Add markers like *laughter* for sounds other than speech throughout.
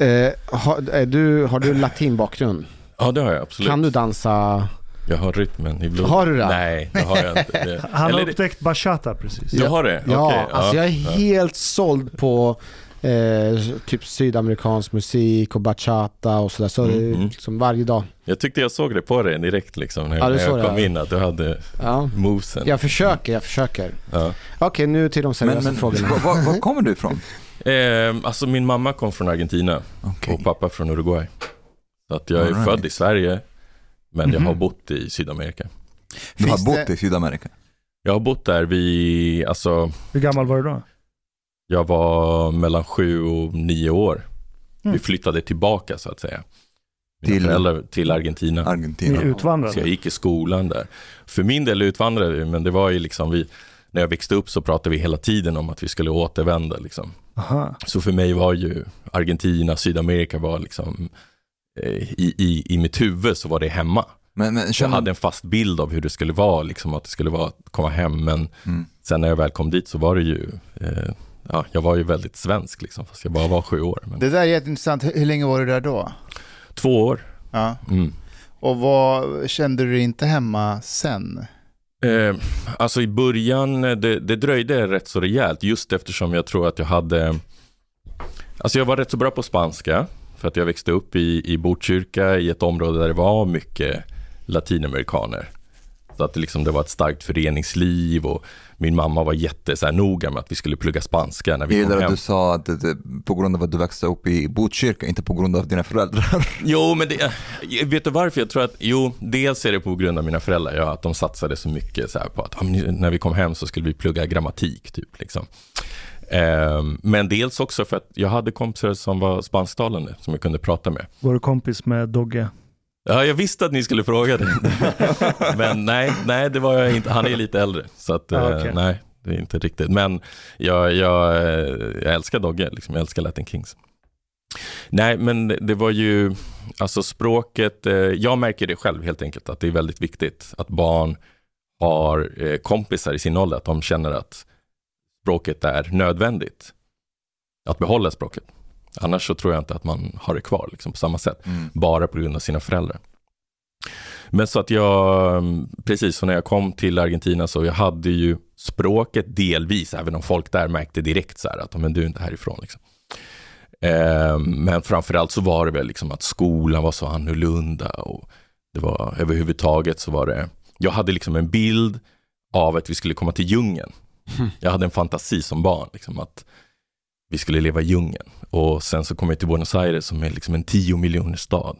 Eh, har, är du, har du latin bakgrund? Ja, det har jag absolut. Kan du dansa? Jag har rytmen i blodet. Har du det? Nej, det har jag inte. Det... Han har Eller det- upptäckt bachata precis. Du har det? Ja, alltså jag är ja. helt såld på eh, typ sydamerikansk musik och bachata och sådär. Så det Mm, mm. liksom varje dag. Jag tyckte jag såg det på dig direkt liksom när, Ja, när jag det, kom ja. in att du hade Ja. movesen. Jag försöker, jag försöker. Ja. Okej, nu till de seriösa Men, men frågorna. *laughs* var, var kommer du ifrån? Eh, alltså min mamma kom från Argentina Okej. och pappa från Uruguay. Så att jag är right. född i Sverige, men jag Mhm. har bott i Sydamerika. Du har bott i Sydamerika? Jag har bott där vid, alltså Hur gammal var du då? jag var mellan sju och nio år. Mm. Vi flyttade tillbaka så att säga. Mina Till- föräldrar till Argentina. Ni Argentina? utvandrade? Så jag gick i skolan där. För min del utvandrade vi, men det var ju liksom vi, när jag växte upp så pratade vi hela tiden om att vi skulle återvända liksom. Aha. Så för mig var ju Argentina, Sydamerika var liksom eh, i, i, i mitt huvud så var det hemma. Men, men Jag hade en fast bild av hur det skulle vara, liksom att det skulle vara att komma hem. Men Mm. sen när jag väl kom dit så var det ju, eh, ja, jag var ju väldigt svensk liksom, fast jag bara var sju år. Men Det där är jätteintressant. Hur, hur länge var du där då? Två år. Ja. Mm. Och vad kände du dig inte hemma sen? Eh, alltså i början, eh, det, det dröjde rätt så rejält just eftersom jag tror att jag hade, alltså jag var rätt så bra på spanska för att jag växte upp i, i Botkyrka i ett område där det var mycket latinamerikaner. Att det, liksom, det var ett starkt föreningsliv och min mamma var jätte så här, noga med att vi skulle plugga spanska när jag vi kom gillar att hem. du sa att det, på grund av att du växte upp i Botkyrka, inte på grund av dina föräldrar. *laughs* Jo, men det, eh, vet du varför? Jag tror att, jo, dels är det på grund av mina föräldrar, ja, att de satsade så mycket så här på att men när vi kom hem så skulle vi plugga grammatik, typ. Liksom. Ehm, men dels också för att jag hade kompisar som var spansktalande, som jag kunde prata med. Var du kompis med Dogge? Ja, jag visste att ni skulle fråga det. *laughs* men nej, nej, det var jag inte. Han är lite äldre, så att, Ah, eh, okej. nej, det är inte riktigt. Men jag, jag, eh, jag älskar Dogge, liksom. jag älskar Latin Kings. Nej, men det- var ju, alltså språket, eh, jag märker det själv helt enkelt, att det är väldigt viktigt att barn har kompisar i sin ålder, att de känner att språket är nödvändigt. Att behålla språket. Annars så tror jag inte att man har det kvar liksom, på samma sätt Mm. bara på grund av sina föräldrar. Men så att jag, precis så när jag kom till Argentina så jag hade ju språket delvis, även om folk där märkte direkt så här att men du är inte härifrån. Liksom. Eh, men framförallt så var det väl liksom att skolan var så annorlunda och det var överhuvudtaget så var det, jag hade liksom en bild av att vi skulle komma till djungeln. Jag hade en fantasi som barn, liksom att vi skulle leva i djungeln. Och sen så kom jag till Buenos Aires som är liksom en 10 miljoner stad.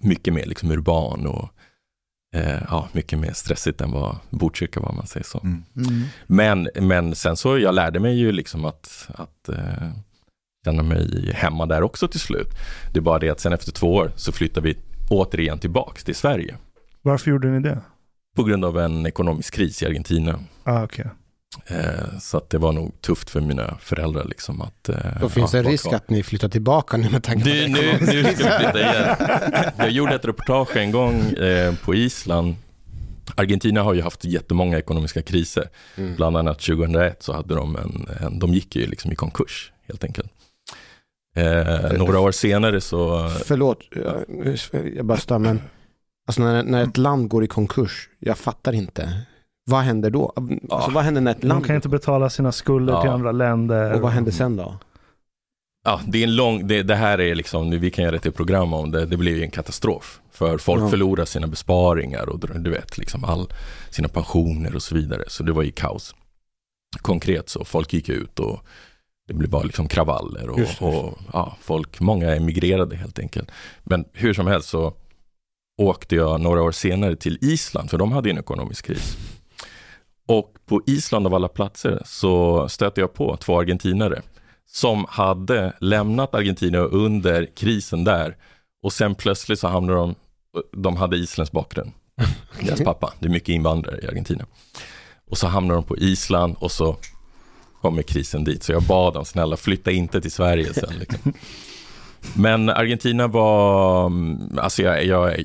Mycket mer liksom urban och eh, ja, mycket mer stressigt än vad Botkyrka var om man säger så. Mm. Mm. Men, men sen så jag lärde mig ju liksom att, att eh, känna mig hemma där också till slut. Det är bara det att sen efter två år så flyttade vi återigen tillbaks till Sverige. Varför gjorde ni det? På grund av en ekonomisk kris i Argentina. Ah, okej. Eh, så att det var nog tufft för mina föräldrar liksom att... Eh, Då finns det ja, en risk kvar. att ni flyttar tillbaka nu med tanke på Du, det nu, nu ska vi flytta igen. Jag gjorde ett reportage en gång eh, på Island. Argentina har ju haft jättemånga ekonomiska kriser. Mm. Bland annat 2001 så hade de en, en de gick ju liksom i konkurs helt enkelt. Eh, några år senare så, Förlåt, jag- jag bara stör men alltså när, när ett land går i konkurs, jag fattar inte. Vad händer då? Alltså, vad händer när ett De land kan inte betala sina skulder Ja. till andra länder. och vad händer sen då? ja det är en lång, det, det här är liksom, nu, vi kan göra ett program om det, det blir ju en katastrof. För folk Ja. förlorar sina besparingar och du vet, liksom all, sina pensioner och så vidare. Så det var ju kaos. Konkret så, folk gick ut och det blev bara liksom kravaller och, Just just och ja, folk, många emigrerade helt enkelt. Men hur som helst så åkte jag några år senare till Island, för de hade en ekonomisk kris. Och på Island av alla platser så stötte jag på två argentinare som hade lämnat Argentina under krisen där och sen plötsligt så hamnade de, de hade Islands bakgrund. *laughs* Deras pappa, det är mycket invandrare i Argentina. Och så hamnar de på Island och så kommer krisen dit. Så jag bad dem, snälla flytta inte till Sverige sen. Liksom. *laughs* Men Argentina var, mm, alltså jag, jag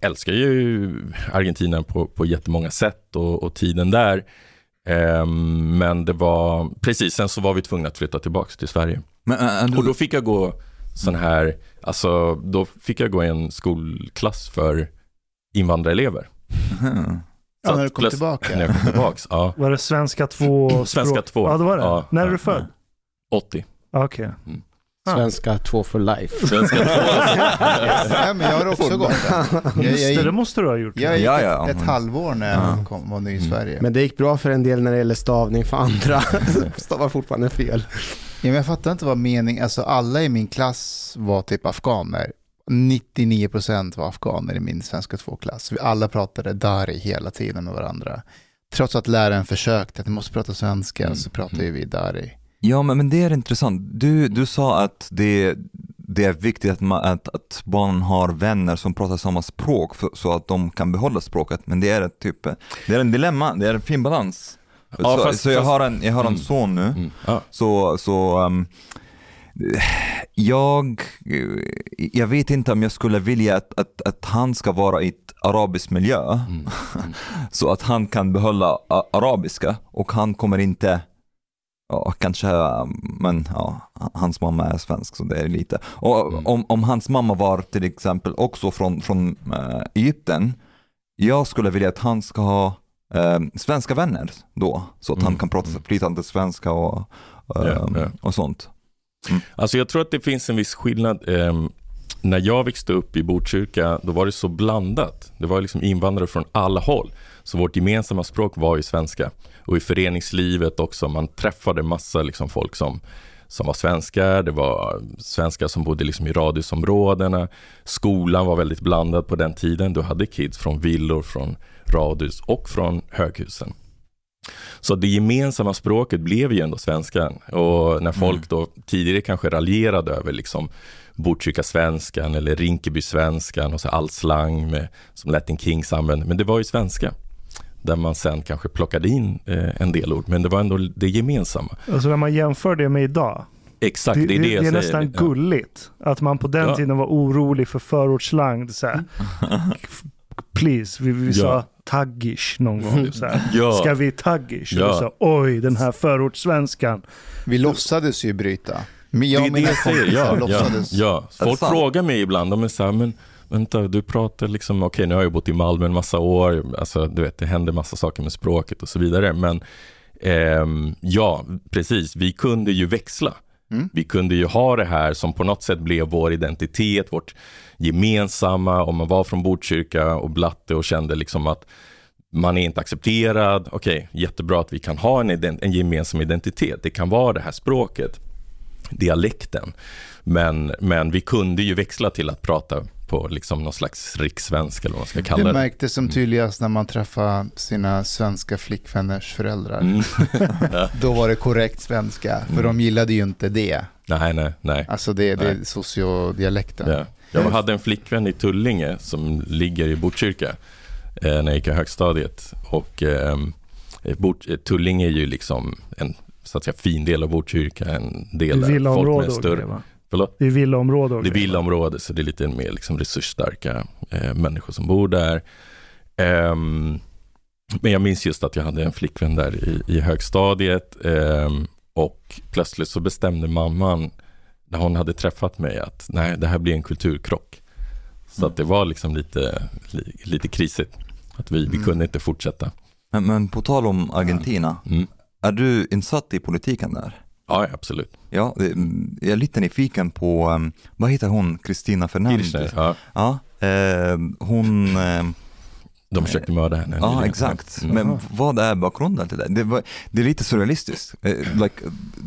älskar ju Argentina på, på jättemånga sätt och, och tiden där. Ehm, men det var, precis, sen så var vi tvungna att flytta tillbaka till Sverige. Men, äh, du, Och då fick jag gå sån här, alltså då fick jag gå i en skolklass för invandrarelever. Mhm. Ja, när du kom plöts- tillbaka. När jag kom tillbaks, ja. *laughs* Var det svenska två Svenska språk? två. Ja, det var det. Ja, När är ja, du född? 80. Ja, Okej. Ah. Svenska två for life. Svenska två. Ja, men jag har också gått där. Jag, Just det, det måste du ha gjort. jag gick Ja, ja. ett, ett halvår när jag Ja. kom, var ny i Mm. Sverige. Men det gick bra för en del när det gäller stavning för andra. *laughs* Stavar fortfarande fel. Ja, men jag fattar inte vad mening, alltså alla i min klass var typ afghaner. 99% var afghaner i min svenska 2-klass. Vi alla pratade dari hela tiden med varandra. Trots att läraren försökte att ni måste prata svenska Mm. så pratade ju vi dari. Ja, men, men det är intressant. Du, du sa att det, det är viktigt att, man, att, att barn har vänner som pratar samma språk för, så att de kan behålla språket. Men det är ett typ, det är en dilemma, det är en fin balans. Ja, så, fast- så jag fast- har en, jag har en Mm. son nu, Mm. Ja. så, så um, jag, jag vet inte om jag skulle vilja att, att, att han ska vara i ett arabiskt miljö. Mm. *laughs* Så att han kan behålla arabiska och han kommer inte, ja, kanske, men ja, hans mamma är svensk så det är lite. Och Mm. om, om hans mamma var till exempel också från, från äh, Egypten, jag skulle vilja att han ska ha eh, svenska vänner då, så att han Mm, kan prata mm. flytande svenska och, Ja, ehm, ja. och sånt. Alltså jag tror att det finns en viss skillnad. Ehm, när jag växte upp i Botkyrka, då var det så blandat. Det var liksom invandrare från alla håll. Så vårt gemensamma språk var ju svenska. Och i föreningslivet också, man träffade massa liksom folk som, som var svenskar. Det var svenskar som bodde liksom i radhusområdena. Skolan var väldigt blandad på den tiden. Du hade kids från villor, från radhus och från höghusen. Så det gemensamma språket blev ju ändå svenskan. Och när folk då tidigare kanske raljerade över liksom Botkyrka-svenskan eller Rinkeby-svenskan och så all slang med, som Latin Kings använde. Men det var ju svenska. Där man sen kanske plockade in eh, en del ord. Men det var ändå det gemensamma. Alltså när man jämför det med idag. Exakt, Det, det, är det, det är säger. nästan Ja. gulligt. Att man på den Ja. tiden var orolig för förortsslang. Så här. *laughs* Please, vi, vi Ja. sa taggish någon gång. Så här. *laughs* Ja. Ska vi taggish? Och Ja. vi sa oj, den här förortssvenskan. Vi låtsades ju bryta. Men jag det är och det jag säger. Ja, ja, ja. Folk frågar mig ibland, de är så här, men vänta, du pratar liksom, okej nu har jag bott i Malmö en massa år, alltså du vet, det händer massa saker med språket och så vidare, men ehm, ja, precis, vi kunde ju växla. Mm. Vi kunde ju ha det här som på något sätt blev vår identitet, vårt gemensamma, om man var från Botkyrka och Blatte och kände liksom att man är inte accepterad, okej, jättebra att vi kan ha en, ident- en gemensam identitet, det kan vara det här språket dialekten. Men, men vi kunde ju växla till att prata på liksom någon slags rikssvenska eller vad man ska kalla Det det. märktes som tydligast när man träffade sina svenska flickvänners föräldrar. Mm. *laughs* Då var det korrekt svenska, för de gillade ju inte det. nej, nej, nej. Alltså det, det är sociodialekten. Ja. Jag hade en flickvän i Tullinge som ligger i Botkyrka eh, när jag gick i högstadiet. Och eh, Bot- eh, Tullinge är ju liksom en så att säga, fin del av Botkyrka, en del är där folk med och större... Förlåt? Det är villaområde Det är villaområde, så det är lite mer liksom resursstarka eh, människor som bor där. Ehm, men jag minns just att jag hade en flickvän där i, i högstadiet ehm, och plötsligt så bestämde mamman när hon hade träffat mig att nej, det här blir en kulturkrock. Så att det var liksom lite, li, lite krisigt. Att vi, vi Mm. kunde inte fortsätta. Men, men på tal om Argentina, Mm. är du insatt i politiken där? Ja, absolut. Ja, det- mm, jag är lite nyfiken på, um, vad heter hon, Kristina Fernandez? Ja, Ja, eh, hon, eh, de försökte mörda henne. ja nyligen. exakt. Mm. Men vad är bakgrunden till det? Det, var, det är lite surrealistiskt. Eh, like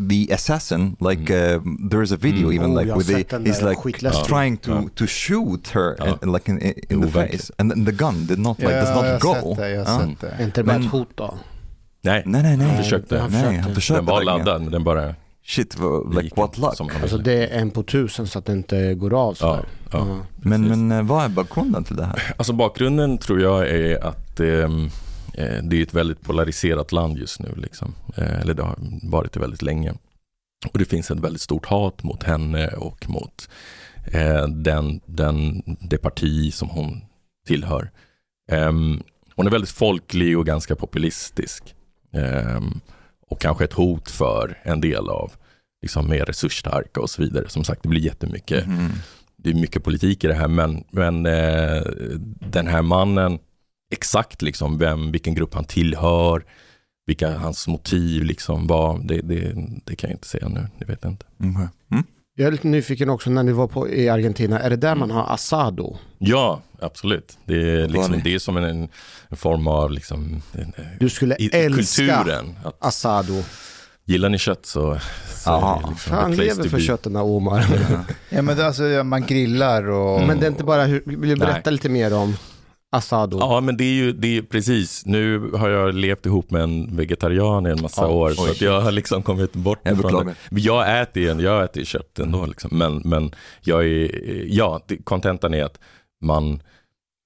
the assassin, like uh, there's a video Mm. even Oh, like jag with the, he's like skitläskig. trying to, Ja. to shoot her Ja. in, like in, in the face. And the gun did not like, Ja, does jag not go. sett det, jag har Ja. sett det. Är inte bara ett hot då? Nej, Nej, nej, nej. Han försökte. Han Nej, försökte. han försökte den var laddad, men den bara Shit, like what luck. Alltså det är en på tusen så att det inte går av så Ja, ja. Men, Precis. men eh, vad är bakgrunden till det här? Alltså bakgrunden tror jag är att ehm, eh, det är ett väldigt polariserat land just nu. Liksom. Eh, eller det har varit det väldigt länge. Och det finns ett väldigt stort hat mot henne och mot eh, den, den, det parti som hon tillhör. Ehm, hon är väldigt folklig och ganska populistisk. Ehm, och kanske ett hot för en del av liksom mer resursstarka och så vidare. Som sagt, det blir jättemycket, Mhm. det är mycket politik i det här, men, men eh, den här mannen, exakt liksom vem, vilken grupp han tillhör, vilka hans motiv liksom var, det, det, det kan jag inte säga nu, det vet jag inte. Okej. Mm. Jag är lite nyfiken också när ni var på, i Argentina, är det där man har asado? Ja, absolut. Det är, liksom, det är som en, en form av liksom, en- Du skulle i, älska kulturen. Att, asado. gillar ni kött så, så liksom place lever för be. kött den där Omar. Ja, men det, alltså, man grillar och... Men det är inte bara, hur, vill du berätta Nej. lite mer om asado? Ja, men det är ju det är ju precis. Nu har jag levt ihop med en vegetarian i en massa Ja, år, oj. så att jag har liksom kommit bort Jag ifrån beklagar. det. Men Jag äter ju jag äter ju kött ändå, liksom. men, men jag är, ja, det- kontentan är att man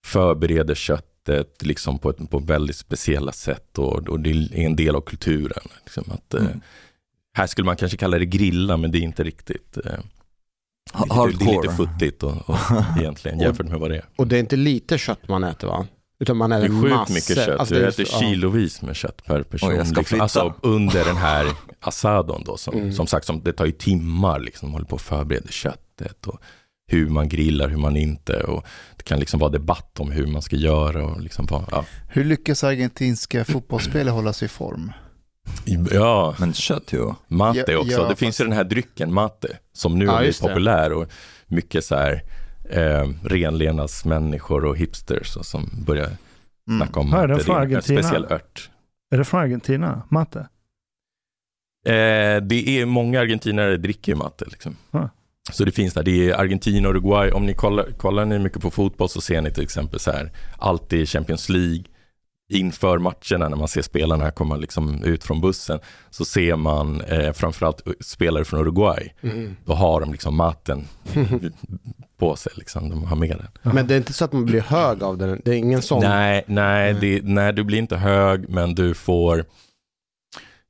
förbereder köttet liksom på, ett, på väldigt speciella sätt och, och det är en del av kulturen. Liksom, att, eh, Mm. här skulle man kanske kalla det grilla, men det är inte riktigt. Eh, Ha- det, det är lite Hardcore. futtigt och, och *laughs* egentligen jämfört med vad det är. Och det är inte lite kött man äter va? Utan man Det äter är sjukt massor. mycket kött. Alltså, det är äter så- kilovis med kött per person. Oj, jag ska liksom. flytta. Alltså under den här *laughs* asadon då. Som, Mm. som sagt, som, det tar ju timmar liksom. Man håller på att förbereda köttet och hur man grillar, hur man inte. Och det kan liksom vara debatt om hur man ska göra. Och liksom, ja. Hur lyckas argentinska fotbollsspelare hålla sig i form? Ja, Men kött ju. mate Ja, också. ja, det fast- finns ju den här drycken mate. Som nu Ja, har blivit det. populär. Och mycket så här eh, renlevnadsmänniskor och hipsters och som börjar Mm. snacka om Ja, är mate. Det är en speciell ört. Är det från Argentina? Matte? Eh, det är många argentinare dricker ju matte. Liksom. Ja. Så det finns där. Det är Argentina och Uruguay. Om ni kollar, kollar ni mycket på fotboll så ser ni till exempel så här, alltid i Champions League inför matcherna när man ser spelarna komma liksom ut från bussen så ser man eh, framförallt spelare från Uruguay. Mm. Då har de liksom maten *laughs* på sig. Liksom. De har med den. Men det är inte så att man blir hög av den? Det är ingen sån? Nej, nej, Mm. det, nej, du blir inte hög, men du får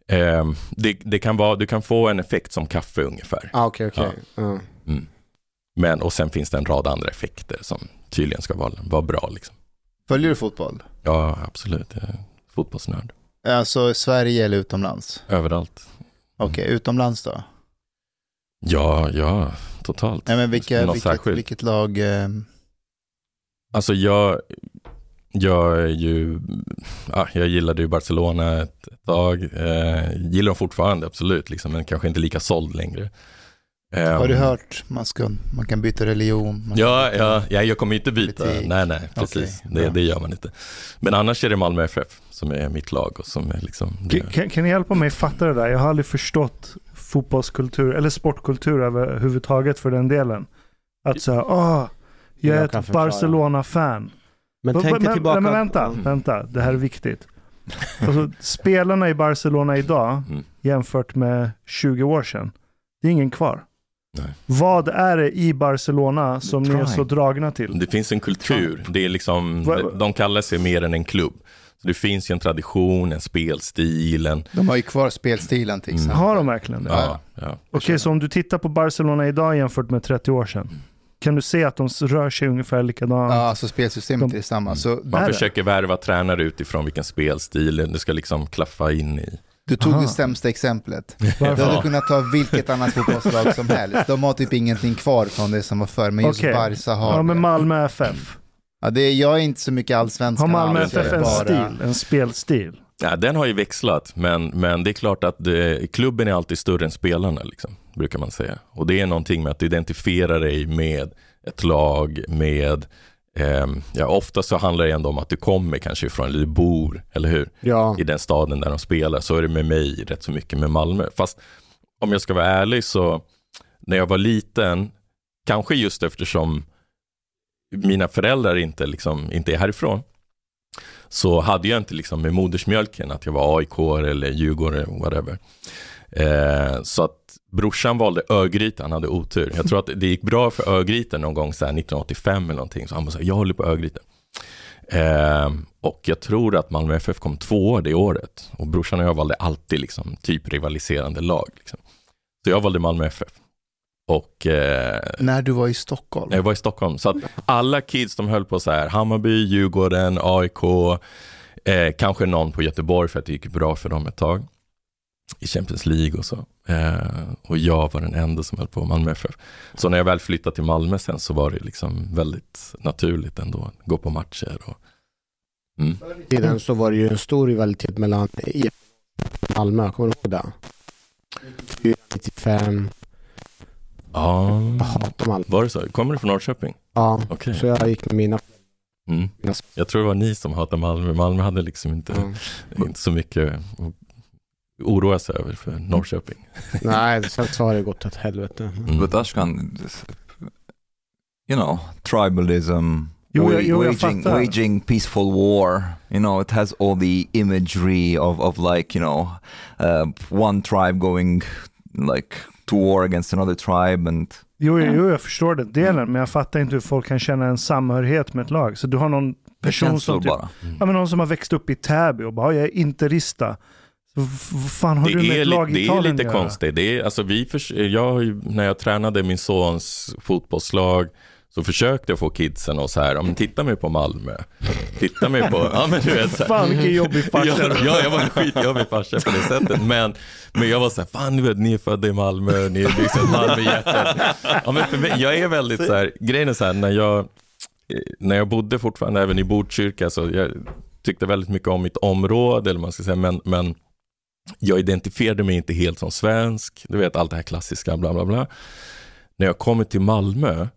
eh, det, det kan vara, du kan få en effekt som kaffe ungefär. Ah, Okej, okej. Ja. Mm. Men, och sen finns det en rad andra effekter som tydligen ska vara, vara bra. Liksom. Följer du fotboll? Ja, absolut. Jag är fotbollsnörd. Alltså i Sverige eller utomlands? Överallt. Okej, utomlands då? Ja, ja, totalt. Nej, men vilka, vilket, särskilt? vilket lag? Eh, Alltså jag, jag är ju, ja, jag gillade ju Barcelona ett, ett tag. Eh, gillar dem fortfarande, absolut, liksom, men kanske inte lika såld längre. Har du Ehm, hört? Man, ska, man kan byta religion. Man Ja, kan byta- ja, ja, jag kommer inte byta. Politik. Nej, nej, precis. Okej, det, det gör man inte. Men annars är det Malmö FF som är mitt lag och som är liksom... Kan, kan, kan ni hjälpa mig fatta det där? Jag har aldrig förstått fotbollskultur eller sportkultur överhuvudtaget för den delen. Att säga, åh, jag är Jag kan ett. Barcelona-fan. Men Men, tänk dig men, tillbaka. men vänta, Mm. vänta, det här är viktigt. Alltså, spelarna i Barcelona idag Mm. jämfört med 20 år sedan, det är ingen kvar. Nej. Vad är det i Barcelona som ni är så dragna till? det finns en kultur. Det är liksom, de, kallar sig mer än en klubb. Så det finns ju en tradition, en spelstil, en... De har ju kvar spelstilen till Mm. exempel. Har de verkligen det? Ja, ja. Okej, så om du tittar på Barcelona idag jämfört med 30 år sedan, kan du se att de rör sig ungefär likadant? Ja, alltså spelsystemet De- är detsamma. Så Man det? försöker värva tränare utifrån vilken spelstil det ska liksom klaffa in i. du tog Aha. det sämsta exemplet. Varför? Du hade kunnat ta vilket annat fotbollslag som helst. De har typ ingenting kvar från det som var förr, men just Okej. Barca har Ja, men. Malmö FF. Ja, det är, jag är inte så mycket allsvenskan. Har Malmö FF en bara- stil, en spelstil? Ja, den har ju växlat, men, men det är klart att det, klubben är alltid större än spelarna, liksom, brukar man säga. Och det är någonting med att du identifierar dig med ett lag, med ehm, ja, ofta så handlar det ändå om att du kommer kanske ifrån, eller du bor, eller hur? Ja. I den staden där de spelar. Så är det med mig rätt så mycket med Malmö. Fast om jag ska vara ärlig så, när jag var liten, kanske just eftersom mina föräldrar inte, liksom, inte är härifrån, så hade jag inte liksom med modersmjölken att jag var AIK eller Djurgården, whatever. Eh, så att brorsan valde Örgryte, han hade otur. Jag tror att det gick bra för Örgryte någon gång så här 1985 eller någonting, så han bara så här, jag håller på Örgryte. Eh, och jag tror att Malmö FF kom två det året. Och brorsan och jag valde alltid liksom, typ rivaliserande lag. Liksom. Så jag valde Malmö FF. Och eh, När du var i Stockholm. jag var i Stockholm. Så att alla kids de höll på så här, Hammarby, Djurgården, AIK, eh, kanske någon på Göteborg för att det gick bra för dem ett tag. I Champions League och så. Eh, och jag var den enda som höll på Malmö FF. Så när jag väl flyttade till Malmö sen så var det liksom väldigt naturligt ändå att gå på matcher. Och, mm. tiden så var det ju en stor rivalitet mellan IF och Malmö, kommer du ihåg det? 95, Ja, var det så? Kommer du från Norrköping? Ja, Okej. så jag gick med mina... Mm. Jag tror det var ni som hatade Malmö. Malmö hade liksom inte, ja. inte så mycket att oroa sig över för Norrköping. *laughs* Nej, så har det gått åt helvete. Mm. But Ashkan, you know, tribalism, Jo, jag- jo, jag waging, fattar. waging peaceful war. You know, it has all the imagery of, of like, you know, uh, one tribe going like to war against another tribe and Jo, jo, jo, jag förstår den delen, men jag fattar inte hur folk kan känna en samhörighet med ett lag. Så du har någon person som, typ, bara. ja, men någon som har växt upp i Täby och bara, "Ja, jag är interista. Vad fan har det, du med är, ett lag det är lite att göra? konstigt. Det är, alltså vi förs- jag, när jag tränade min sons fotbollslag så försökte jag få kidsen och så här, men titta mig på Malmö. Titta mig på, *laughs* ja men du vet så här. Fan vilken jobbig *laughs* farsa. Ja, ja, jag var en skitjobbig farsa på det *laughs* sättet. Men, men jag var så här, fan du vet, ni är födda i Malmö, ni är liksom Malmöhjärtat. Ja, men för mig, jag är väldigt så här, grejen är så här, när jag, eh, när jag bodde fortfarande även i Botkyrka, så jag tyckte väldigt mycket om mitt område, eller man ska säga, men, men jag identifierade mig inte helt som svensk, du vet allt det här klassiska, bla bla bla. När jag kom till Malmö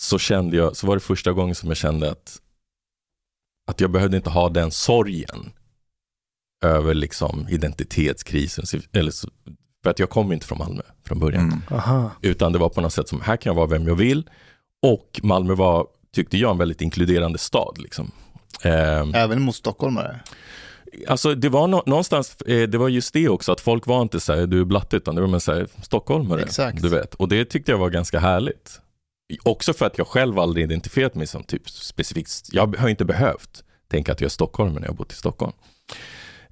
så kände jag, så var det första gången som jag kände att, att jag behövde inte ha den sorgen över liksom identitetskrisen, eller så, för att jag kom inte från Malmö från början. Mm. Aha. Utan det var på något sätt som, här kan jag vara vem jag vill. Och Malmö var, tyckte jag, en väldigt inkluderande stad. Liksom. Ehm, Även mot stockholmare. Alltså det var nå- någonstans, eh, det var just det också, att folk var inte så här, du är blatte, utan det var mer så här, stockholmare. Exakt. Du vet. Och det tyckte jag var ganska härligt. Också för att jag själv aldrig identifierat mig som typ specifikt, jag har inte behövt tänka att jag är stockholmare när jag har bott i Stockholm.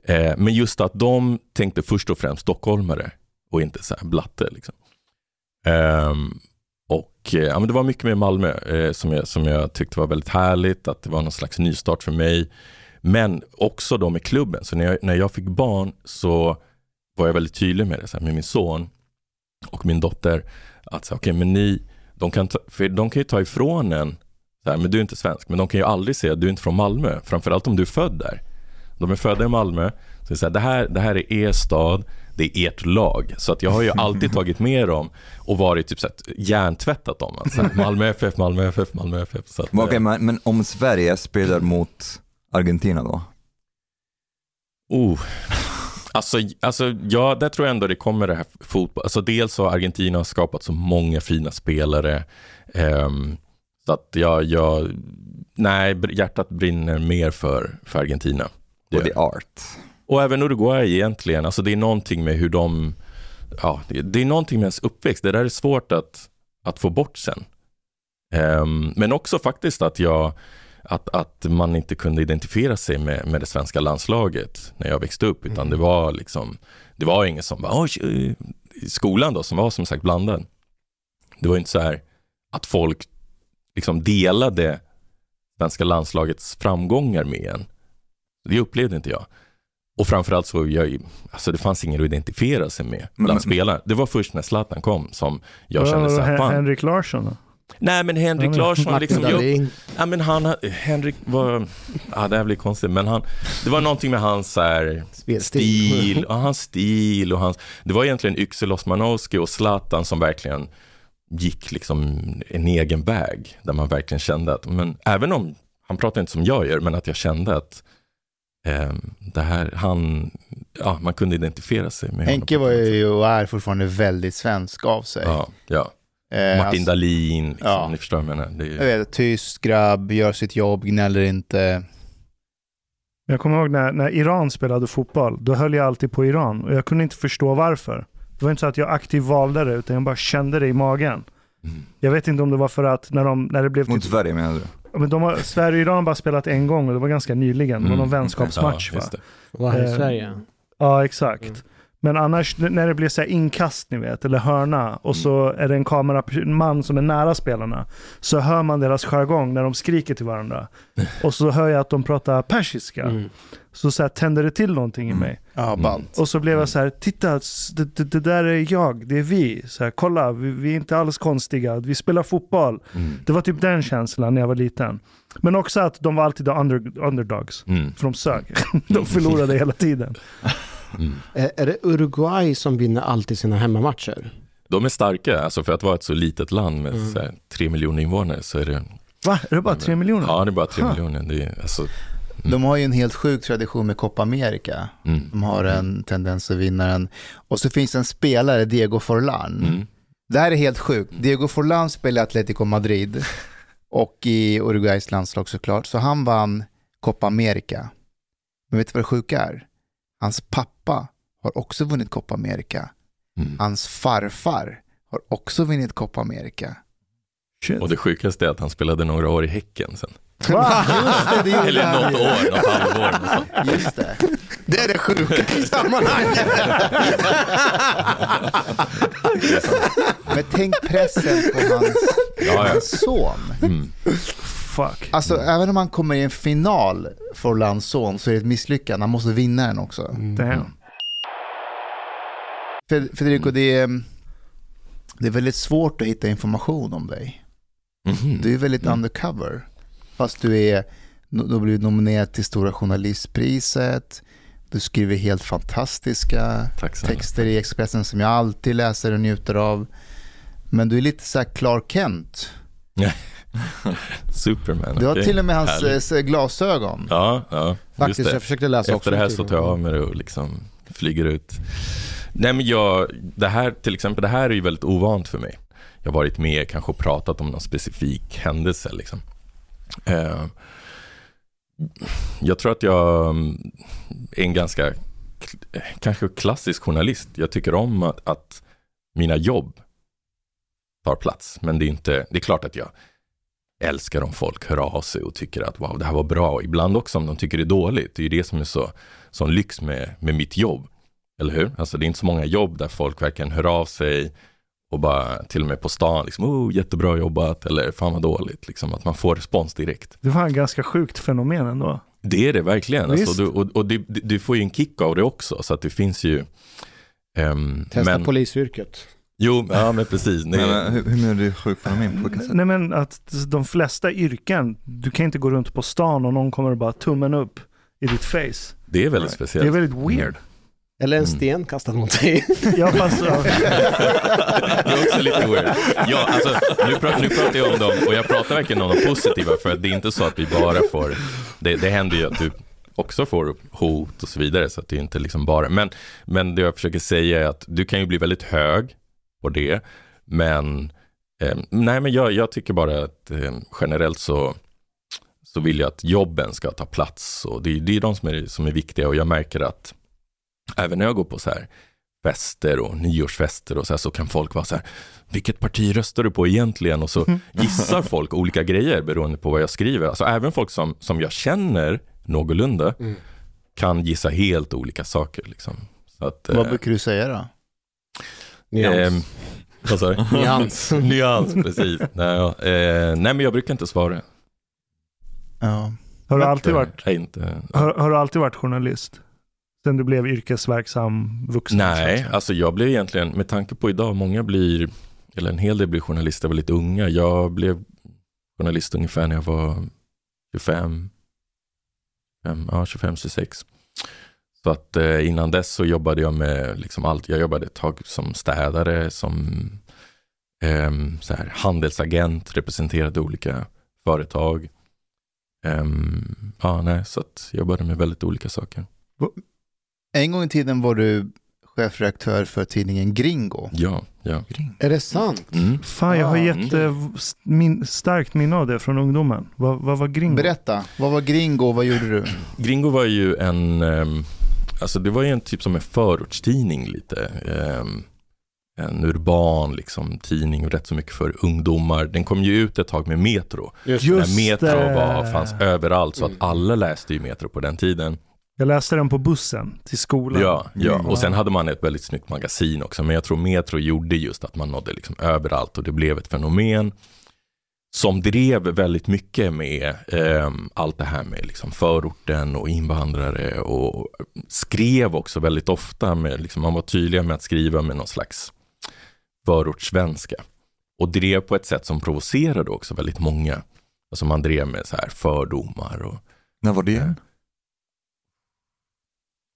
Eh, men just att de tänkte först och främst stockholmare och inte så här blatte. Liksom. Ehm, och eh, ja, men det var mycket med Malmö eh, som, jag, som jag tyckte var väldigt härligt, att det var någon slags nystart för mig. Men också då med klubben. Så när jag, när jag fick barn så var jag väldigt tydlig med det, så här, med min son och min dotter. Att så, okej, men ni, de kan, ta, för de kan ju ta ifrån en, så här, men du är inte svensk, men de kan ju aldrig säga att du är inte från Malmö. Framförallt om du är född där. De är födda i Malmö, så det, är så här, det, här, det här är er stad, det är ert lag. Så att jag har ju *laughs* alltid tagit med dem och varit typ så att hjärntvättat dem. Alltså, Malmö FF, Malmö FF, Malmö FF. Så att, Okej, eh, men, men om Sverige spelar mot Argentina då? Oh. Alltså, alltså, ja, där tror jag ändå det kommer det här fotboll. Alltså, dels har Argentina skapat så många fina spelare. ehm, så att jag, jag, nej, hjärtat brinner mer för, för Argentina. Det Och the art. Och även Uruguay egentligen. Alltså det är någonting med hur de, ja, det, det är någonting med ens uppväxt. Det där är svårt att, att få bort sen. Ehm, men också faktiskt att jag, att, att man inte kunde identifiera sig med, med det svenska landslaget när jag växte upp, utan det var liksom, det var ingen som bara, i skolan då, som var som sagt blandad. Det var inte så här att folk liksom delade svenska landslagets framgångar med en. Det upplevde inte jag. Och framförallt så, jag, alltså det fanns ingen att identifiera sig med bland Men- spelarna. Det var först när Zlatan kom som jag Ja, kände så här, fan. Henrik Larsson då? Nej men Henrik Ja, Larsson liksom, jag, ja men han, Henrik var, ja det här blir konstigt, men han, det var någonting med hans så här, stil, *laughs* och hans stil och hans, det var egentligen Yxel Osmanowski och Zlatan som verkligen gick liksom en egen väg, där man verkligen kände att, men även om, han pratar inte som jag gör, men att jag kände att eh, det här, han, ja man kunde identifiera sig med honom. Henke var ju och är fortfarande väldigt svensk av sig. Ja, ja. Eh, Martin alltså, Dahlin, liksom, ja. ni förstår vad jag menar. Det är ju, jag vet, tyst grabb, gör sitt jobb, gnäller inte. Jag kommer ihåg när, när Iran spelade fotboll, då höll jag alltid på Iran och jag kunde inte förstå varför. Det var inte så att jag aktivt valde det, utan jag bara kände det i magen. Mm. Jag vet inte om det var för att när, de, när det blev Mot typ, Sverige menar du? Men de har, Sverige och Iran har bara spelat en gång och det var ganska nyligen. Det var någon Mm. vänskapsmatch Ja, va? Var här i Eh, Sverige. Ja, exakt. Mm. Men annars när det blir så inkast ni vet, eller hörna och så är det en kameraman som är nära spelarna. Så hör man deras jargong när de skriker till varandra. *laughs* Och så hör jag att de pratar persiska. Mm. Så, så här, tänder det till någonting i mig. Ja, ballt. Och så blev jag så här, titta, det, det, det där är jag, det är vi. Så här, kolla, vi, vi är inte alls konstiga, vi spelar fotboll. Mm. Det var typ den känslan när jag var liten. Men också att de var alltid under, underdogs. Mm. För de sög. *laughs* De förlorade hela tiden. *laughs* Mm. Är, är det Uruguay som vinner alltid sina hemmamatcher? De är starka, alltså för att vara ett så litet land med Mm. så här, tre miljoner invånare så är det, Va? Är det bara tre miljoner? ja det är bara tre Huh. miljoner. Det är, alltså, De har ju en helt sjuk tradition med Copa America. mm. De har en tendens att vinna den. Och så finns en spelare, Diego Forlan. Mm. Det här är helt sjukt. Diego Forlan spelar i Atletico Madrid och i Uruguays landslag såklart. Så han vann Copa America. Men vet du vad det sjuka är? Hans pappa har också vunnit Copa America. Mm. Hans farfar har också vunnit Copa America. Shit. Och det sjukaste är att han spelade några år i Häcken sen. Va? *laughs* Just det, det Eller något år, något halvår. Något. Just det. Det är det sjuka I sammanhanget! Men tänk pressen på hans, Ja, ja. hans son. Mm. Fuck. Alltså även om han kommer i en final för Orlands son så är det ett misslyckande. Han måste vinna den också. Damn. Fed- Federico, det är, det är väldigt svårt att hitta information om dig. Mhm. Du är väldigt Mm. undercover. Fast du är, du har blivit nominerad till Stora Journalistpriset. Du skriver helt fantastiska texter i Expressen som jag alltid läser och njuter av. Men du är lite så här Clark Kent. *laughs* Superman. Du har okej. till och med hans Härligt. eh, glasögon. Ja, ja. Just Faktiskt, det. jag försökte läsa också. Efter det här så tar jag av mig det och liksom flyger ut. Nej men jag, det här till exempel, det här är ju väldigt ovant för mig. Jag har varit med kanske och pratat om någon specifik händelse liksom. Eh, jag tror att jag mm, är en ganska, kanske klassisk journalist. Jag tycker om att, att mina jobb tar plats. Men det är inte, det är klart att jag älskar om folk hör av sig och tycker att wow, det här var bra. Ibland också om de tycker det är dåligt. Det är ju det som är så, sån lyx med, med mitt jobb. Eller hur? Alltså det är inte så många jobb där folk verkligen hör av sig och bara till och med på stan liksom, oh, jättebra jobbat eller fan vad dåligt. Liksom, att man får respons direkt. Det var en ganska sjukt fenomen ändå. Det är det verkligen. Alltså, du, och och du, du får ju en kick av det också. Så att det finns ju... ehm, Testa men, polisyrket. Jo, ja men precis. Nej, Men, hur, hur menar du sjukt fenomen? På vilket sätt? Nej men att de flesta yrken, du kan inte gå runt på stan och någon kommer och bara tummen upp i ditt face. det är väldigt Det speciellt. är väldigt weird. Eller en Mm. sten kastad mot dig. *laughs* Ja, fast, ja. *laughs* det är också lite weird. Ja, alltså, nu, pratar, nu pratar jag om dem och jag pratar verkligen om de positiva för att det är inte så att vi bara får, det, det händer ju att du också får hot och så vidare så att det är inte liksom bara, men, men det jag försöker säga är att du kan ju bli väldigt hög på det, men eh, nej men jag, jag tycker bara att eh, generellt så så vill jag att jobben ska ta plats och det, är- det är de som är, som är viktiga och jag märker att även när jag går på så här fester och nyårsfester och så här så kan folk vara så här, vilket parti röstar du på egentligen? Och så *laughs* gissar folk olika grejer beroende på vad jag skriver. Alltså även folk som, som jag känner någorlunda Mm. kan gissa helt olika saker. Liksom. Så att, Vad eh, brukar du säga då? Nyans. ehm, vad sa du? *laughs* Nyans. Nyans, precis. Nej, ja, eh, nej, men jag brukar inte svara. Ja. Har du alltid varit, är inte, har, har du alltid varit journalist? Sen du blev yrkesverksam vuxen? Nej, så att säga? alltså jag blev egentligen, med tanke på idag, många blir, eller en hel del blir journalister väldigt unga. Jag blev journalist ungefär när jag var 25, fem, ja 25, 26. Så att eh, innan dess så jobbade jag med liksom allt. Jag jobbade ett tag som städare, som ehm, så här, handelsagent, representerade olika företag. Ehm, ja, nej, så att jag jobbade med väldigt olika saker. En gång i tiden var du chefredaktör för tidningen Gringo. Ja, ja. Är det sant? Mm. Fan, jag har Ja, jätte min, starkt minne av det från ungdomen. Vad, vad var Gringo? Berätta, vad var Gringo och vad gjorde du? Gringo var ju en, ehm, alltså det var ju en typ som en förortstidning lite. Ehm, en urban liksom, tidning och rätt så mycket för ungdomar. Den kom ju ut ett tag med Metro. Just Just när Metro det. var, fanns överallt så att Mm. alla läste ju Metro på den tiden. Jag läste den på bussen till skolan. Ja, ja. Mm. och sen hade man ett väldigt snyggt magasin också. Men jag tror Metro gjorde just att man nådde liksom överallt och det blev ett fenomen som drev väldigt mycket med eh, allt det här med liksom förorten och invandrare och skrev också väldigt ofta med, liksom, man var tydliga med att skriva med någon slags förortssvenska. Och drev på ett sätt som provocerade också väldigt många. Alltså man drev med så här fördomar och När var det?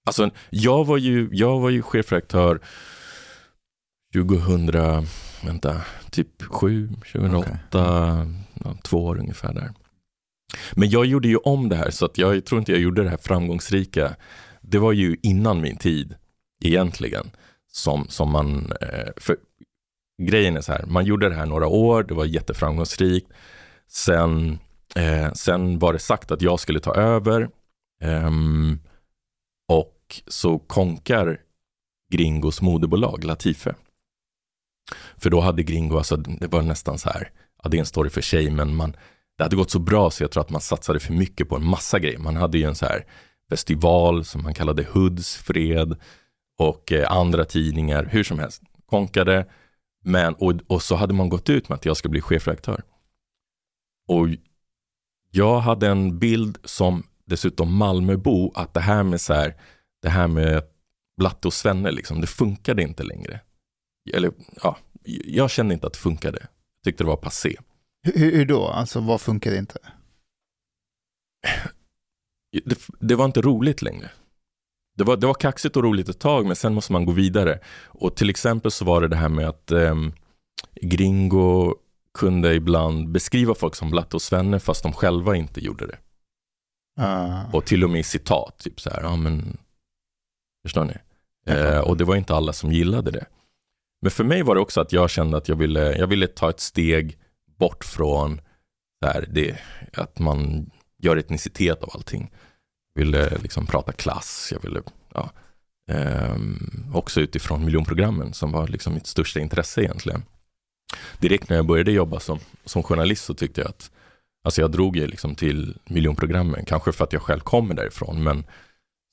Alltså, jag var ju, jag var ju chefredaktör 2000, vänta, typ 7, 2008, ja, två år ungefär där. Men jag gjorde ju om det här, så att jag tror inte jag gjorde det här framgångsrika. Det var ju innan min tid, egentligen, som, som man, eh, för grejen är så här, man gjorde det här några år, det var jätteframgångsrikt. Sen, eh, sen var det sagt att jag skulle ta över. Ehm, och så konkar Gringos moderbolag Latife. För då hade Gringo, alltså det var nästan så här, ja det är en story för sig, men man, det hade gått så bra så jag tror att man satsade för mycket på en massa grejer. Man hade ju en så här festival som man kallade Hoods fred och eh, andra tidningar, hur som helst, konkade. Men, och, och så hade man gått ut med att jag ska bli chefredaktör. Och jag hade en bild som dessutom Malmöbo, att det här med så här, det här med Blatte och Svenne, liksom, det funkade inte längre. Eller ja, jag kände inte att det funkade. Jag tyckte det var passé. Hur, hur då? Alltså vad funkade inte? Det, det var inte roligt längre. Det var, det var kaxigt och roligt ett tag, men sen måste man gå vidare. Och till exempel så var det det här med att ehm, Gringo kunde ibland beskriva folk som Blatte och Svenne fast de själva inte gjorde det. Ah. Och till och med i citat, typ så här, ja men, förstår ni? Eh, och det var inte alla som gillade det. Men för mig var det också att jag kände att jag ville, jag ville ta ett steg bort från där det, att man gör etnicitet av allting. Jag ville liksom prata klass, jag ville, ja, ehm, också utifrån miljonprogrammen som var liksom mitt största intresse egentligen. Direkt när jag började jobba som, som journalist så tyckte jag att Alltså jag drog ju liksom till miljonprogrammen, kanske för att jag själv kommer därifrån, men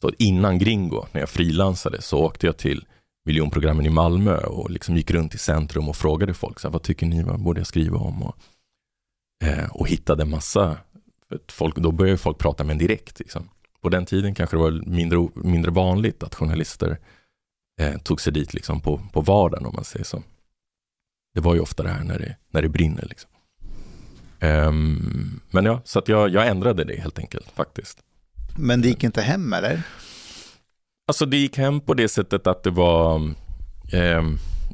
så innan Gringo, när jag frilansade, så åkte jag till miljonprogrammen i Malmö och liksom gick runt i centrum och frågade folk, så här, vad tycker ni, vad borde jag skriva om? Och, eh, och hittade massa, folk, då började folk prata med en direkt. Liksom. På den tiden kanske det var mindre, mindre vanligt att journalister eh, tog sig dit liksom på, på vardagen, om man säger så. Det var ju ofta det här när det, när det brinner. Liksom. Um, men ja, så att jag, jag ändrade det helt enkelt faktiskt. Men det gick inte hem eller? Alltså det gick hem på det sättet att det var, eh,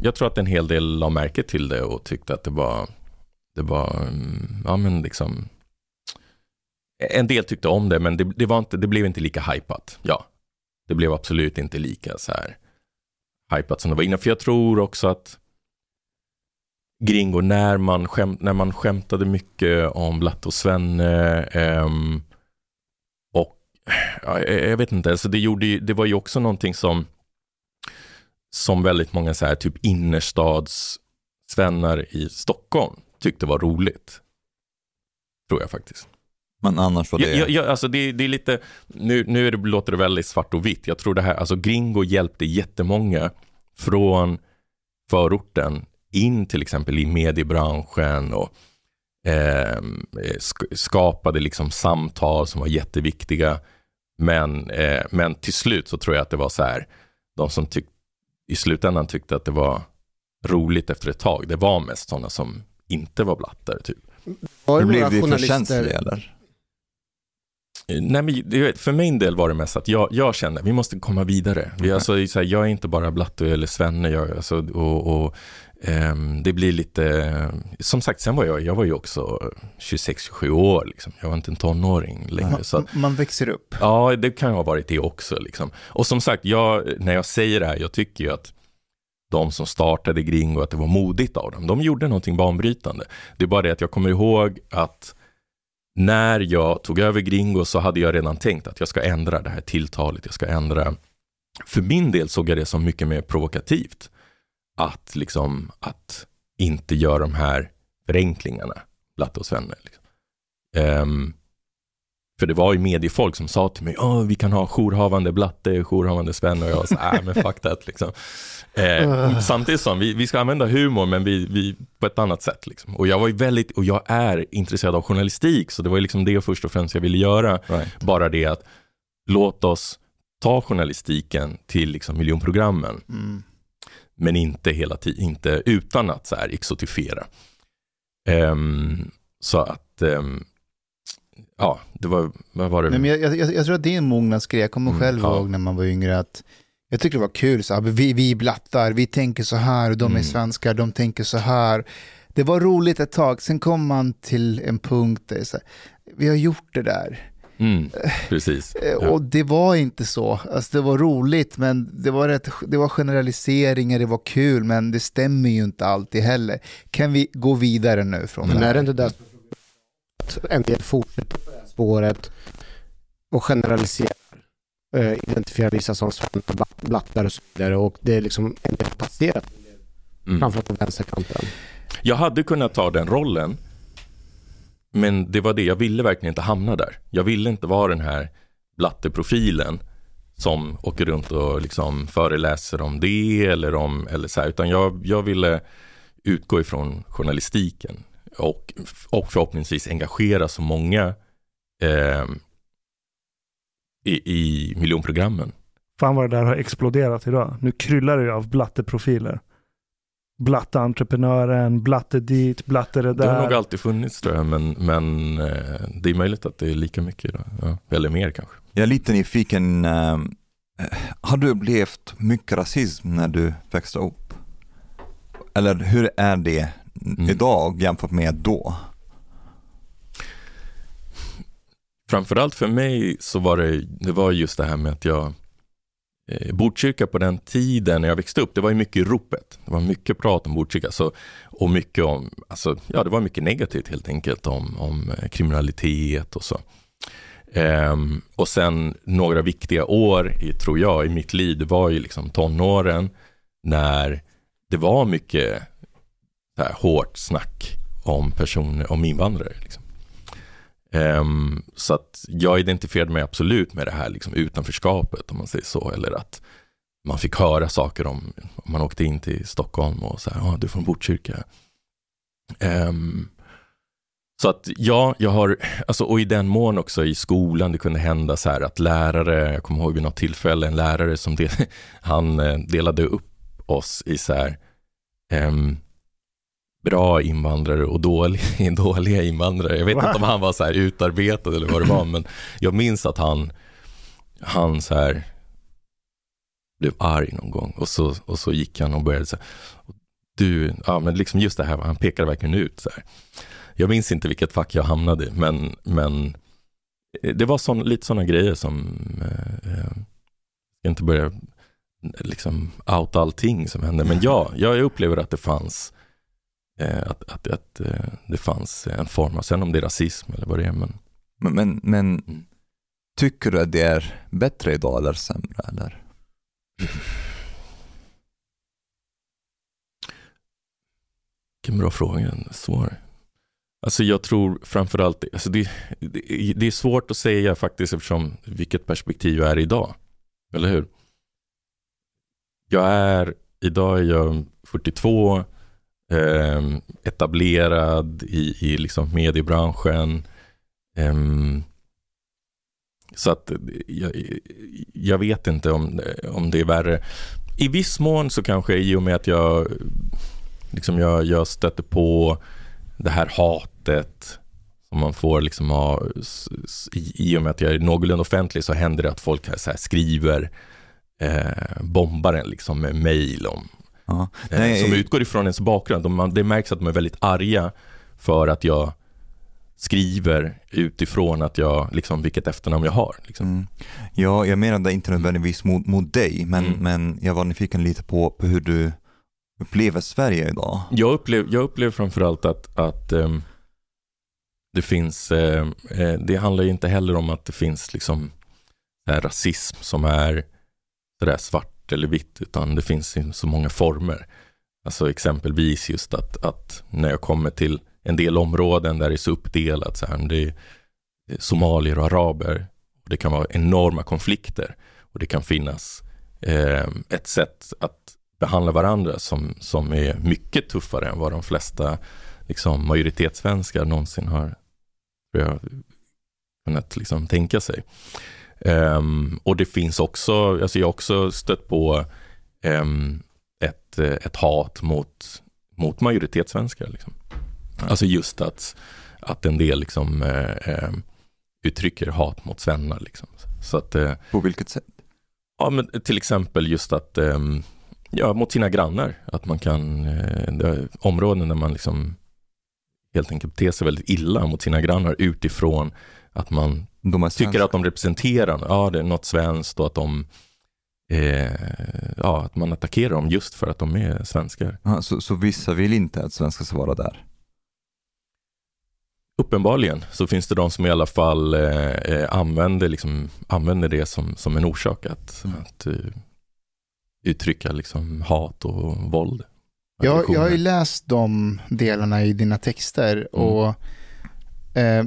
jag tror att en hel del la märke till det och tyckte att det var, det var, mm, ja men liksom, en del tyckte om det men det, det, var inte, det blev inte lika hypat. Ja, det blev absolut inte lika så här hypat som det var innan. För jag tror också att Gringo, när man, skämt, när man skämtade mycket om Blatt och Svenne eh, ja, jag jag vet inte, alltså det, gjorde, ju- det var ju också någonting som som väldigt många så här, typ innerstadssvennar i Stockholm tyckte var roligt. Tror jag faktiskt. Men annars var det... Ja, ja, alltså det, det är lite, nu, nu är det, låter det väldigt svart och vitt. Jag tror det här, alltså Gringo hjälpte jättemånga från förorten in till exempel i mediebranschen och sk- skapade liksom samtal som var jätteviktiga. Men, eh, men till slut så tror jag att det var så här, de som tyck, i slutändan tyckte att det var roligt efter ett tag, det var mest sådana som inte var blattar. Typ. Var Hur det blev några det för journalister? känslig eller? Nej, men för min del var det mest att jag, jag kände vi måste komma vidare. Vi, Okej. alltså, så här, jag är inte bara Blatte eller Svenne. Jag, alltså, och, och, ehm, det blir lite, som sagt, sen var jag, jag var ju också 26-27 år. Liksom. Jag var inte en tonåring längre. Så, Man, man växer upp. Ja, det kan ha varit det också. Liksom. Och som sagt, jag, när jag säger det här, jag tycker ju att de som startade Gringo, att det var modigt av dem. De gjorde någonting banbrytande. Det är bara det att jag kommer ihåg att när jag tog över Gringo så hade jag redan tänkt att jag ska ändra det här tilltalet. Jag ska ändra. För min del såg jag det som mycket mer provokativt. Att liksom, att inte göra de här förenklingarna, Blatte och Svenne. Liksom. Um, för det var ju mediefolk som sa till mig, oh, vi kan ha jourhavande blatte, jourhavande Sven och jag sa, nej men fuck that liksom. Eh, samtidigt som vi, vi ska använda humor men vi, vi på ett annat sätt. Liksom. Och jag var ju väldigt, och jag är intresserad av journalistik så det var ju liksom det först och främst jag ville göra. Right. Bara det att låt oss ta journalistiken till liksom miljonprogrammen Mm. men inte hela tiden, inte utan att så här exotifiera. Ehm, så att, ehm, ja, det var, vad var det? Nej, men jag, jag, jag tror att det är en mognadsgrej. Jag kommer Mm, själv ja. ihåg när man var yngre att jag tyckte det var kul, så här, vi, vi blattar, vi tänker så här, och de är Mm. svenskar, de tänker så här. Det var roligt ett tag, sen kom man till en punkt där det är så här, vi har gjort det där. Mm, *laughs* precis. Eh, Ja. Och det var inte så. Alltså, det var roligt, men det var, rätt, det var generaliseringar, det var kul, men det stämmer ju inte alltid heller. Kan vi gå vidare nu från Men det är här? det inte det att en del fortsätter på det här spåret och generaliserar, eh, identifierar vissa som bla- blattar och så vidare och det är liksom en del passerat, Mm. framförallt på vänsterkanten. Jag hade kunnat ta den rollen, men det var det, jag ville verkligen inte hamna där. Jag ville inte vara den här blatteprofilen som åker runt och liksom föreläser om det eller om, eller så här, utan jag, jag ville utgå ifrån journalistiken och, och förhoppningsvis engagera så många eh, i, i miljonprogrammen. Fan vad det där har exploderat idag. Nu kryllar det ju av blatteprofiler. Blatte-entreprenören, blatte dit, blatte det Det har nog där. alltid funnits tror jag, men, men eh, det är möjligt att det är lika mycket idag. Ja, eller mer kanske. Jag är lite nyfiken, eh, har du upplevt mycket rasism när du växte upp? Eller hur är det Mm. idag jämfört med då? Framförallt för mig så var det, det var just det här med att jag eh, Botkyrka på den tiden när jag växte upp, det var ju mycket i ropet. Det var mycket prat om Botkyrka så, och mycket om, alltså, ja det var mycket negativt helt enkelt om, om eh, kriminalitet och så. Ehm, och sen några viktiga år, i, tror jag, i mitt liv, det var ju liksom tonåren när det var mycket här, hårt snack om personer, om invandrare. Liksom. Um, så att jag identifierade mig absolut med det här liksom, utanförskapet om man säger så. Eller att man fick höra saker om, om man åkte in till Stockholm och så här, ah, du är från Botkyrka. Um, så att ja, jag har, alltså, och i den mån också i skolan, det kunde hända så här att lärare, jag kommer ihåg vid något tillfälle, en lärare som del, *laughs* han eh, delade upp oss i så här, um, bra invandrare och dåliga, *laughs* dåliga invandrare. Jag vet Va? inte om han var så här utarbetad eller vad det var, men jag minns att han, han så här blev arg någon gång och så, och så gick han och började så här, du, ja men liksom just det här, han pekade verkligen ut så här. Jag minns inte vilket fack jag hamnade i, men, men det var sån, lite sådana grejer som, eh, eh, jag ska inte börja liksom outa allting som hände, men ja, jag upplever att det fanns eh, att, att, att eh, det fanns en form av, sen om det är rasism eller vad det är, men Men, men, men Mm. tycker du att det är bättre idag eller sämre? Eller? Vilken bra fråga, svår. Alltså jag tror framförallt, alltså det, det, det är svårt att säga faktiskt eftersom vilket perspektiv jag är idag. Eller hur? Jag är, idag är jag 42, eh, etablerad i, i liksom mediebranschen. ehm, så att jag, jag vet inte om, om det är värre. I viss mån så kanske i och med att jag liksom jag, jag stöter på det här hatet som man får liksom ha, i, i och med att jag är någorlunda offentlig så händer det att folk så här skriver eh, bombar en liksom med mail om, Ja. eh, Nej, som i- utgår ifrån ens bakgrund. Man, det märks att de är väldigt arga för att jag skriver utifrån att jag, liksom, vilket efternamn jag har. Liksom. Mm. Ja, jag menade inte nödvändigtvis mot, mot dig, men, Mm. men jag var nyfiken lite på, på hur du upplever Sverige idag. Jag upplever, jag upplever framförallt att, att ehm, det finns, eh, eh, det handlar ju inte heller om att det finns liksom här rasism som är sådär svart eller vitt, utan det finns så många former. Alltså exempelvis just att, att när jag kommer till en del områden där det är så uppdelat, så här, det, är eh, somalier och araber. Det kan vara enorma konflikter och det kan finnas eh, ett sätt att behandla varandra som, som är mycket tuffare än vad de flesta liksom, majoritetssvenskar någonsin har jag, kunnat liksom, tänka sig. Um, och det finns också, alltså jag har också stött på um, ett, ett hat mot, mot majoritetssvenskar. Liksom. Alltså just att, att en del liksom, uh, uttrycker hat mot svennar. Liksom. Så att, uh, På vilket sätt? Ja, men till exempel just att um, ja, mot sina grannar. Att man kan, uh, områden där man liksom helt enkelt beter sig väldigt illa mot sina grannar utifrån att man tycker att de representerar ja, det är något svenskt och att de eh, ja, att man attackerar dem just för att de är svenskar. Ja, så, så vissa vill inte att svenskar ska vara där? Uppenbarligen så finns det de som i alla fall eh, eh använder, liksom, använder det som, som en orsak att, mm. att uh, uttrycka liksom, hat och våld. Jag, jag har ju läst de delarna i dina texter mm. och eh,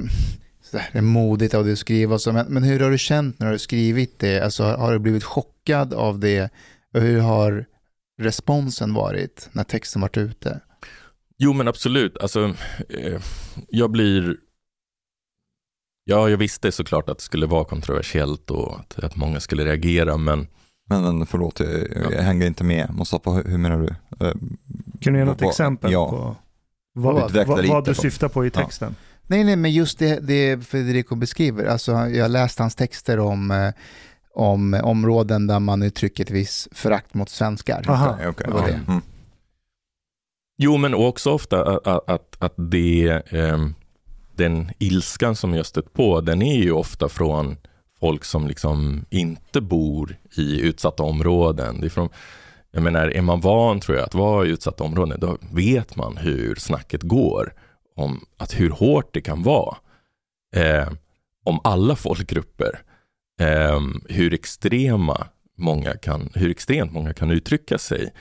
det är modigt av dig att skriva så, men, men hur har du känt när du har skrivit det? Alltså, har du blivit chockad av det? Och hur har responsen varit när texten varit ute? Jo men absolut, alltså eh, jag blir Ja, jag visste såklart att det skulle vara kontroversiellt och att, att många skulle reagera, men men, men förlåt, jag, jag hänger inte med. Mustafa, hur, hur menar du? Uh, kan du ge något vad, exempel ja. på vad, vad, vad du syftar på i texten? Ja. Nej, nej, men just det, det Federico beskriver. Alltså, jag har läst hans texter om, eh, om områden där man uttrycker ett visst förakt mot svenskar. Aha. Okay, okay. Det var det. Mm. Jo, men också ofta att, att, att det, eh, den ilskan som jag stött på, den är ju ofta från folk som liksom inte bor i utsatta områden. Det är från, jag menar, är man van tror jag att vara i utsatta områden, då vet man hur snacket går om att hur hårt det kan vara eh, om alla folkgrupper. Eh, hur extrema många kan, hur extremt många kan uttrycka sig.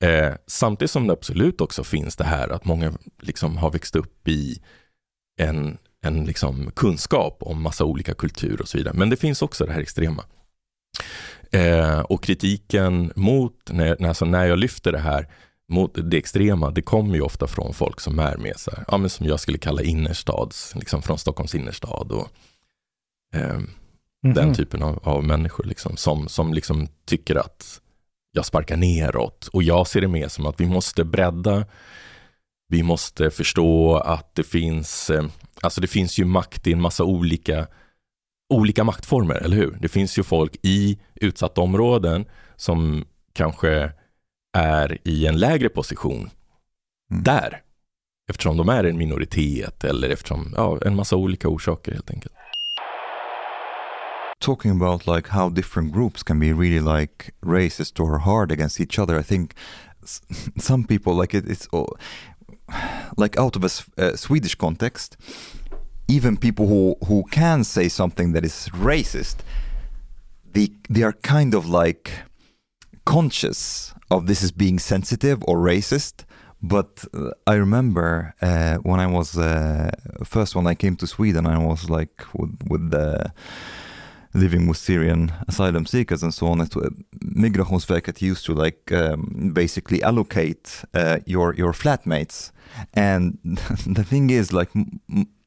Eh, samtidigt som det absolut också finns det här att många liksom har växt upp i en en liksom kunskap om massa olika kulturer och så vidare. Men det finns också det här extrema. Eh, och kritiken mot, när, alltså när jag lyfter det här, mot det extrema, det kommer ju ofta från folk som är med så här, ja, men som jag skulle kalla innerstads, liksom från Stockholms innerstad och eh, mm -hmm. den typen av, av, människor liksom, som, som liksom tycker att jag sparkar neråt. Och jag ser det mer som att vi måste bredda, vi måste förstå att det finns eh, Alltså det finns ju makt i en massa olika, olika maktformer, eller hur? Det finns ju folk i utsatta områden som kanske är i en lägre position mm. där. Eftersom de är en minoritet eller eftersom, ja, en massa olika orsaker helt enkelt. Talking about like how different groups can be really like racist or hard against each other, I think *laughs* some people like it, it's all, like out of a uh, Swedish context, even people who who can say something that is racist, they they are kind of like conscious of this as being sensitive or racist. But uh, I remember uh, when I was uh, first when I came to Sweden, I was like with with the living with Syrian asylum seekers and so on. It, uh, Migrationsverket used to like um, basically allocate uh, your your flatmates and *laughs* the thing is, like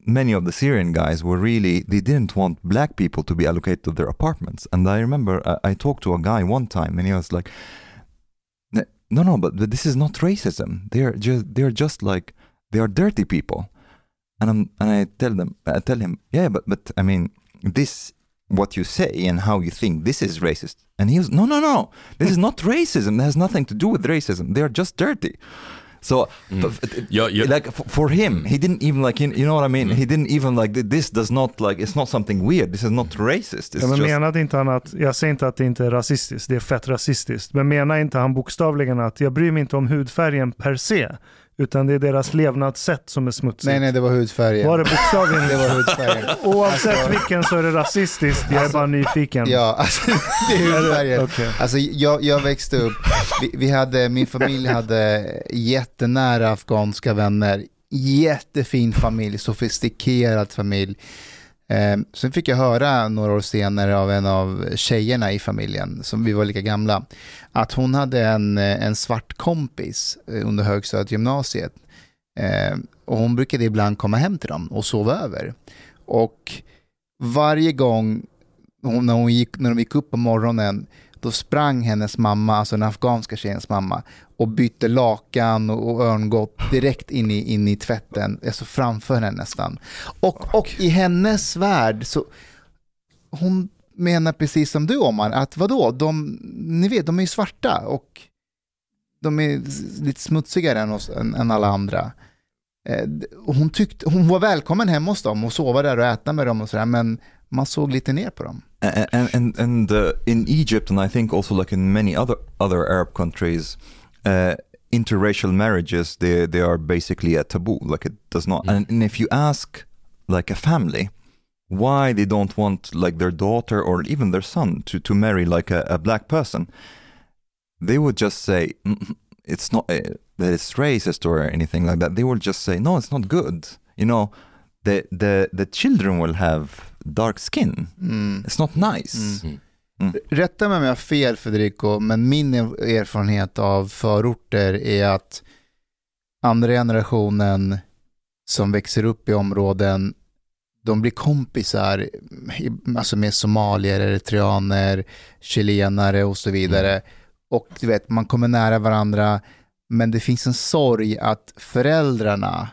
many of the Syrian guys were really they didn't want black people to be allocated to their apartments. And I remember I, I talked to a guy one time, and he was like, "No, no, but, but this is not racism. They're just they're just like they are dirty people." And I'm and I tell them I tell him, "Yeah, but but I mean this." What you say and how you think this is racist, and he was no, no, no. This is not racism. It has nothing to do with racism. They are just dirty. So, mm. yeah, yeah. like for him, he didn't even like you, know what I mean. Mm. He didn't even like this does not like it's not something weird. This is not racist. It's ja, men just... menade inte han att, jag säger inte att det inte är rasistiskt, det är fett rasistiskt. Men menar inte han bokstavligen att jag bryr mig inte om hudfärgen per se, utan det är deras levnadssätt som är smutsigt. Nej, nej, det var hudfärgen. Var det bokstavligen? det var hudfärgen. *laughs* Oavsett alltså, vilken så är det rasistiskt, jag alltså, är bara nyfiken. Ja, alltså, det är hudfärgen. okay. Alltså, jag, jag växte upp, vi, vi, hade, min familj hade jättenära afghanska vänner, jättefin familj, sofistikerad familj. Eh, sen fick jag höra några år senare av en av tjejerna i familjen, som vi var lika gamla, att hon hade en, en svart kompis eh, under högstadiet gymnasiet. Eh, och hon brukade ibland komma hem till dem och sova över. Och varje gång hon, när, hon gick, när de gick upp på morgonen, då sprang hennes mamma, alltså den afghanska tjejens mamma, och bytte lakan och, örngott direkt in i, in i tvätten, alltså framför henne nästan. Och, och i hennes värld så, hon menar precis som du Omar, att vadå, de, ni vet, de är ju svarta och de är lite smutsigare än, oss, än, än alla andra. Eh, hon, tyckte, hon var välkommen hem hos dem och sova där och äta med dem och sådär, men man såg lite ner på dem. and and, and uh, in Egypt and I think also like in many other other Arab countries, uh, interracial marriages they they are basically a taboo. Like it does not. Mm. And, and if you ask like a family why they don't want like their daughter or even their son to to marry like a, a black person, they would just say "Mm, it's not uh, that it's racist or anything like that. They will just say no, it's not good. You know, the the the children will have dark skin. Mm. It's not nice. Mm. Rätta mig om jag har fel Federico, men min erfarenhet av förorter är att andra generationen som växer upp i områden, de blir kompisar alltså med somalier, eritreaner, chilenare och så vidare. Och du vet, man kommer nära varandra, men det finns en sorg att föräldrarna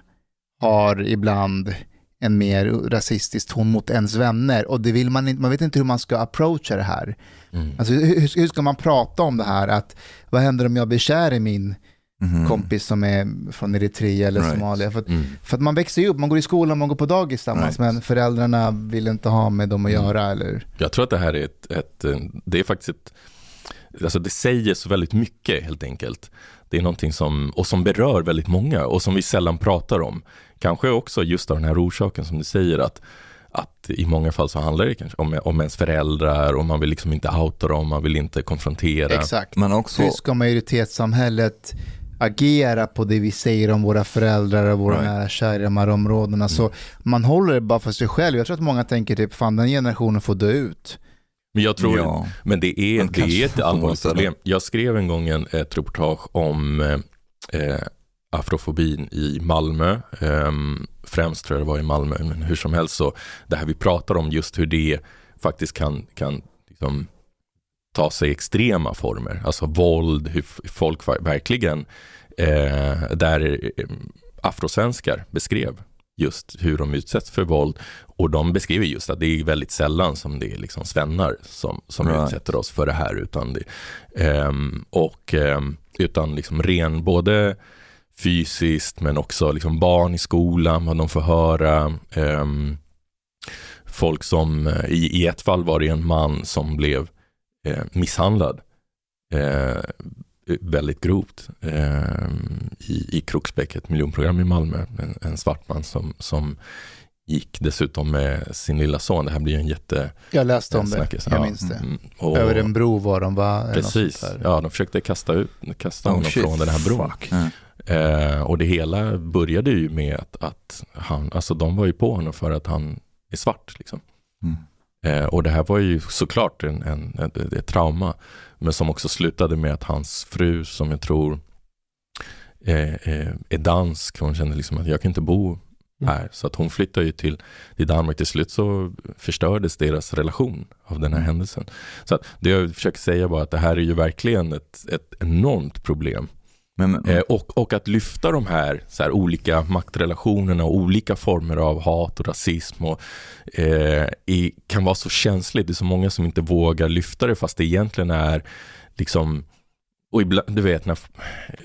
har ibland en mer rasistisk ton mot ens vänner och det vill man inte, man vet inte hur man ska approacha det här. Mm. Alltså, hur, hur ska man prata om det här? Att, vad händer om jag blir kär i min Mhm. kompis som är från Eritrea eller Right. Somalia? För, att- Mm. för att man växer ju upp, man går i skolan, man går på dagis tillsammans, Right. men föräldrarna vill inte ha med dem att Mm. göra. Eller? Jag tror att det här är ett, ett eh, det är faktiskt ett, alltså det säger så väldigt mycket helt enkelt. Det är någonting som, och som berör väldigt många och som vi sällan pratar om. Kanske också just av den här orsaken som du säger att, att i många fall så handlar det kanske om, om ens föräldrar och man vill liksom inte outa dem, man vill inte konfrontera. Exakt. Men också, Hur ska majoritetssamhället agera på det vi säger om våra föräldrar och våra Right. nära kära i de här områdena? Så man håller det bara för sig själv. Jag tror att många tänker typ, fan den generationen får dö ut. Men jag tror, ja. Men det är, Man det är ett allvarligt problem. Jag skrev en gång en, ett reportage om eh, eh, afrofobin i Malmö. Ehm, främst tror jag det var i Malmö, men hur som helst så det här vi pratar om just hur det faktiskt kan, kan liksom, ta sig extrema former. Alltså våld, hur folk ver- verkligen, eh, där eh, afrosvenskar beskrev just hur de utsätts för våld och de beskriver just att det är väldigt sällan som det är liksom svennar som, som Right. utsätter oss för det här utan det, ehm, och ehm, utan liksom ren både fysiskt men också liksom barn i skolan, vad de får höra. ehm, folk som, eh, i, i ett fall var det en man som blev eh, misshandlad eh, väldigt grovt eh, i, i Kroksbäck, ett miljonprogram i Malmö. En, en svart man som, som gick dessutom med sin lilla son. Det här blir en jätte... Jag läste om det, snackis. jag Ja, minns det. mm, och- Över en bro var de va? Precis, ja de försökte kasta, ut, kasta Oh, honom shit. från den här bron. Fuck. Eh, och det hela började ju med att, att han, alltså de var ju på honom för att han är svart. Liksom. Mm. Eh, och det här var ju såklart en, en, ett, ett trauma. Men som också slutade med att hans fru, som jag tror eh, eh, är dansk, hon kände liksom att jag kan inte bo här. Så att hon flyttade ju till, till Danmark. Till slut så förstördes deras relation av den här händelsen. Så att det jag försöker säga var att det här är ju verkligen ett, ett enormt problem. Men, men, Eh, och, och att lyfta de här, så här olika maktrelationerna och olika former av hat och rasism och, eh, i, kan vara så känsligt. Det är så många som inte vågar lyfta det fast det egentligen är liksom, och ibland, du vet, när,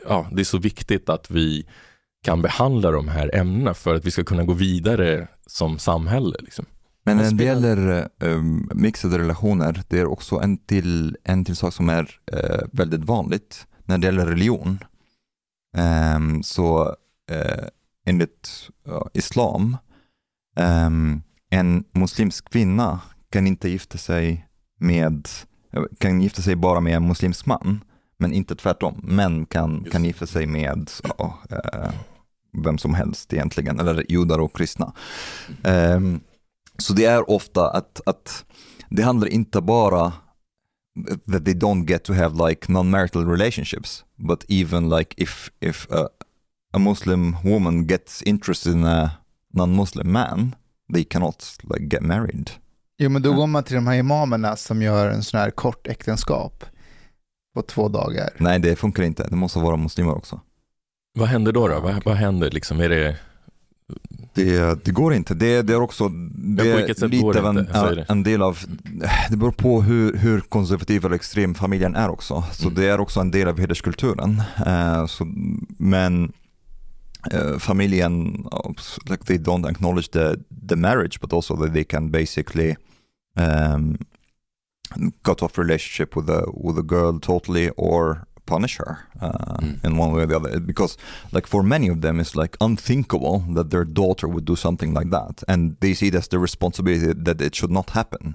ja, det är så viktigt att vi kan behandla de här ämnena för att vi ska kunna gå vidare som samhälle. Liksom. men när det gäller um, mixade relationer, det är också en till, en till sak som är eh, väldigt vanligt när det gäller religion. Ehm, så uh, enligt ja, islam, ehm, en muslimsk kvinna kan inte gifta sig med, kan gifta sig bara med en muslimsk man, men inte tvärtom. Män kan, Just kan gifta sig med eh, vem som helst egentligen, eller judar och kristna. Ehm, så det är ofta att, att det handlar inte bara that they don't get to have like non-marital relationships, but even like if if a, a Muslim woman gets interested in a non-Muslim man, they cannot like get married. Jo, men då går man till de här imamerna som gör en sån här kort äktenskap på två dagar. Nej, det funkar inte. Det måste vara muslimer också. Vad händer då? då? Vad, vad händer liksom? Är det, Det, det går inte. Det, det är också det är lite av en, en del av, det beror på hur, hur konservativ eller extrem familjen är också. Så Mm. det är också en del av hederskulturen. Eh, så, men eh, familjen, uh, like they don't acknowledge the, the marriage but also that they can basically um, cut off relationship with the, with the girl totally or punish her uh, Mm. in one way or the other because like for many of them it's like unthinkable that their daughter would do something like that and they see it as the responsibility that it should not happen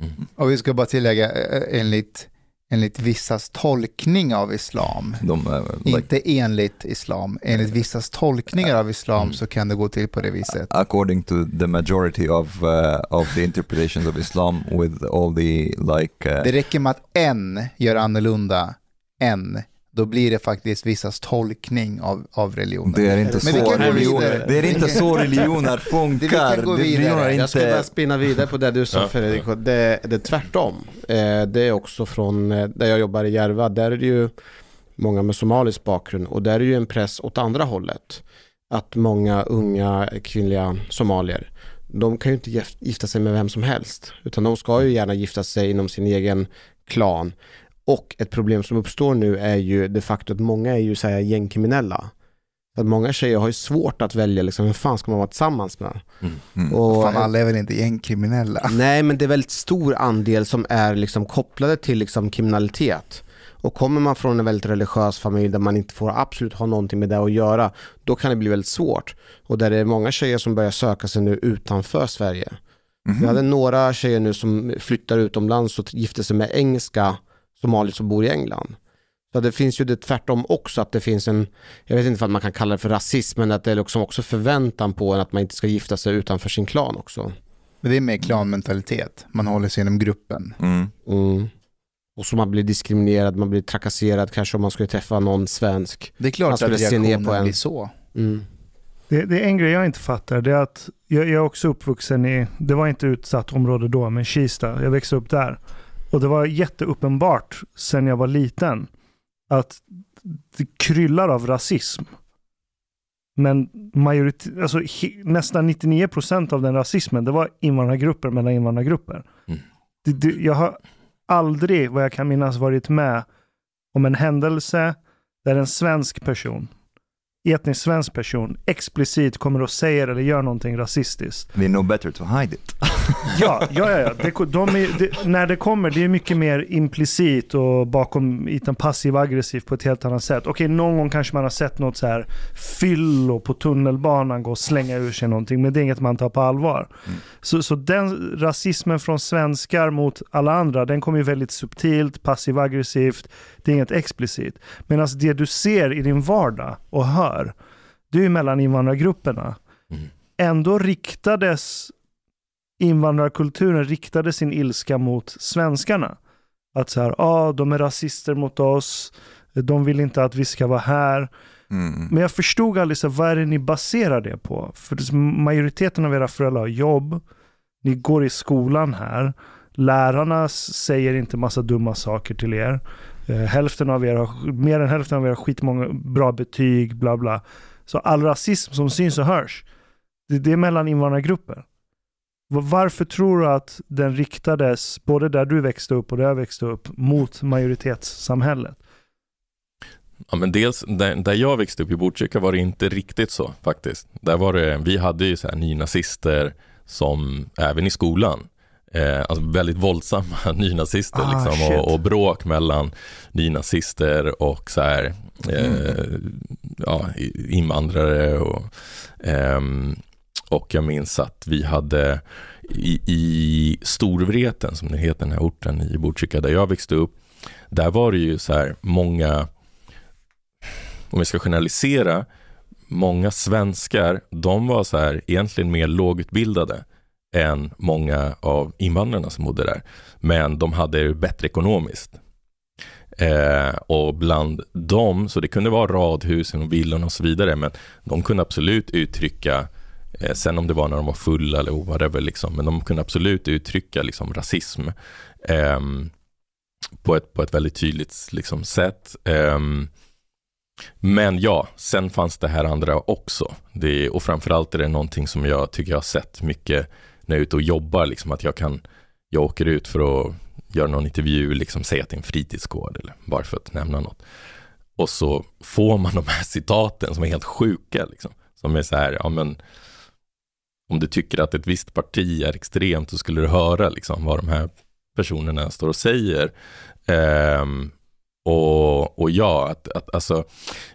mm. Och vi ska bara tillägga, eh, enligt, enligt vissas tolkning av islam, De, eh, like, inte enligt islam, enligt vissas tolkningar av islam Mm. så kan det gå till på det viset. according to the majority of uh, of the interpretations of Islam with all the like uh, Det räcker med att en gör annorlunda än, då blir det faktiskt vissas tolkning av, av religionen. det är inte vi så vidare. det är inte så religioner *laughs* vi funkar. kan gå vidare. religioner är Jag ska bara spinna vidare på det du sa. Fredrik. Det, det är tvärtom. Eh, Det är också från eh, där jag jobbar i Järva. Där är det ju många med somalisk bakgrund och där är det ju en press åt andra hållet. Att många unga kvinnliga somalier, de kan ju inte gif- gifta sig med vem som helst. Utan de ska ju gärna gifta sig inom sin egen klan. Och ett problem som uppstår nu är ju det faktum att många är ju så här gängkriminella. Att många tjejer har ju svårt att välja liksom, vem fan ska man vara tillsammans med? Mm. Och, Fan, alla är väl inte gängkriminella? *laughs* Nej, men det är väldigt stor andel som är liksom kopplade till liksom kriminalitet. Och kommer man från en väldigt religiös familj där man inte får absolut ha någonting med det att göra, då kan det bli väldigt svårt. Och där det är många tjejer som börjar söka sig nu utanför Sverige. Mhm. Vi hade några tjejer nu som flyttar utomlands och gifter sig med engelska somalier som bor i England. Så det finns ju det tvärtom också att det finns en, jag vet inte om man kan kalla det för rasism, men att det är liksom också förväntan på en att man inte ska gifta sig utanför sin klan också. Men det är mer klanmentalitet, man håller sig inom gruppen. Mm. Mm. Och så man blir diskriminerad, man blir trakasserad kanske om man skulle träffa någon svensk. Det är klart Man att skulle se ner reaktionen på en. blir så. Mm. Det, det är en grej jag inte fattar. Det är att jag, jag är också uppvuxen i, det var inte utsatt område då, men Kista. Jag växte upp där. Och det var jätteuppenbart sen jag var liten att det kryllar av rasism. Men majoritet, alltså, nästan 99% av den rasismen, det var invandrargrupper mellan invandrargrupper. Mm. Det, det, jag har aldrig, vad jag kan minnas, varit med om en händelse där en svensk person, etnisk svensk person, explicit kommer och säger eller gör någonting rasistiskt. They know better to hide it. *laughs* Ja, ja, ja. ja. Det, de är, det, när det kommer, det är mycket mer implicit och bakom ytan passiv aggressiv på ett helt annat sätt. Okej, någon gång kanske man har sett något så här fyllo på tunnelbanan gå och slänga ur sig någonting, men det är inget man tar på allvar. Mm. Så, så den rasismen från svenskar mot alla andra, den kommer ju väldigt subtilt, passiv aggressivt, det är inget explicit. Medan det du ser i din vardag och hör, det är ju mellan invandrargrupperna. Mm. Ändå riktades invandrarkulturen riktade sin ilska mot svenskarna. Att så här, ah, de är rasister mot oss, de vill inte att vi ska vara här. Mm. Men jag förstod aldrig, så vad är det ni baserar det på? För majoriteten av era föräldrar har jobb, ni går i skolan här, lärarna säger inte massa dumma saker till er. Eh, hälften av er har, mer än hälften av er har skitmånga bra betyg, bla bla. Så all rasism som syns och hörs, det, det är mellan invandrargrupper. Varför tror du att den riktades, både där du växte upp och där jag växte upp, mot majoritetssamhället? Ja, men dels där, där jag växte upp i Botkyrka var det inte riktigt så faktiskt. Där var det, vi hade ju så här nynazister som även i skolan, eh, alltså väldigt våldsamma *laughs* nynazister Ah, liksom, och, och bråk mellan nynazister och så här, eh, ja, i- invandrare och, ehm, och jag minns att vi hade i, i Storvreten, som det heter den här orten i Botkyrka där jag växte upp, där var det ju så här många om vi ska generalisera, många svenskar, de var så här egentligen mer lågutbildade än många av invandrarna som bodde där. Men de hade det bättre ekonomiskt. Eh, och bland dem, så det kunde vara radhusen och villorna och så vidare, men de kunde absolut uttrycka, eh, sen om det var när de var fulla eller whatever, liksom, men de kunde absolut uttrycka liksom, rasism eh, på, ett, på ett väldigt tydligt liksom, sätt. Ehm, men ja, sen fanns det här andra också. Det, och framförallt är det någonting som jag tycker jag har sett mycket när jag är ute och jobbar, liksom, att jag kan, jag åker ut för att göra någon intervju, liksom säga att det är en fritidsgård eller bara för att nämna något. Och så får man de här citaten som är helt sjuka, liksom. som är så här, ja men om du tycker att ett visst parti är extremt så skulle du höra liksom vad de här personerna står och säger. Um, och, och ja, att, att, alltså,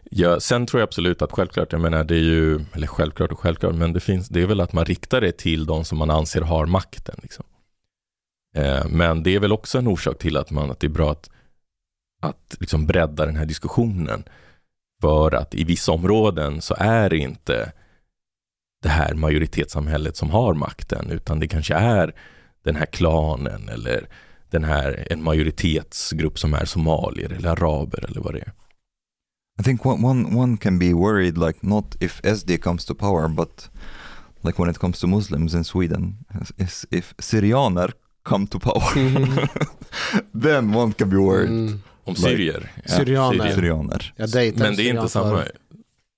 ja, sen tror jag absolut att självklart, jag menar det är ju, eller självklart och självklart, men det finns, det är väl att man riktar det till de som man anser har makten. Liksom. Eh, men det är väl också en orsak till att, man, att det är bra att, att liksom bredda den här diskussionen. För att i vissa områden så är det inte det här majoritetssamhället som har makten, utan det kanske är den här klanen eller den här, en majoritetsgrupp som är somalier eller araber eller vad det är. I think one, one, one can be worried like not if SD comes to power but like when it comes to Muslims in Sweden if, if Syrianer come to power Mm. *laughs* then one can be worried. Mm. Om syrier. Ja, Syrianer. Syrianer. Jag dejtade Men det är inte samma.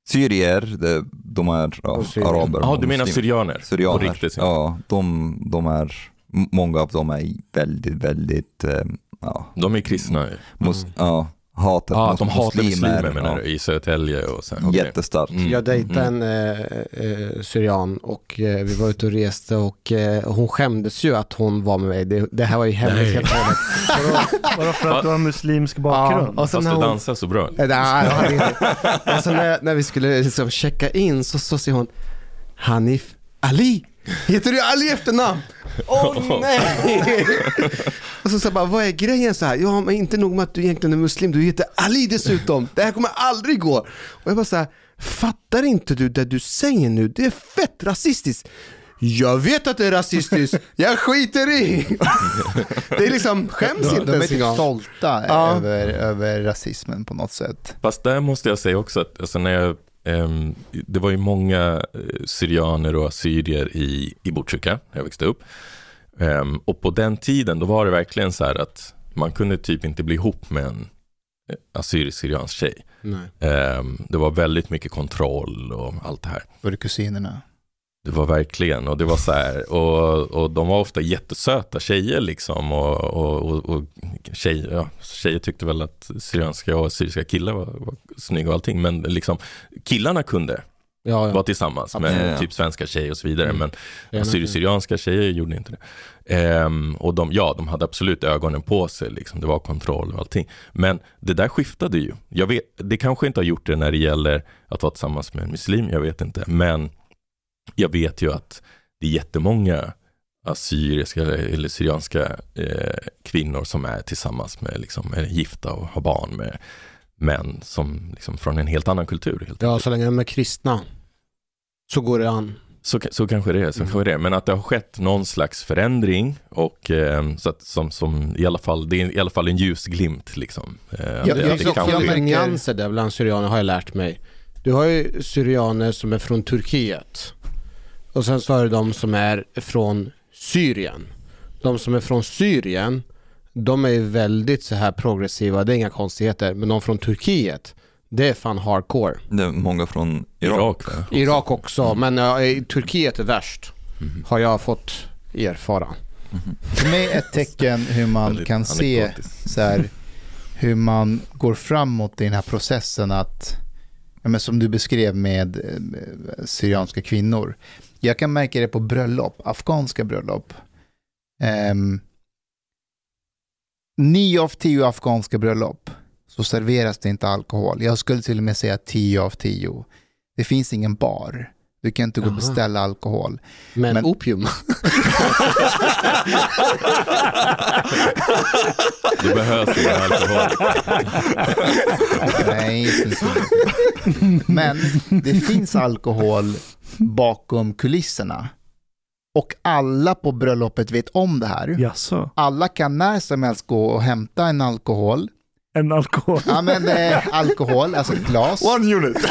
Syrier, det, de är ja, araber. Ja, och du menar muslimer. syrianer? På Syrianer. riktigt? Ja, de, de är, många av dem är väldigt, väldigt, eh, ja, De är kristna. mus, ja hatet Ja, mot de hatar muslimer menar ja, du, i Södertälje och sen. okej. Jättestarkt. Mm. Jag dejtade Mm. en eh, eh, syrian och eh, vi var ute och reste och eh, hon skämdes ju att hon var med mig. Det, det här var ju hemligt Nej. helt och hållet. Vadå, vadå för att du har muslimsk bakgrund? Ja, och sen Fast du hon, dansar så bra. Nej, jag inte. Och sen när, när vi skulle liksom checka in så, så säger hon Hanif Ali. Heter du Ali efternamn? Åh nej! *laughs* och så jag bara, vad är grejen så här? Ja, men inte nog med att du egentligen är muslim, du heter Ali dessutom. Det här kommer aldrig gå. Och jag bara så här, fattar inte du det du säger nu? Det är fett rasistiskt. Jag vet att det är rasistiskt, jag skiter i. *laughs* det är liksom, skäms De, inte de är ens typ stolta Ja. över, över rasismen på något sätt. Fast där måste jag säga också att alltså när jag, det var ju många eh, syrianer och assyrier i, i Botkyrka när jag växte upp. Ehm, och på den tiden då var det verkligen så här att man kunde typ inte bli ihop med en eh, assyrisk-syriansk tjej. Nej. Ehm, det var väldigt mycket kontroll och allt det här. Var det kusinerna? Det var verkligen, och det var så här, och, och de var ofta jättesöta tjejer liksom och, och, och, och tjej, ja, tjejer tyckte väl att syrianska och syriska killar var, var snygga och allting, men liksom killarna kunde Ja, ja. vara tillsammans med typ svenska tjejer och så vidare, Mm. men assyrisk-syrianska tjejer gjorde inte det. Ehm, och de, ja, de hade absolut ögonen på sig, liksom. det var kontroll och allting. Men det där skiftade ju. Jag vet, det kanske inte har gjort det när det gäller att vara tillsammans med en muslim, jag vet inte. Men jag vet ju att det är jättemånga assyriska eller, eller syrianska eh, kvinnor som är tillsammans med, liksom, är gifta och har barn med män som liksom, från en helt annan kultur. Helt Ja, så länge de är kristna så går det an. Så, så kanske det är, så Mm. kanske det är. Men att det har skett någon slags förändring och eh, så att, som, som i alla fall, det är i alla fall en ljusglimt liksom. Eh, Ja, det, det jag- finns det kan också märker- nyanser där bland syrianer har jag lärt mig. Du har ju syrianer som är från Turkiet och sen så har du de som är från Syrien. De som är från Syrien, de är ju väldigt så här progressiva, det är inga konstigheter. Men de från Turkiet, det är fan hardcore. Det är många från Irak. Irak, va? Irak också, men ja, i Turkiet är värst. Mhm. Har jag fått erfara. För mig är ett tecken hur man kan se så här, hur man går framåt i den här processen att, ja, men som du beskrev med eh, syrianska kvinnor. Jag kan märka det på bröllop, afghanska bröllop. Um, nio av tio afghanska bröllop så serveras det inte alkohol. Jag skulle till och med säga tio av tio. Det finns ingen bar. Du kan inte gå och beställa alkohol. Men, Men- opium. *laughs* Det behövs ingen alkohol. Nej, det finns inte. Men det finns alkohol bakom kulisserna. Och alla på bröllopet vet om det här. Jaså? Alla kan när som helst gå och hämta en alkohol. En alkohol? Ja men eh, alkohol, alltså ett glas. One unit! *laughs*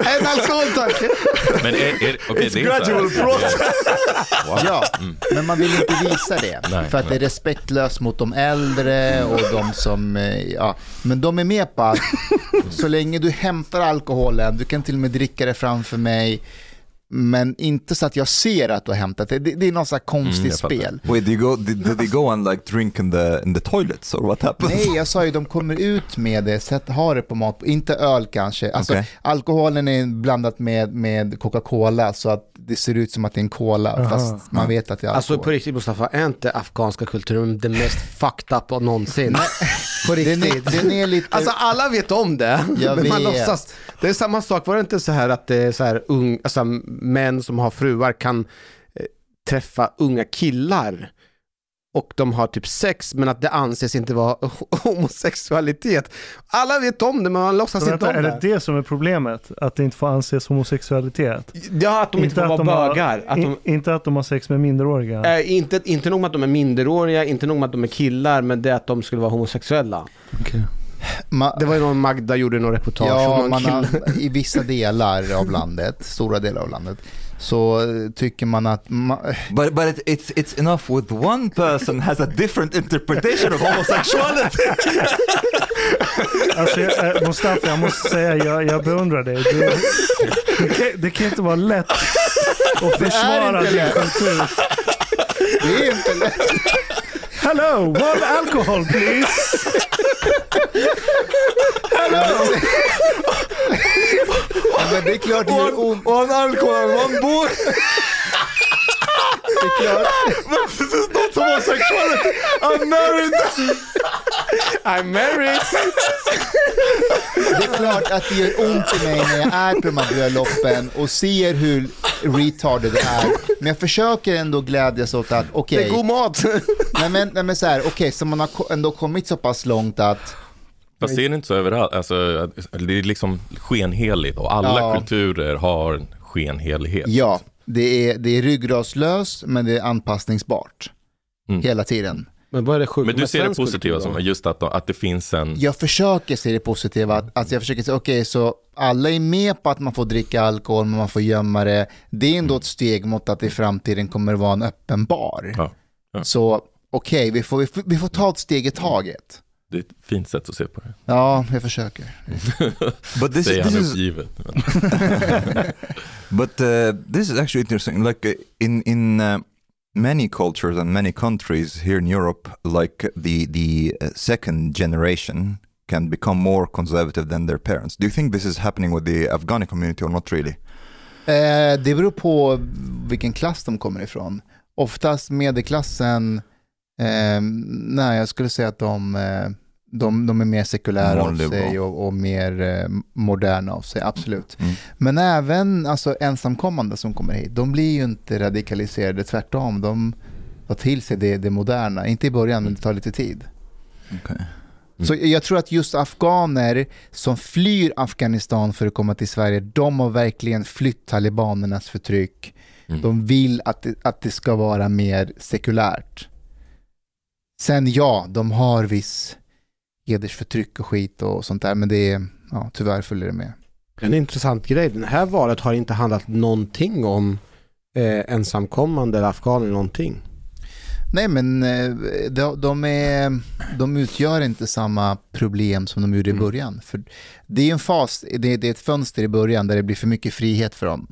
En alkohol tack! Men är, är, okay, It's det är gradual här. Wow. Ja, men man vill inte visa det. Nej, för att det är respektlöst mot de äldre och de som, eh, ja. Men de är med på att så länge du hämtar alkoholen, du kan till och med dricka det framför mig, men inte så att jag ser att du har hämtat det. Det, det är något så här konstigt Mm, spel. Wait, did, you go, did, did they go and like drink in the, in the toilets or what happened? Nej, jag sa ju de kommer ut med det, sätt, ha det på mat, inte öl kanske. Alltså, Okej. Alkoholen är blandat med, med Coca-Cola så att det ser ut som att det är en cola, Aha. fast man vet att det är alkohol. Alltså på riktigt Mustafa, är inte afghanska kulturen det mest fucked up av någonsin? *laughs* på den, riktigt. är, den är lite... Alltså alla vet om det, Jag *laughs* men man vet. låtsas. Det är samma sak, var det inte så här att det är så här ung, alltså män som har fruar kan eh, träffa unga killar och de har typ sex men att det anses inte vara *laughs* homosexualitet. Alla vet om det men man låtsas Så inte vänta, om är det. det det som är problemet? Att det inte får anses homosexualitet? Ja, att de inte, får vara de har- bögar. Att de, in, inte att de har sex med minderåriga? eh, inte, inte nog med att de är minderåriga, inte nog med att de är killar, men det är att de skulle vara homosexuella. Ma- Det var ju någon Magda gjorde någon reportage om Ja, någon man kille. i vissa delar av landet, stora delar av landet, så tycker man att... Ma- But, but it, it's, it's enough with one person has a different interpretation of homosexuality. *laughs* Alltså, jag, eh, Mustafa, jag måste säga, jag, jag beundrar dig. Du, det, kan, det kan inte vara lätt att försvara inte din lätt. kultur. det är inte lätt. Hello, one alcohol please. Ja, men det är klart det gör ont. One alcohol, one boy. Det är klart. This is not homosexuality. I'm married. I'm married! Det är klart att det gör ont i mig när jag är på de här bröllopen och ser hur retarded det är. Men jag försöker ändå glädjas åt att, Det okej, är god mat! nej men, nej men så här, okej, så man har ko- ändå kommit så pass långt att, Fast det är inte så överallt. Alltså, det är liksom skenheligt och alla Ja. kulturer har en skenhelighet. ja, det är, det är ryggradslöst men det är anpassningsbart. Mm. Hela tiden. Men vad är det sjuka Men du ser det positiva som just att, att det finns en... Jag försöker se det positiva, att, att jag försöker säga, okej, så alla är med på att man får dricka alkohol, men man får gömma det. Det är ändå ett steg mot att det i framtiden kommer att vara en öppen bar. Ja, ja. Så okej, vi, får, vi, får, vi får ta ett steg i taget. Det är ett fint sätt att se på det. Ja, jag försöker. *laughs* But this, Säger this han is uppgivet. *laughs* But uh, this is actually interesting. Like uh, in in uh, many cultures and many countries here in Europe, like the the uh, second generation can become more conservative than their parents. Do you think this is happening with the Afghani community or not really? Eh, det beror på vilken klass de kommer ifrån. Oftast medelklassen, eh, nej jag skulle säga att de, eh, de, de är mer sekulära av sig och, och mer eh, moderna av sig, absolut. Mm. Men även alltså, ensamkommande som kommer hit, de blir ju inte radikaliserade, tvärtom. De tar till sig det, det moderna, inte i början men det tar lite tid. Okay. Så jag tror att just afghaner som flyr Afghanistan för att komma till Sverige, de har verkligen flytt talibanernas förtryck. Mm. De vill att det, att det ska vara mer sekulärt. Sen ja, de har viss hedersförtryck och skit och sånt där, men det är, ja, tyvärr följer det med. En intressant grej, det här valet har inte handlat någonting om eh, ensamkommande eller afghaner någonting. Nej, men eh, de, de, är, de utgör inte samma problem som de gjorde i Mm. början. För det är en fas, det, det är ett fönster i början där det blir för mycket frihet för dem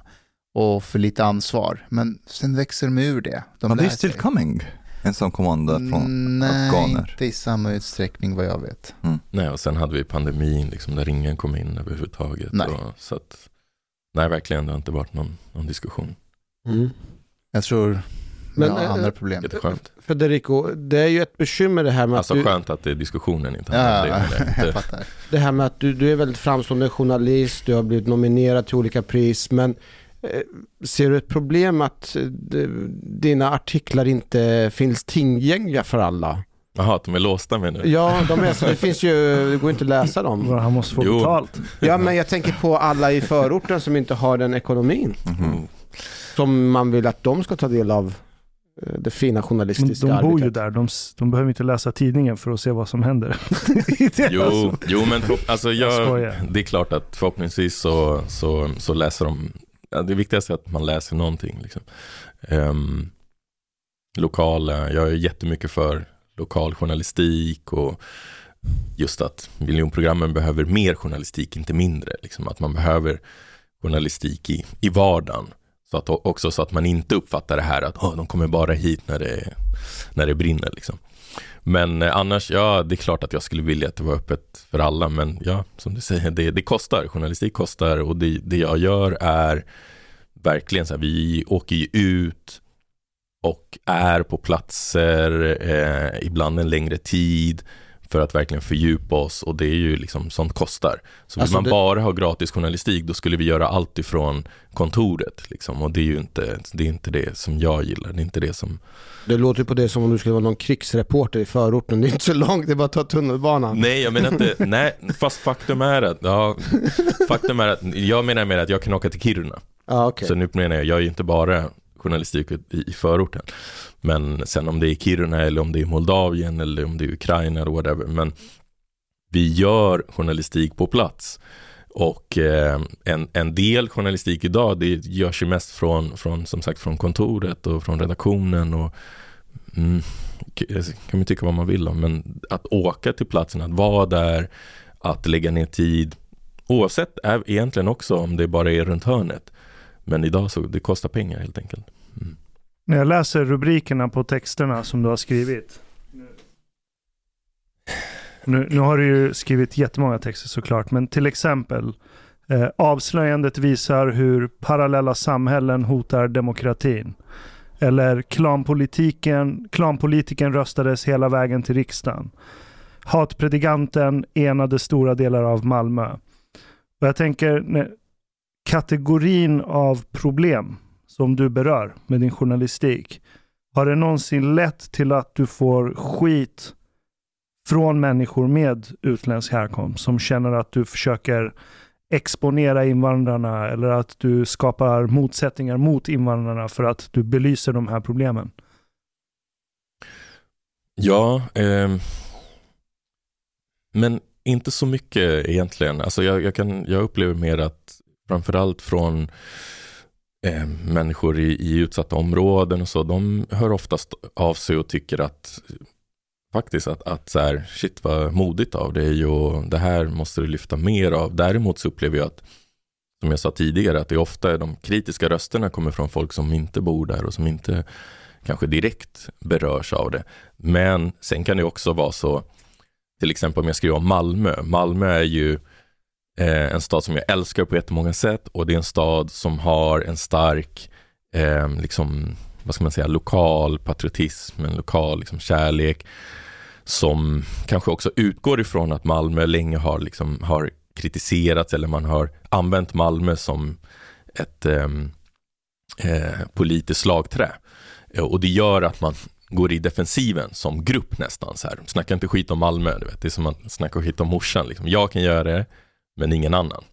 och för lite ansvar. Men sen växer de ur det. De Are lär they still sig. coming? Ensamkommande från Mm, Nej, afghaner? inte i samma utsträckning vad jag vet. Nej, och sen hade vi pandemin liksom, där ingen kom in överhuvudtaget. Nej. Och, så att, nej, verkligen, det har inte varit någon, någon diskussion. Jag tror Men, har eh, andra problem. Jätteskönt. Federico, det är ju ett bekymmer det här med Alltså att du, skönt att det är diskussionen inte handlar Ja, det. men *laughs* jag det. fattar. det här med att du, du är väldigt framstående journalist, du har blivit nominerad till olika pris, men eh, ser du ett problem att eh, dina artiklar inte finns tillgängliga för alla? Jaha, att de är låsta med nu? Ja, de är, så det finns ju, det går inte att läsa dem. Han måste få Jo. betalt. Ja, men jag tänker på alla i förorten som inte har den ekonomin. Mm. Som man vill att de ska ta del av eh, det fina Men journalistiska de bor ju arbetet. där. De, de behöver inte läsa tidningen för att se vad som händer. *laughs* Jo, jo men alltså Jag jag, det är klart att förhoppningsvis så, så, så läser de, ja, det viktigaste är att man läser någonting. Liksom. Um, lokala, jag är jättemycket för lokal journalistik och just att miljonprogrammen behöver mer journalistik, inte mindre. Liksom, att man behöver journalistik i, i vardagen. Så att, också så att man inte uppfattar det här att oh, de kommer bara hit när det, när det brinner. Liksom. Men eh, annars, ja, det är klart att jag skulle vilja att det var öppet för alla, men ja, som du säger, det, det kostar. Journalistik kostar och det, det jag gör är verkligen så här, vi åker ju ut och är på platser, eh, ibland en längre tid för att verkligen fördjupa oss och det är ju liksom, sånt kostar. Så vill Alltså man det- bara ha gratis journalistik, då skulle vi göra allt ifrån kontoret liksom, och det är ju inte det, är inte det som jag gillar, det är inte det som Det låter ju på det som om du skulle vara någon krigsreporter i förorten. Det är inte så långt, det är bara att ta tunnelbanan. Nej, jag menar inte, *laughs* nej, fast faktum är att, ja, faktum är att, jag menar mer att jag kan åka till Kiruna. Ja, okej. Så nu menar jag, jag är ju inte bara journalistik i, i förorten. Men sen om det är Kiruna eller om det är Moldavien eller om det är Ukraina eller whatever. Men vi gör journalistik på plats. Och eh, en, en del journalistik idag, det görs ju mest från, från, som sagt, från kontoret och från redaktionen. Och, mm, kan man tycka vad man vill om, men att åka till platsen, att vara där, att lägga ner tid, oavsett egentligen också om det bara är runt hörnet. Men idag så det kostar pengar helt enkelt. När jag läser rubrikerna på texterna som du har skrivit. Nu, nu har du ju skrivit jättemånga texter såklart, men till exempel eh, avslöjandet visar hur parallella samhällen hotar demokratin. Eller klanpolitiken, klanpolitiken röstades hela vägen till riksdagen. Hatpredikanten enade stora delar av Malmö. Och jag tänker, när, kategorin av problem som du berör med din journalistik. Har det någonsin lett till att du får skit från människor med utländsk härkomst som känner att du försöker exponera invandrarna eller att du skapar motsättningar mot invandrarna för att du belyser de här problemen? Ja, eh, men inte så mycket egentligen. Alltså jag, jag, kan, jag upplever mer att framförallt från eh, människor i, i utsatta områden och så, de hör oftast av sig och tycker att faktiskt att, att så här, shit vad modigt av dig och det här måste du lyfta mer av. Däremot så upplever jag att, som jag sa tidigare, att det ofta de kritiska rösterna kommer från folk som inte bor där och som inte kanske direkt berörs av det. Men sen kan det också vara så, till exempel om jag skriver om Malmö. Malmö är ju eh, en stad som jag älskar på jättemånga sätt och det är en stad som har en stark, eh, liksom, vad ska man säga, lokal patriotism, en lokal liksom, kärlek som kanske också utgår ifrån att Malmö länge har, liksom, har kritiserats eller man har använt Malmö som ett eh, eh, politiskt slagträ. Eh, Och det gör att man går i defensiven som grupp nästan. Så här. Snacka inte skit om Malmö, du vet. det är som att snacka skit om morsan. Liksom. Jag kan göra det, men ingen annan.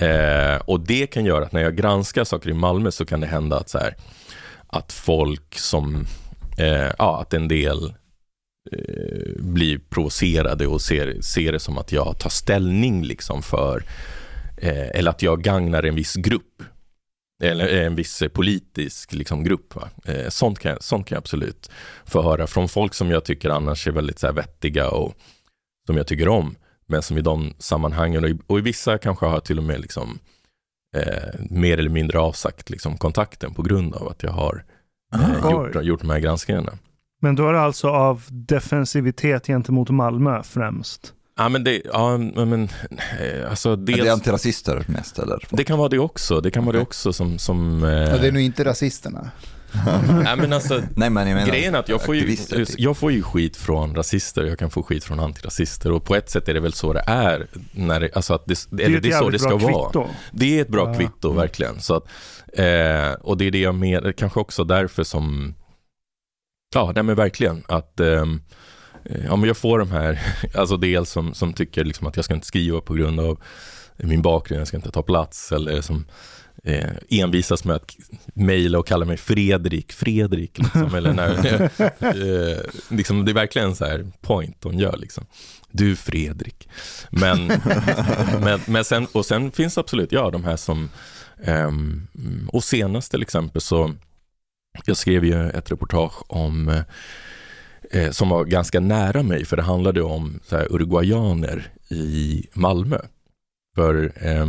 Eh, och det kan göra att när jag granskar saker i Malmö så kan det hända att, så här, att folk som, eh, ja, att en del eh, blir provocerade och ser, ser det som att jag tar ställning liksom för, eh, eller att jag gagnar en viss grupp eller eh, en viss politisk liksom, grupp. Va? Eh, sånt, kan jag, sånt kan jag absolut få höra från folk som jag tycker annars är väldigt så här, vettiga och som jag tycker om. Men som i de sammanhangen och i, och i vissa kanske har till och med liksom, eh, mer eller mindre avsagt liksom, kontakten på grund av att jag har eh, gjort, gjort de här granskningarna. Men då är det alltså av defensivitet gentemot Malmö främst? Ja men det, ja men, eh, alltså Är det dels, antirasister mest eller? det kan vara det också, det kan vara det också som, som eh, Ja, det är nog inte rasisterna. Nej, men alltså, *laughs* Nej men jag menar Grejen är att jag får, ju, typ. jag får ju skit från rasister, jag kan få skit från antirasister och på ett sätt är det väl så det är. När det, alltså att det, Det är eller det är så det ska vara. kvitto. Det är ett bra Ja. kvitto, Mm. verkligen. Så att, eh, och det är det jag menar, kanske också därför som, ja, nej men verkligen, att ehm, eh, ja men jag får de här, *laughs* alltså dels som, som tycker liksom att jag ska inte skriva på grund av min bakgrund, jag ska inte ta plats eller som eh, envisas med att mejla och kalla mig Fredrik, Fredrik. Liksom, eller när, *laughs* eh, liksom, det är verkligen så här point de gör. Liksom. Du Fredrik. Men, *laughs* men, men sen, och sen finns absolut, ja, de här som, eh, och senast till exempel så, jag skrev ju ett reportage om eh, som var ganska nära mig, för det handlade om så här, uruguayaner i Malmö. För eh,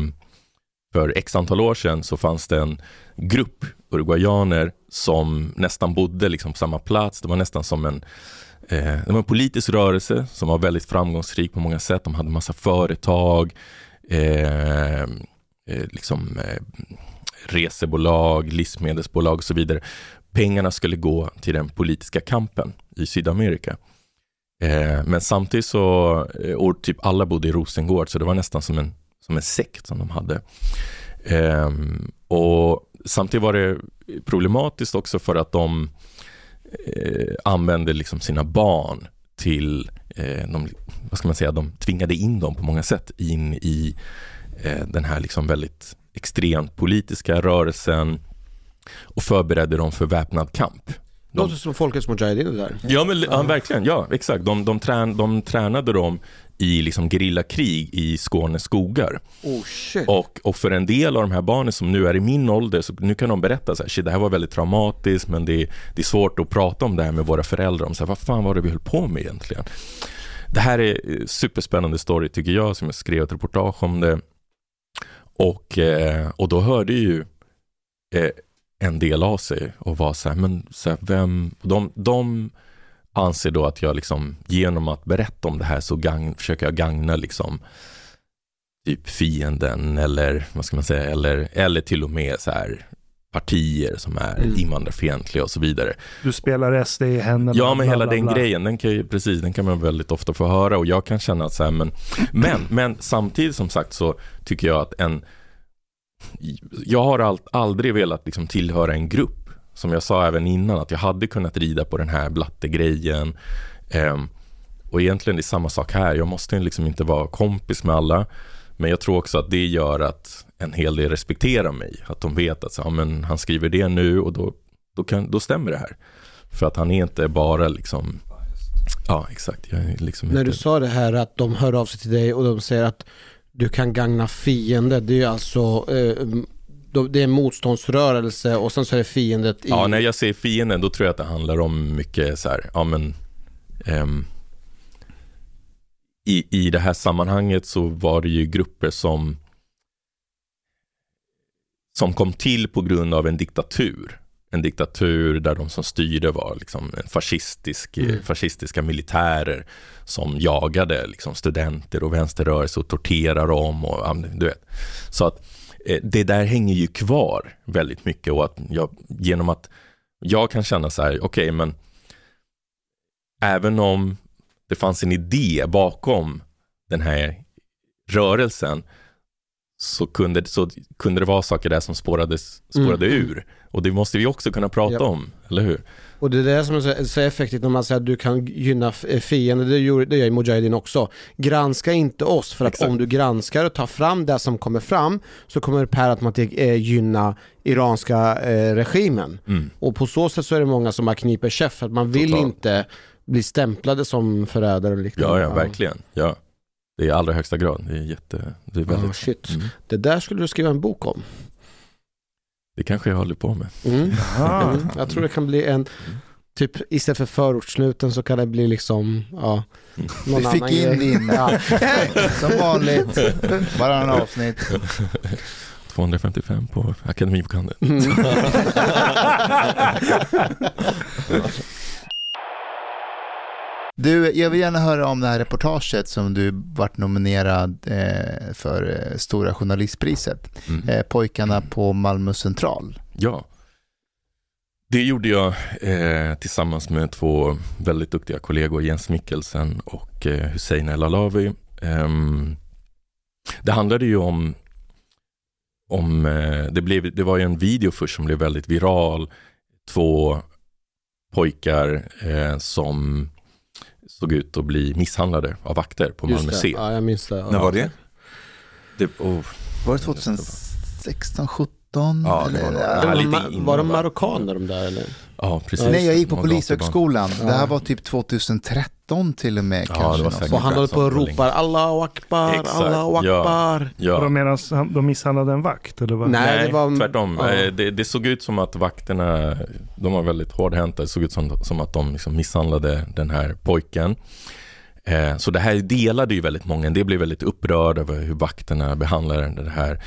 för x antal år sedan så fanns det en grupp uruguayaner som nästan bodde liksom på samma plats. Det var nästan som en, eh, det var en politisk rörelse som var väldigt framgångsrik på många sätt. De hade massa företag, eh, eh, liksom, eh, resebolag, livsmedelsbolag och så vidare. Pengarna skulle gå till den politiska kampen i Sydamerika. Eh, men samtidigt så, eh, och typ alla bodde i Rosengård, så det var nästan som en som en sekt som de hade. Um, och Samtidigt var det problematiskt också för att de eh, använde liksom sina barn till, eh, de, vad ska man säga, de tvingade in dem på många sätt in i eh, den här liksom väldigt extremt politiska rörelsen och förberedde dem för väpnad kamp. De... Låter som Folkets Mujahedin där. Ja, men, ja, verkligen. Ja, exakt. De, de, trän, de tränade dem i liksom gerillakrig i Skånes skogar. Oh. Och, och för en del av de här barnen som nu är i min ålder, så nu kan de berätta så här, det här var väldigt traumatiskt, men det, det är svårt att prata om det här med våra föräldrar, om så här, vad fan var det vi höll på med egentligen? Det här är superspännande story tycker jag, som jag skrev ett reportage om det. Och, eh, och då hörde ju eh, en del av sig och var så här, men så här, vem, de, de anser då att jag liksom, genom att berätta om det här så gang, försöker jag gagna liksom typ fienden eller vad ska man säga, eller, eller till och med så här partier som är mm. invandrarfientliga och så vidare. Du spelar SD i händerna. Ja, men hela den grejen, den kan ju, precis, den kan man väldigt ofta få höra och jag kan känna att så här, men, men, men samtidigt som sagt så tycker jag att en, jag har all, aldrig velat liksom tillhöra en grupp som jag sa även innan, att jag hade kunnat rida på den här blattegrejen. Eh, och egentligen är det samma sak här. Jag måste liksom inte vara kompis med alla. Men jag tror också att det gör att en hel del respekterar mig. Att de vet att så, ja, men han skriver det nu och då, då, kan, då stämmer det här. För att han är inte bara liksom Ja, exakt. Liksom När inte... du sa det här att de hör av sig till dig och de säger att du kan gagna fiender. Det är alltså eh, det är en motståndsrörelse och sen så är det fiendet i... Ja, när jag säger fienden då tror jag att det handlar om mycket så här, ja men um, i, i det här sammanhanget så var det ju grupper som som kom till på grund av en diktatur. En diktatur där de som styrde var liksom en fascistisk, mm. fascistiska militärer som jagade liksom studenter och vänsterrörelse och torterade dem. Och, du vet. Så att det där hänger ju kvar väldigt mycket och att jag, genom att jag kan känna så här, okej okay, men även om det fanns en idé bakom den här rörelsen så kunde, så kunde det vara saker där som spårades, spårade mm. ur. Och det måste vi också kunna prata ja. om, eller hur? Och det är det som är så effektivt när man säger att du kan gynna eh, fienden, det gör, det gör Mujahedin också. Granska inte oss, för att Exakt. om du granskar och tar fram det som kommer fram så kommer det per automatik eh, gynna iranska eh, regimen. Mm. Och på så sätt så är det många som har kniper käft, för att man vill Total. inte bli stämplade som förrädare och liknande. Ja, ja, verkligen. Ja. Det är i allra högsta grad. Det är jätte... Det är väldigt... Oh, shit. Mm. Det där skulle du skriva en bok om. Det kanske jag håller på med. Mm. *laughs* Mm. Jag tror det kan bli en, typ istället för förortssnuten så kan det bli liksom, ja. Någon du fick in din, ja. *laughs* som vanligt, varannan avsnitt. *laughs* 255 på Akademibokhandeln. Mm. Du, jag vill gärna höra om det här reportaget som du vart nominerad eh, för eh, Stora Journalistpriset. Mm. Eh, pojkarna på Malmö central. Ja, det gjorde jag eh, tillsammans med två väldigt duktiga kollegor, Jens Mikkelsen och eh, Hussein El Alawi. Ehm, det handlade ju om, om eh, det, blev, det var ju en video först som blev väldigt viral. Två pojkar som såg ut att bli misshandlade av vakter på Just Malmö det. C. Ja, jag minns det. När var det? Det, oh, Var det 2016, 17? Ja, var eller- Ja, var, lite de, innan, var de marockaner de där eller? ja, precis. Nej, jag gick på var polishögskolan. Ja. Det här var typ 2013 till och med. Ja, kanske. Och han håller på och ropar Allahu akbar, Allahu ja. akbar. Och Ja, de medan de misshandlade en vakt? Eller vad? Nej, Nej, det var- tvärtom. ja. Eh, Det, det såg ut som att vakterna, de var väldigt hårdhänta. Det såg ut som, som att de liksom misshandlade den här pojken. Eh, Så det här delade ju väldigt många. Det blev väldigt upprörda över hur vakterna behandlade det här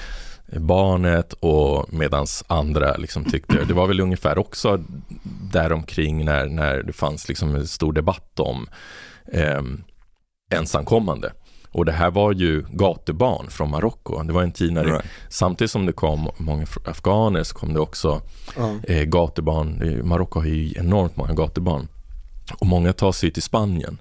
barnet och medans andra liksom tyckte, det var väl ungefär också däromkring när, när det fanns liksom en stor debatt om eh, ensamkommande. Och det här var ju gatubarn från Marocko. Det var en tid när det Right. Samtidigt som det kom många afghaner så kom det också Ja. eh, gatubarn. Marocko har ju enormt många gatubarn. Och många tar sig till Spanien.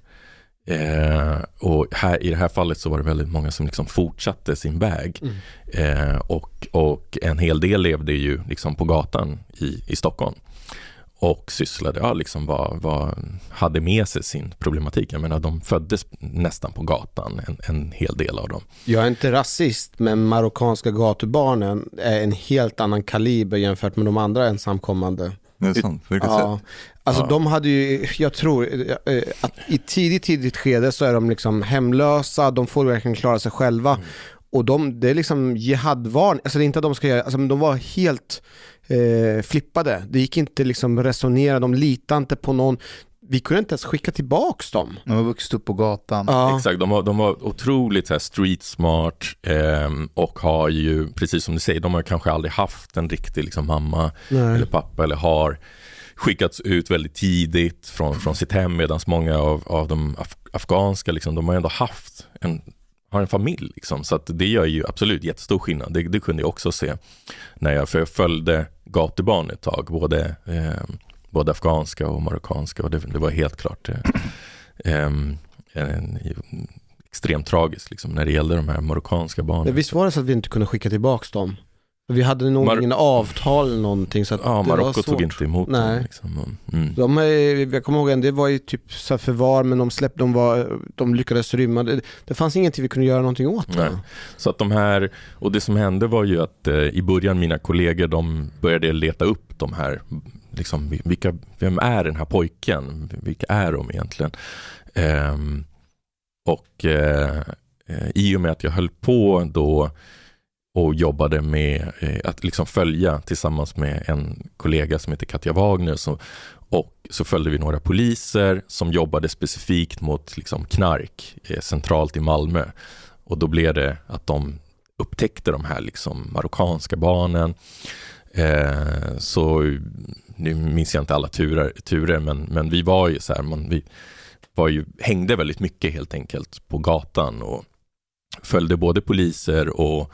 Eh, och här, i det här fallet så var det väldigt många som liksom fortsatte sin väg. Mm. Eh, och, och en hel del levde ju liksom på gatan i, i Stockholm. Och sysslade, ja liksom var, var, hade med sig sin problematik. Jag menar de föddes nästan på gatan, en, en hel del av dem. Jag är inte rasist, men marockanska gatubarnen är en helt annan kaliber jämfört med de andra ensamkommande. Det är sant. På vilket Ja, sätt? alltså Ja. de hade ju, jag tror, eh, att i tidigt, tidigt skede så är de liksom hemlösa, de får verkligen klara sig själva. Mm. Och de, det är liksom jihadvarning, alltså det är inte att de ska göra, alltså de var helt eh, flippade. Det gick inte liksom resonera, de litade inte på någon. Vi kunde inte ens skicka tillbaks dem. De har vuxit upp på gatan. Ja, Exakt, de var, de var otroligt så här, street smart ehm, och har ju, precis som du säger, de har kanske aldrig haft en riktig liksom, mamma nej. eller pappa eller har skickats ut väldigt tidigt från, från sitt hem medan många av, av de af, afghanska, liksom, de har ändå haft en, har en familj. Liksom, så att det gör ju absolut jättestor skillnad. Det, det kunde jag också se när jag, för jag följde gatubarn ett tag, både, eh, både afghanska och marockanska och det, det var helt klart eh, em, *clears throat* en, en, extremt tragiskt liksom, när det gällde de här marockanska barnen. Visst var det så att vi inte kunde skicka tillbaks dem? Vi hade nog Mar- ingen avtal eller någonting så att Ja, det Marocko tog inte emot Nej. dem. Liksom. Mm. De är, jag kommer ihåg en, det var ju typ så förvar men de släppte, de, var, de lyckades rymma. Det, det fanns ingenting vi kunde göra någonting åt. Nej. Så att de här, och det som hände var ju att eh, i början mina kollegor de började leta upp de här, liksom, vilka, vem är den här pojken? Vilka är de egentligen? Ehm, eh, och eh, i och med att jag höll på då och jobbade med eh, att liksom följa tillsammans med en kollega som heter Katja Wagner så, och så följde vi några poliser som jobbade specifikt mot liksom, knark eh, centralt i Malmö. Och då blev det att de upptäckte de här liksom marockanska barnen. Eh, så nu minns jag inte alla turer, turer men, men vi var ju så här, man, vi var ju, hängde väldigt mycket helt enkelt på gatan och följde både poliser och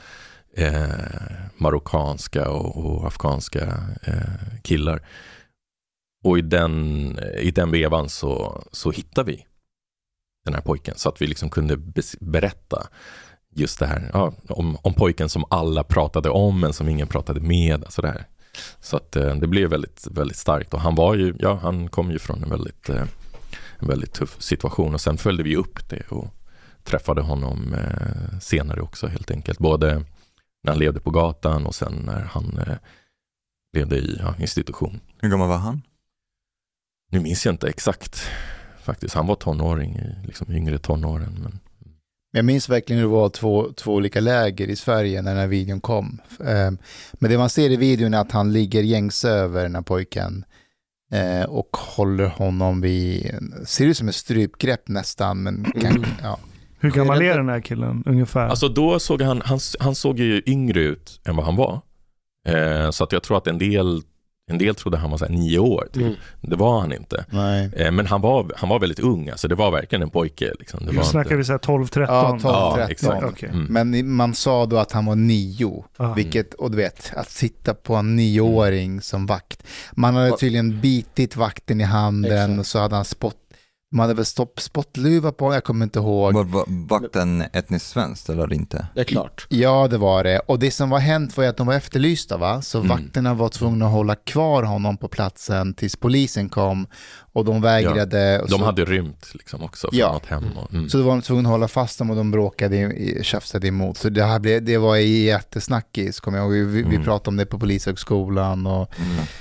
eh, marockanska och, och afghanska eh, killar. Och i den, i den vevan så, så hittade vi den här pojken så att vi liksom kunde berätta just det här ja, om, om pojken som alla pratade om men som ingen pratade med. Alltså det här. Så att eh, det blev väldigt, väldigt starkt och han var ju, ja han kom ju från en väldigt, eh, en väldigt tuff situation och sen följde vi upp det och träffade honom eh, senare också helt enkelt. Både när han levde på gatan och sen när han levde i ja, institution. Hur gammal var han? Nu minns jag inte exakt faktiskt. Han var tonåring, liksom yngre tonåren. Men Jag minns verkligen hur det var två, två olika läger i Sverige när den här videon kom. Ehm, Men det man ser i videon är att han ligger gängse över den här pojken eh, och håller honom vid, ser ut som ett strypgrepp nästan, men kan, ja. Hur gammal är den här killen ungefär? Alltså då såg han, han, han såg ju yngre ut än vad han var. Eh, så att jag tror att en del, en del trodde han var så här nio år. Typ. Mm. Det var han inte. Nej. Eh, men han var, han var väldigt ung, alltså det var verkligen en pojke. Liksom. Det Nu snackar inte... vi så här 12-13? Ja, 12. Ja, 13. exakt. Okej. Mm. Men man sa då att han var nio, Ja. vilket, och du vet, att sitta på en nioåring som vakt. Man hade tydligen bitit vakten i handen Exakt. och så hade han spott, De hade väl stopp, spottluva på, jag kommer inte ihåg. Var, var vakten etniskt svenskt eller inte? Det är klart. Ja, det var det. Och det som var hänt var att de var efterlysta, va? Så Mm. vakterna var tvungna att hålla kvar honom på platsen tills polisen kom. Och de vägrade. och De så, hade rymt liksom också från Ja. något hem. Och, mm. så då var de tvungna att hålla fast dem och de bråkade, i- tjafsade emot. Så det, här blev, det var jättesnackis, kommer jag ihåg. Vi, vi Mm. pratade om det på polishögskolan. Och...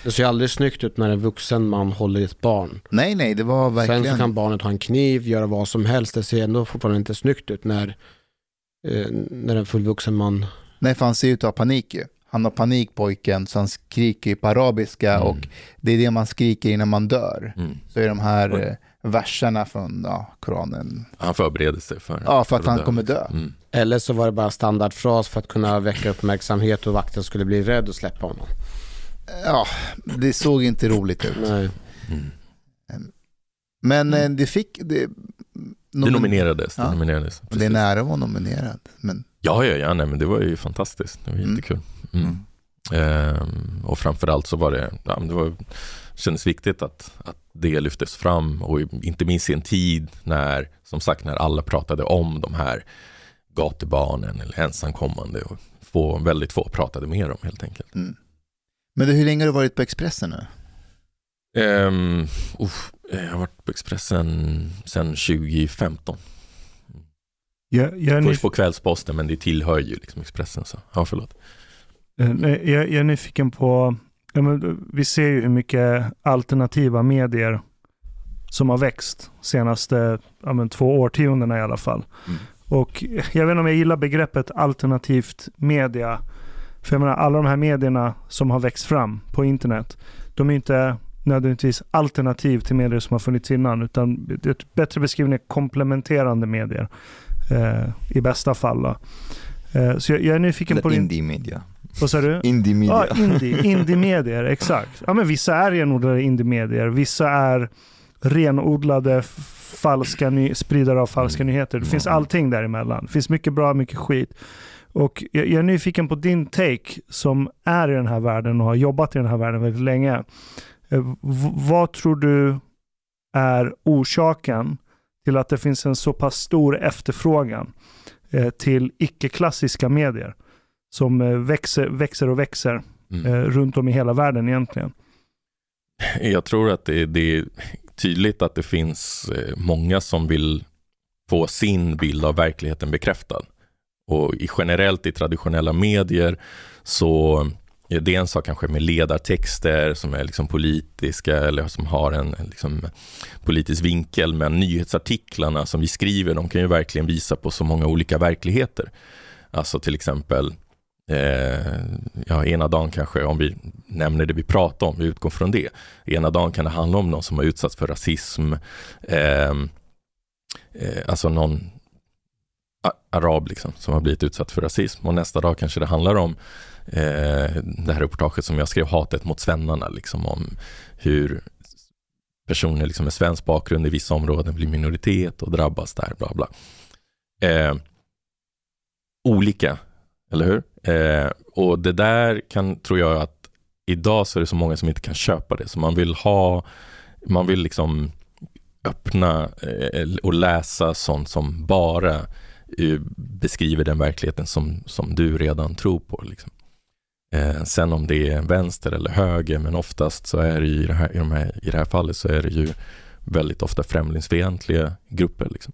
Det ser ju aldrig snyggt ut när en vuxen man håller i ett barn. Nej, nej, det var verkligen... Sen så kan barnet ha en kniv, göra vad som helst. Det ser ändå fortfarande inte snyggt ut när, eh, när en fullvuxen man... Nej, för han ser ut att ha panik ju. Han har panik pojken, så han skriker ju på arabiska Mm. och det är det man skriker innan man dör. Mm. Så är de här Oj. eh, verserna från ja, Koranen. Han förbereder sig för, Ja, för att han dö. kommer dö. Mm. Eller så var det bara standardfras för att kunna väcka uppmärksamhet och vakten skulle bli rädd och släppa honom. Ja, det såg inte roligt ut. Nej. Mm. Men eh, det fick... Det, Det nomin- nominerades. Det Ja. nominerades Och Det är precis. nära att vara nominerad. Men Ja, ja, ja nej, men det var ju fantastiskt. Det var Mm. jättekul. Mm. Ehm, och framförallt så var det, ja, det var, kändes viktigt att, att det lyftes fram och inte minst i en tid när, som sagt, när alla pratade om de här gatubarnen eller ensamkommande och få, väldigt få pratade mer om helt enkelt. mm. men du, hur länge har du varit på Expressen nu? Um, jag har varit på Expressen sedan 2015. Jag, jag, är nyf- Först på Kvällsposten, men det tillhör ju liksom Expressen. Så. Ja, förlåt. Eh, jag, jag är nyfiken på, ja, men, vi ser ju hur mycket alternativa medier som har växt senaste ja, men, två årtiondena i alla fall. Mm. Och jag vet inte om jag gillar begreppet alternativt media. För jag menar, alla de här medierna som har växt fram på internet, de är inte nödvändigtvis alternativ till medier som har funnits innan, utan ett bättre beskrivning är komplementerande medier. Eh, I bästa fall. Eh, så jag, jag är nyfiken på Eller din... indie media. Vad sa du? Indie media. Ja, indie, indie-medier, exakt. Ja, men vissa är renodlade indie-medier, vissa är renodlade falska ny- spridare av falska Mm. nyheter. Det finns Mm. allting däremellan. Det finns mycket bra, mycket skit. Och jag, jag är nyfiken på din take som är i den här världen och har jobbat i den här världen väldigt länge. Eh, v- vad tror du är orsaken till att det finns en så pass stor efterfrågan eh, till icke-klassiska medier som eh, växer, växer och växer Mm. eh, runt om i hela världen egentligen. *laughs* Jag tror att det, det är tydligt att det finns eh, många som vill få sin bild av verkligheten bekräftad. Och i generellt i traditionella medier så är det en sak kanske med ledartexter som är liksom politiska eller som har en en liksom politisk vinkel. Men nyhetsartiklarna som vi skriver, de kan ju verkligen visa på så många olika verkligheter. Alltså till exempel Eh, ja, ena dagen kanske, om vi nämner det vi pratar om, vi utgår från det. Ena dagen kan det handla om någon som har utsatts för rasism, eh, eh, alltså någon arab liksom, som har blivit utsatt för rasism. Och nästa dag kanske det handlar om eh, det här reportaget som jag skrev, Hatet mot svennarna, liksom om hur personer liksom med svensk bakgrund i vissa områden blir minoritet och drabbas där, bla bla. Eh, olika eller hur? Eh, och det där kan, tror jag att idag så är det så många som inte kan köpa det. Så man vill ha, man vill liksom öppna eh, och läsa sånt som bara eh, beskriver den verkligheten som, som du redan tror på. Liksom. Eh, sen om det är vänster eller höger, men oftast så är det ju i det här, i, de här, i det här fallet så är det ju väldigt ofta främlingsfientliga grupper. Liksom.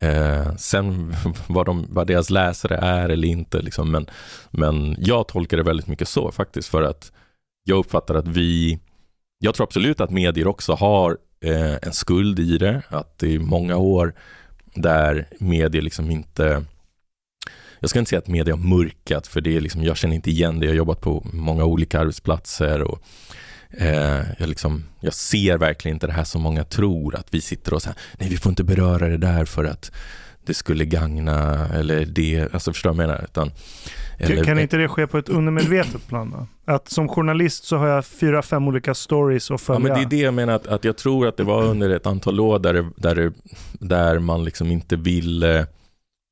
Eh, sen *laughs* vad, de, vad deras läsare är eller inte, liksom, men, men jag tolkar det väldigt mycket så faktiskt för att jag uppfattar att vi, jag tror absolut att medier också har eh, en skuld i det, att det är många år där medier liksom inte jag ska inte säga att media har mörkat, för det är liksom, jag känner inte igen det. Jag har jobbat på många olika arbetsplatser och jag, liksom, jag ser verkligen inte det här som många tror, att vi sitter och säger nej vi får inte beröra det där för att det skulle gagna eller det, alltså förstår du vad jag menar? Utan, eller, kan inte det ske på ett undermedvetet plan då? Att som journalist så har jag fyra, fem olika stories att Ja, följa. men det är det jag menar, att, att jag tror att det var under ett antal år där, det- där, det- där man liksom inte ville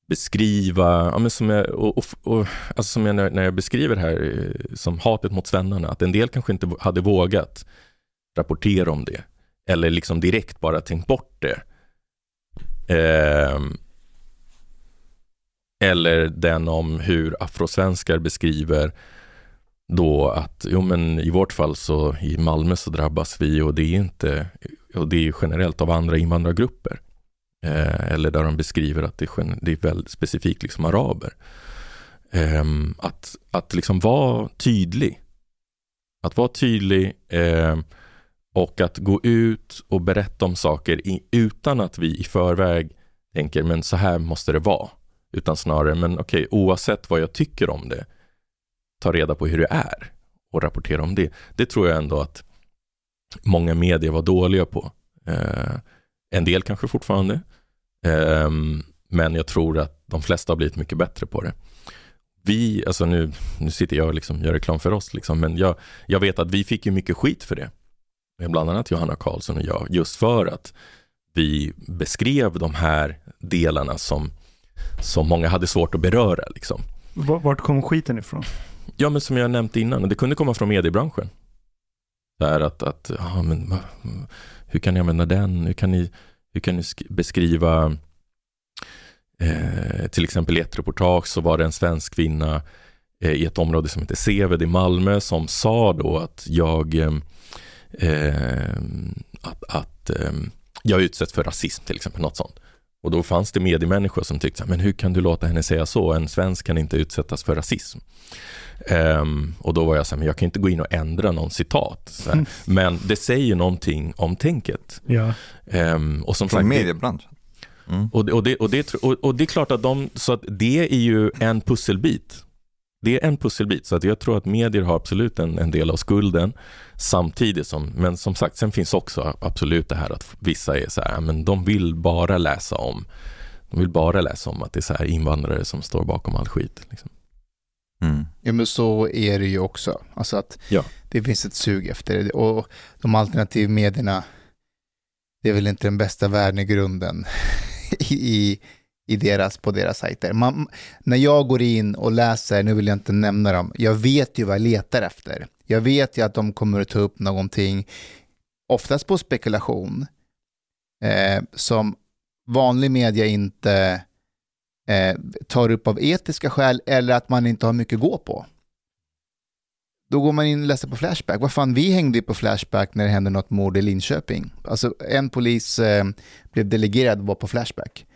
beskriva, ja, men som jag, och, och, och, alltså som jag, när jag beskriver det här eh, som hatet mot svennarna, att en del kanske inte hade vågat rapportera om det. eller liksom direkt bara tänkt bort det. Eh, eller den om hur afrosvenskar beskriver då att, jo men i vårt fall så i Malmö så drabbas vi och det är inte, och det är generellt av andra invandrargrupper. Eh, eller där de beskriver att det är, det är väldigt specifikt liksom araber. Eh, att, att liksom vara tydlig. Att vara tydlig eh, och att gå ut och berätta om saker i, utan att vi i förväg tänker, men så här måste det vara. Utan snarare, men okej, okay, oavsett vad jag tycker om det, ta reda på hur det är och rapportera om det. Det tror jag ändå att många medier var dåliga på. Eh, en del kanske fortfarande, eh, men jag tror att de flesta har blivit mycket bättre på det. Vi, alltså nu, nu sitter jag och liksom gör reklam för oss, liksom, men jag, jag vet att vi fick ju mycket skit för det. Bland annat Johanna Karlsson och jag, just för att vi beskrev de här delarna som, som många hade svårt att beröra. Liksom. Vart kom skiten ifrån? Ja, men som jag nämnt innan, det kunde komma från mediebranschen. Det är att, att ja, men, hur kan ni använda den? Hur kan ni, hur kan du beskriva eh, till exempel i ett reportage så var det en svensk kvinna eh, i ett område som heter Seved i Malmö som sa då att jag eh, eh att, att eh, jag utsätts för rasism till exempel, något sånt. Och då fanns det mediemänniskor som tyckte, men hur kan du låta henne säga så? En svensk kan inte utsättas för rasism. Um, och då var jag så här, men jag kan inte gå in och ändra någon citat. Mm. *laughs* Men det säger någonting om tänket. Ja. Um, och som Från sagt, mediebranschen? Mm. Och, och, det, och, det, och, och, det är klart att de, så att det är ju en pusselbit. Det är en pusselbit, så att jag tror att medier har absolut en, en del av skulden. Samtidigt som, men som sagt, sen finns också absolut det här att vissa är så här, men de vill bara läsa om, de vill bara läsa om att det är så här invandrare som står bakom all skit. Liksom. Mm. Ja men så är det ju också. Alltså att ja. det finns ett sug efter det. Och de alternativa medierna, det är väl inte den bästa värdegrunden *laughs* i, i deras, på deras sajter. Man, när jag går in och läser, nu vill jag inte nämna dem, jag vet ju vad jag letar efter. Jag vet ju att de kommer att ta upp någonting, oftast på spekulation, eh, som vanlig media inte eh, tar upp av etiska skäl eller att man inte har mycket att gå på. Då går man in och läser på Flashback. Vad fan, vi hängde ju på Flashback när det hände något mord i Linköping. Alltså en polis eh, blev delegerad och var på Flashback.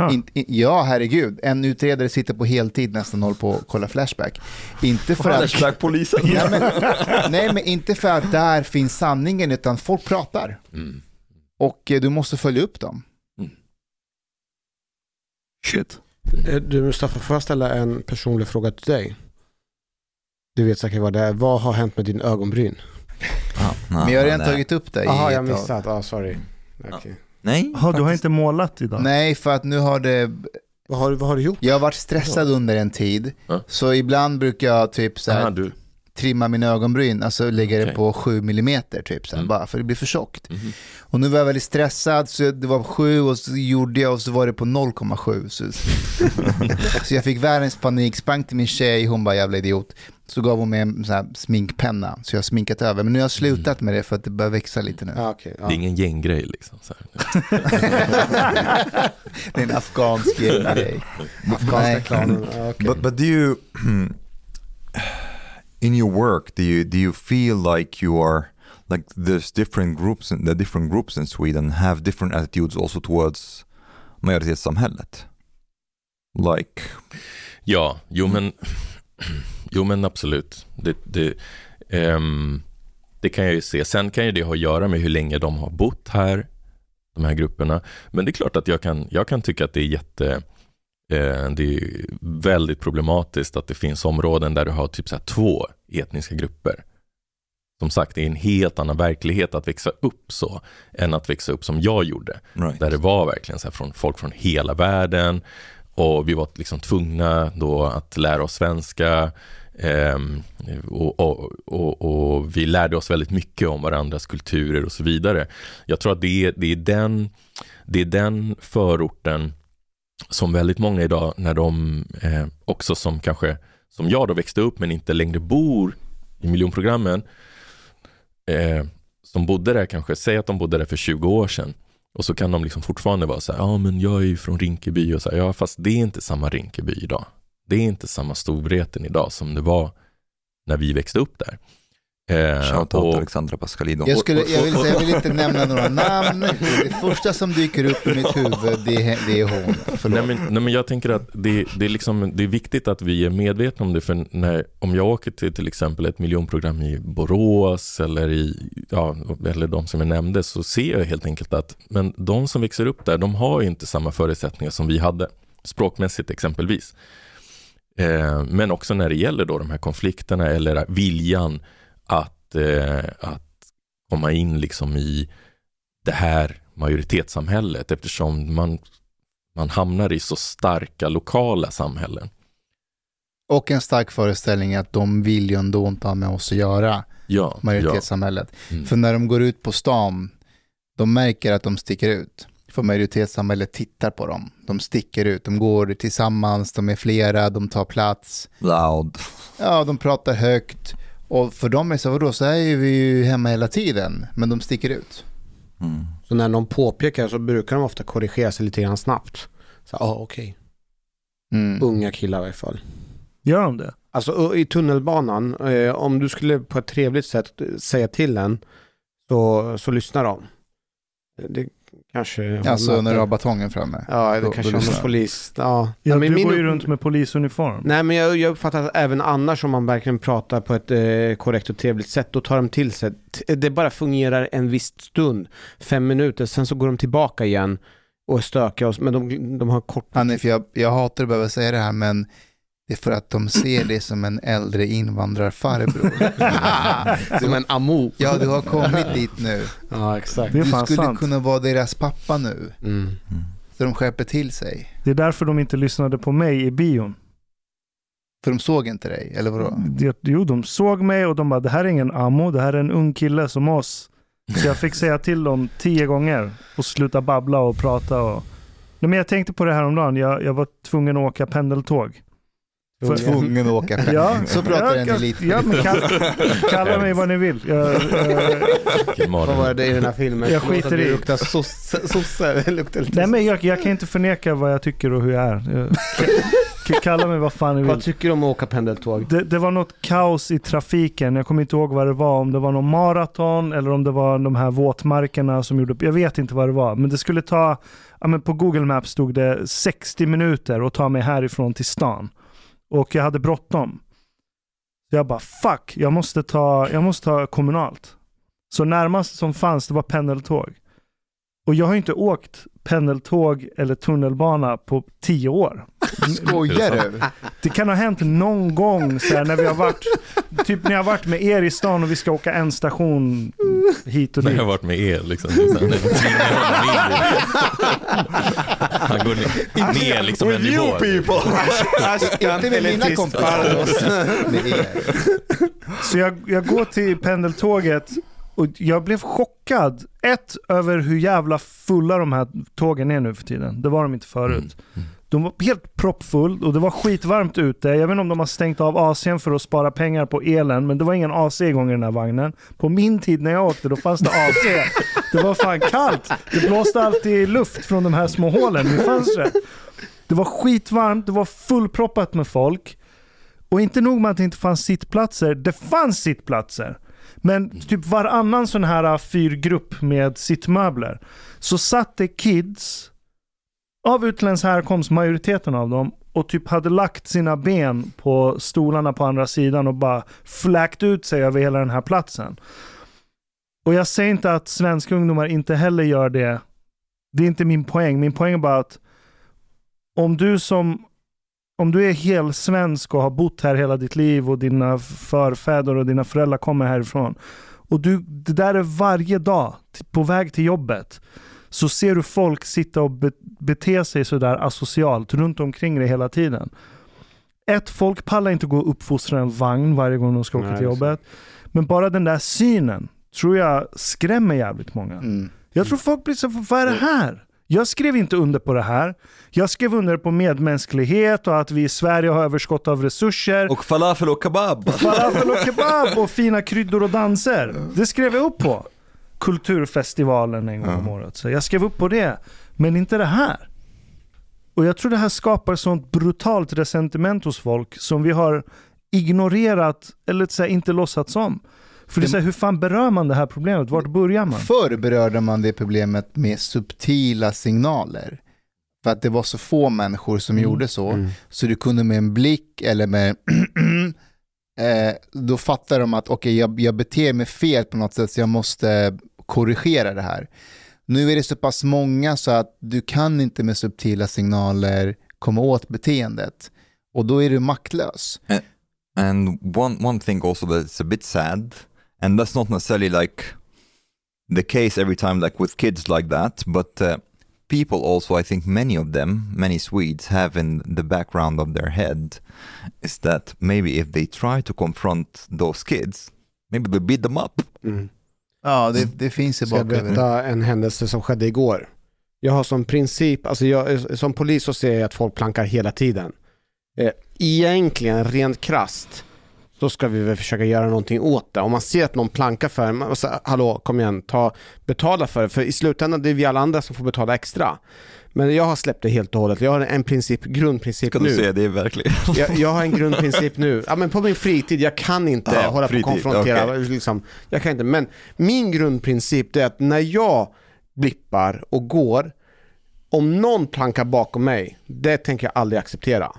In, in, ja, herregud. En utredare sitter på heltid nästan och håller på att kolla Flashback. Inte för Flashback-polisen. nej, *laughs* men, nej, men inte för att där finns sanningen, utan folk pratar. Mm. Och eh, du måste följa upp dem. Mm. Shit. Eh, du Mustafa, får jag ställa en personlig fråga till dig? Du vet säkert vad det är. Vad har hänt med din ögonbryn? Ah, men jag har redan nej. tagit upp det. Jaha, jag missat. Ah, sorry. Okay. Nej. Aha, du har inte målat idag? Nej, för att nu har det... Vad har, vad har du gjort? Jag har varit stressad under en tid. Ah. Så ibland brukar jag typ så här, Aha, trimma mina ögonbryn, alltså lägga okay. det på 7 mm typ, så här, mm. bara för det blir för tjockt. Mm. Och nu var jag väldigt stressad, så det var 7 och så gjorde jag och så var det på 0,7. Så, *laughs* så jag fick världens panik, sprang till min tjej, hon bara jävla idiot. Så gav hon mig en sån här sminkpenna, så jag har sminkat över. Men nu har jag slutat med det för att det börjar växa lite nu. Ah, okay, ah. Det är ingen gänggrej liksom. *laughs* det är en afghansk gänggrej. Afghanska klanen. Ah, okay. But, but do you... *clears throat* *clears throat* in your work do you do you feel like you are like there's different groups in, the different groups in Sweden have different attitudes also towards majoritetssamhället? Like ja jo men jo men absolut. Det, det, um, det kan jag ju se. Sen kan ju det ha att göra med hur länge de har bott här de här grupperna. Men det är klart att jag kan jag kan tycka att det är jätte Eh, det är väldigt problematiskt att det finns områden där du har typ så två etniska grupper. Som sagt, det är en helt annan verklighet att växa upp så än att växa upp som jag gjorde. Right. Där det var verkligen så från folk från hela världen och vi var liksom tvungna då att lära oss svenska. Eh, och, och, och, och, vi lärde oss väldigt mycket om varandras kulturer och så vidare. Jag tror att det är, det är, den, det är den förorten som väldigt många idag, när de eh, också som kanske, som jag då växte upp men inte längre bor i miljonprogrammen, eh, som bodde där kanske, säg att de bodde där för 20 år sedan. Och så kan de liksom fortfarande vara så här, ja men jag är ju från Rinkeby och så här, ja fast det är inte samma Rinkeby idag. Det är inte samma Storvreten idag som det var när vi växte upp där. Eh, Shoutout och- Alexandra Pascalidou. Jag, skulle, jag, vill, säga- jag vill inte nämna några namn. Det första som dyker upp i mitt huvud, det är, det är hon. Förlåt. Nej men, nej men jag tänker att det, det, är liksom, det är viktigt att vi är medvetna om det. För när, om jag åker till till exempel ett miljonprogram i Borås eller, i, ja, eller de som jag nämnde så ser jag helt enkelt att men de som växer upp där de har ju inte samma förutsättningar som vi hade. Språkmässigt exempelvis. Eh, men också när det gäller då de här konflikterna eller viljan att, eh, att komma in liksom i det här majoritetssamhället eftersom man man hamnar i så starka lokala samhällen. Och en stark föreställning att de vill ju ändå inte ha med oss att göra, Ja, majoritetssamhället. ja. Mm. För när de går ut på stan, de märker att de sticker ut. För majoritetssamhället tittar på dem. De sticker ut, de går tillsammans, de är flera, de tar plats. Loud. Ja, de pratar högt. Och för dem är så, vadå, så här är vi ju hemma hela tiden. Men de sticker ut. Mm. Så när någon påpekar så brukar de ofta korrigera sig lite grann snabbt. Så, ja okej. Mm. Unga killar i alla fall. Gör de det? Alltså i tunnelbanan, eh, om du skulle på ett trevligt sätt säga till en så, så lyssnar de. Det kanske... Alltså när du har batongen framme. Ja, det då- kanske då har polis. Ja, Ja, men du min- går ju runt med polisuniform. Nej, men jag, jag uppfattar att även annars om man verkligen pratar på ett eh, korrekt och trevligt sätt, då tar de till sig. Det bara fungerar en viss stund, fem minuter, sen så går de tillbaka igen och stökiga, och, men de, de har kort... Hanif, jag, jag hatar att behöva säga det här, men är för att de ser det som en äldre invandrarfarbror. *laughs* Som en amo. Ja, du har kommit dit nu. Ja, exakt. Det är Du skulle sant. kunna vara deras pappa nu, Mm. så de skärper till sig. Det är därför de inte lyssnade på mig i bion. För de såg inte dig, eller vadå? Det, jo, de såg mig och de bara, det här är ingen ammo, det här är en ung kille som oss. Så jag fick säga till dem tio gånger och sluta babbla och prata. Och... Nej, men jag tänkte på det här om dagen. Jag, jag var tvungen att åka pendeltåg. För- Tvungen att åka fem. Ja, Så pratar ja, en elit. Ja, men kalla, kalla mig vad ni vill. Jag, jag, Vilken Vad var det i den här filmen? Jag skiter i. luktar sosse. sosse. Luktar lite nej, men jag, jag kan inte förneka vad jag tycker och hur jag är. Kalla mig vad fan ni Vad vill. tycker du om att åka pendeltåg? Det, det var något kaos i trafiken. Jag kommer inte ihåg vad det var. Om det var någon maraton eller om det var de här våtmarkerna som gjorde... Jag vet inte vad det var. Men det skulle ta... Ja, men på Google Maps stod det 60 minuter att ta mig härifrån till stan. Och jag hade bråttom. Så jag bara fuck, jag måste ta, jag måste ta kommunalt. Så närmast som fanns det var pendeltåg. Och jag har inte åkt pendeltåg eller tunnelbana på tio år. *laughs* Skojar du? Det kan ha hänt någon gång så här, när vi har varit, typ när jag har varit med er i stan och vi ska åka en station hit och När dit. jag har varit med er liksom. Han går ner, ner liksom en nivå. Inte med mina kompisar. Med er. Så jag, jag går till pendeltåget och jag blev chockad. Ett, över hur jävla fulla de här tågen är nu för tiden. Det var de inte förut. Mm. De var helt proppfull och det var skitvarmt ute. Jag vet inte om de har stängt av AC'n för att spara pengar på elen, men det var ingen AC igång i den här vagnen. På min tid när jag åkte, då fanns det AC. Det var fan kallt. Det blåste alltid luft från de här små hålen i fönstret. Det var skitvarmt, det var fullproppat med folk. Och inte nog med att det inte fanns sittplatser, det fanns sittplatser. Men typ varannan sån här äh, fyrgrupp med sittmöbler så satt det kids av utländsk härkomst, majoriteten av dem, och typ hade lagt sina ben på stolarna på andra sidan och bara fläkt ut sig över hela den här platsen. Och jag säger inte att svenska ungdomar inte heller gör det. Det är inte min poäng. Min poäng är bara att om du som om du är helt svensk och har bott här hela ditt liv och dina förfäder och dina föräldrar kommer härifrån och du, det där är varje dag på väg till jobbet så ser du folk sitta och be, bete sig sådär asocialt runt omkring dig hela tiden. Ett, folk pallar inte gå och uppfostra en vagn varje gång de ska åka Nej, till jobbet. Men bara den där synen tror jag skrämmer jävligt många. Mm. Jag tror folk blir så, vad är det här? Jag skrev inte under på det här. Jag skrev under på medmänsklighet och att vi i Sverige har överskott av resurser. Och falafel och kebab. Falafel och kebab och fina kryddor och danser. Det skrev jag upp på. kulturfestivalen en gång Ja. om året. Så jag skrev upp på det, men inte det här. Och jag tror det här skapar sånt brutalt resentiment hos folk som vi har ignorerat eller så här, inte låtsats om. För det här, hur fan berör man det här problemet? Vart börjar man? Förr berörde man det problemet med subtila signaler. För att det var så få människor som Mm. gjorde så. Mm. Så du kunde med en blick eller med *clears throat* eh, då fattar de att okej, jag, jag beter mig fel på något sätt så jag måste korrigera det här. Nu är det så pass många så att du kan inte med subtila signaler komma åt beteendet. Och då är du maktlös. And one one thing also that's a bit sad, and that's not necessarily like the case every time, like with kids like that, but uh, people also, I think many of them, many Swedes have in the background of their head, is that maybe if they try to confront those kids, maybe they beat them up. Mm. Ja, det, det finns i Ska jag berätta en händelse som skedde igår? Jag har som princip, alltså jag, som polis så ser jag att folk plankar hela tiden. Eh, egentligen, rent krast så ska vi väl försöka göra någonting åt det. Om man ser att någon plankar för en, säger, hallå kom igen, ta, betala för det. För i slutändan det är vi alla andra som får betala extra. Men jag har släppt det helt och hållet. Jag har en princip, grundprincip Ska du nu. säga det verkligen? *laughs* Jag, jag har en grundprincip nu. Ja, men på min fritid, jag kan inte Ja, hålla på och konfrontera. okej. Liksom, jag kan inte. Men min grundprincip är att när jag blippar och går, om någon plankar bakom mig, det tänker jag aldrig acceptera.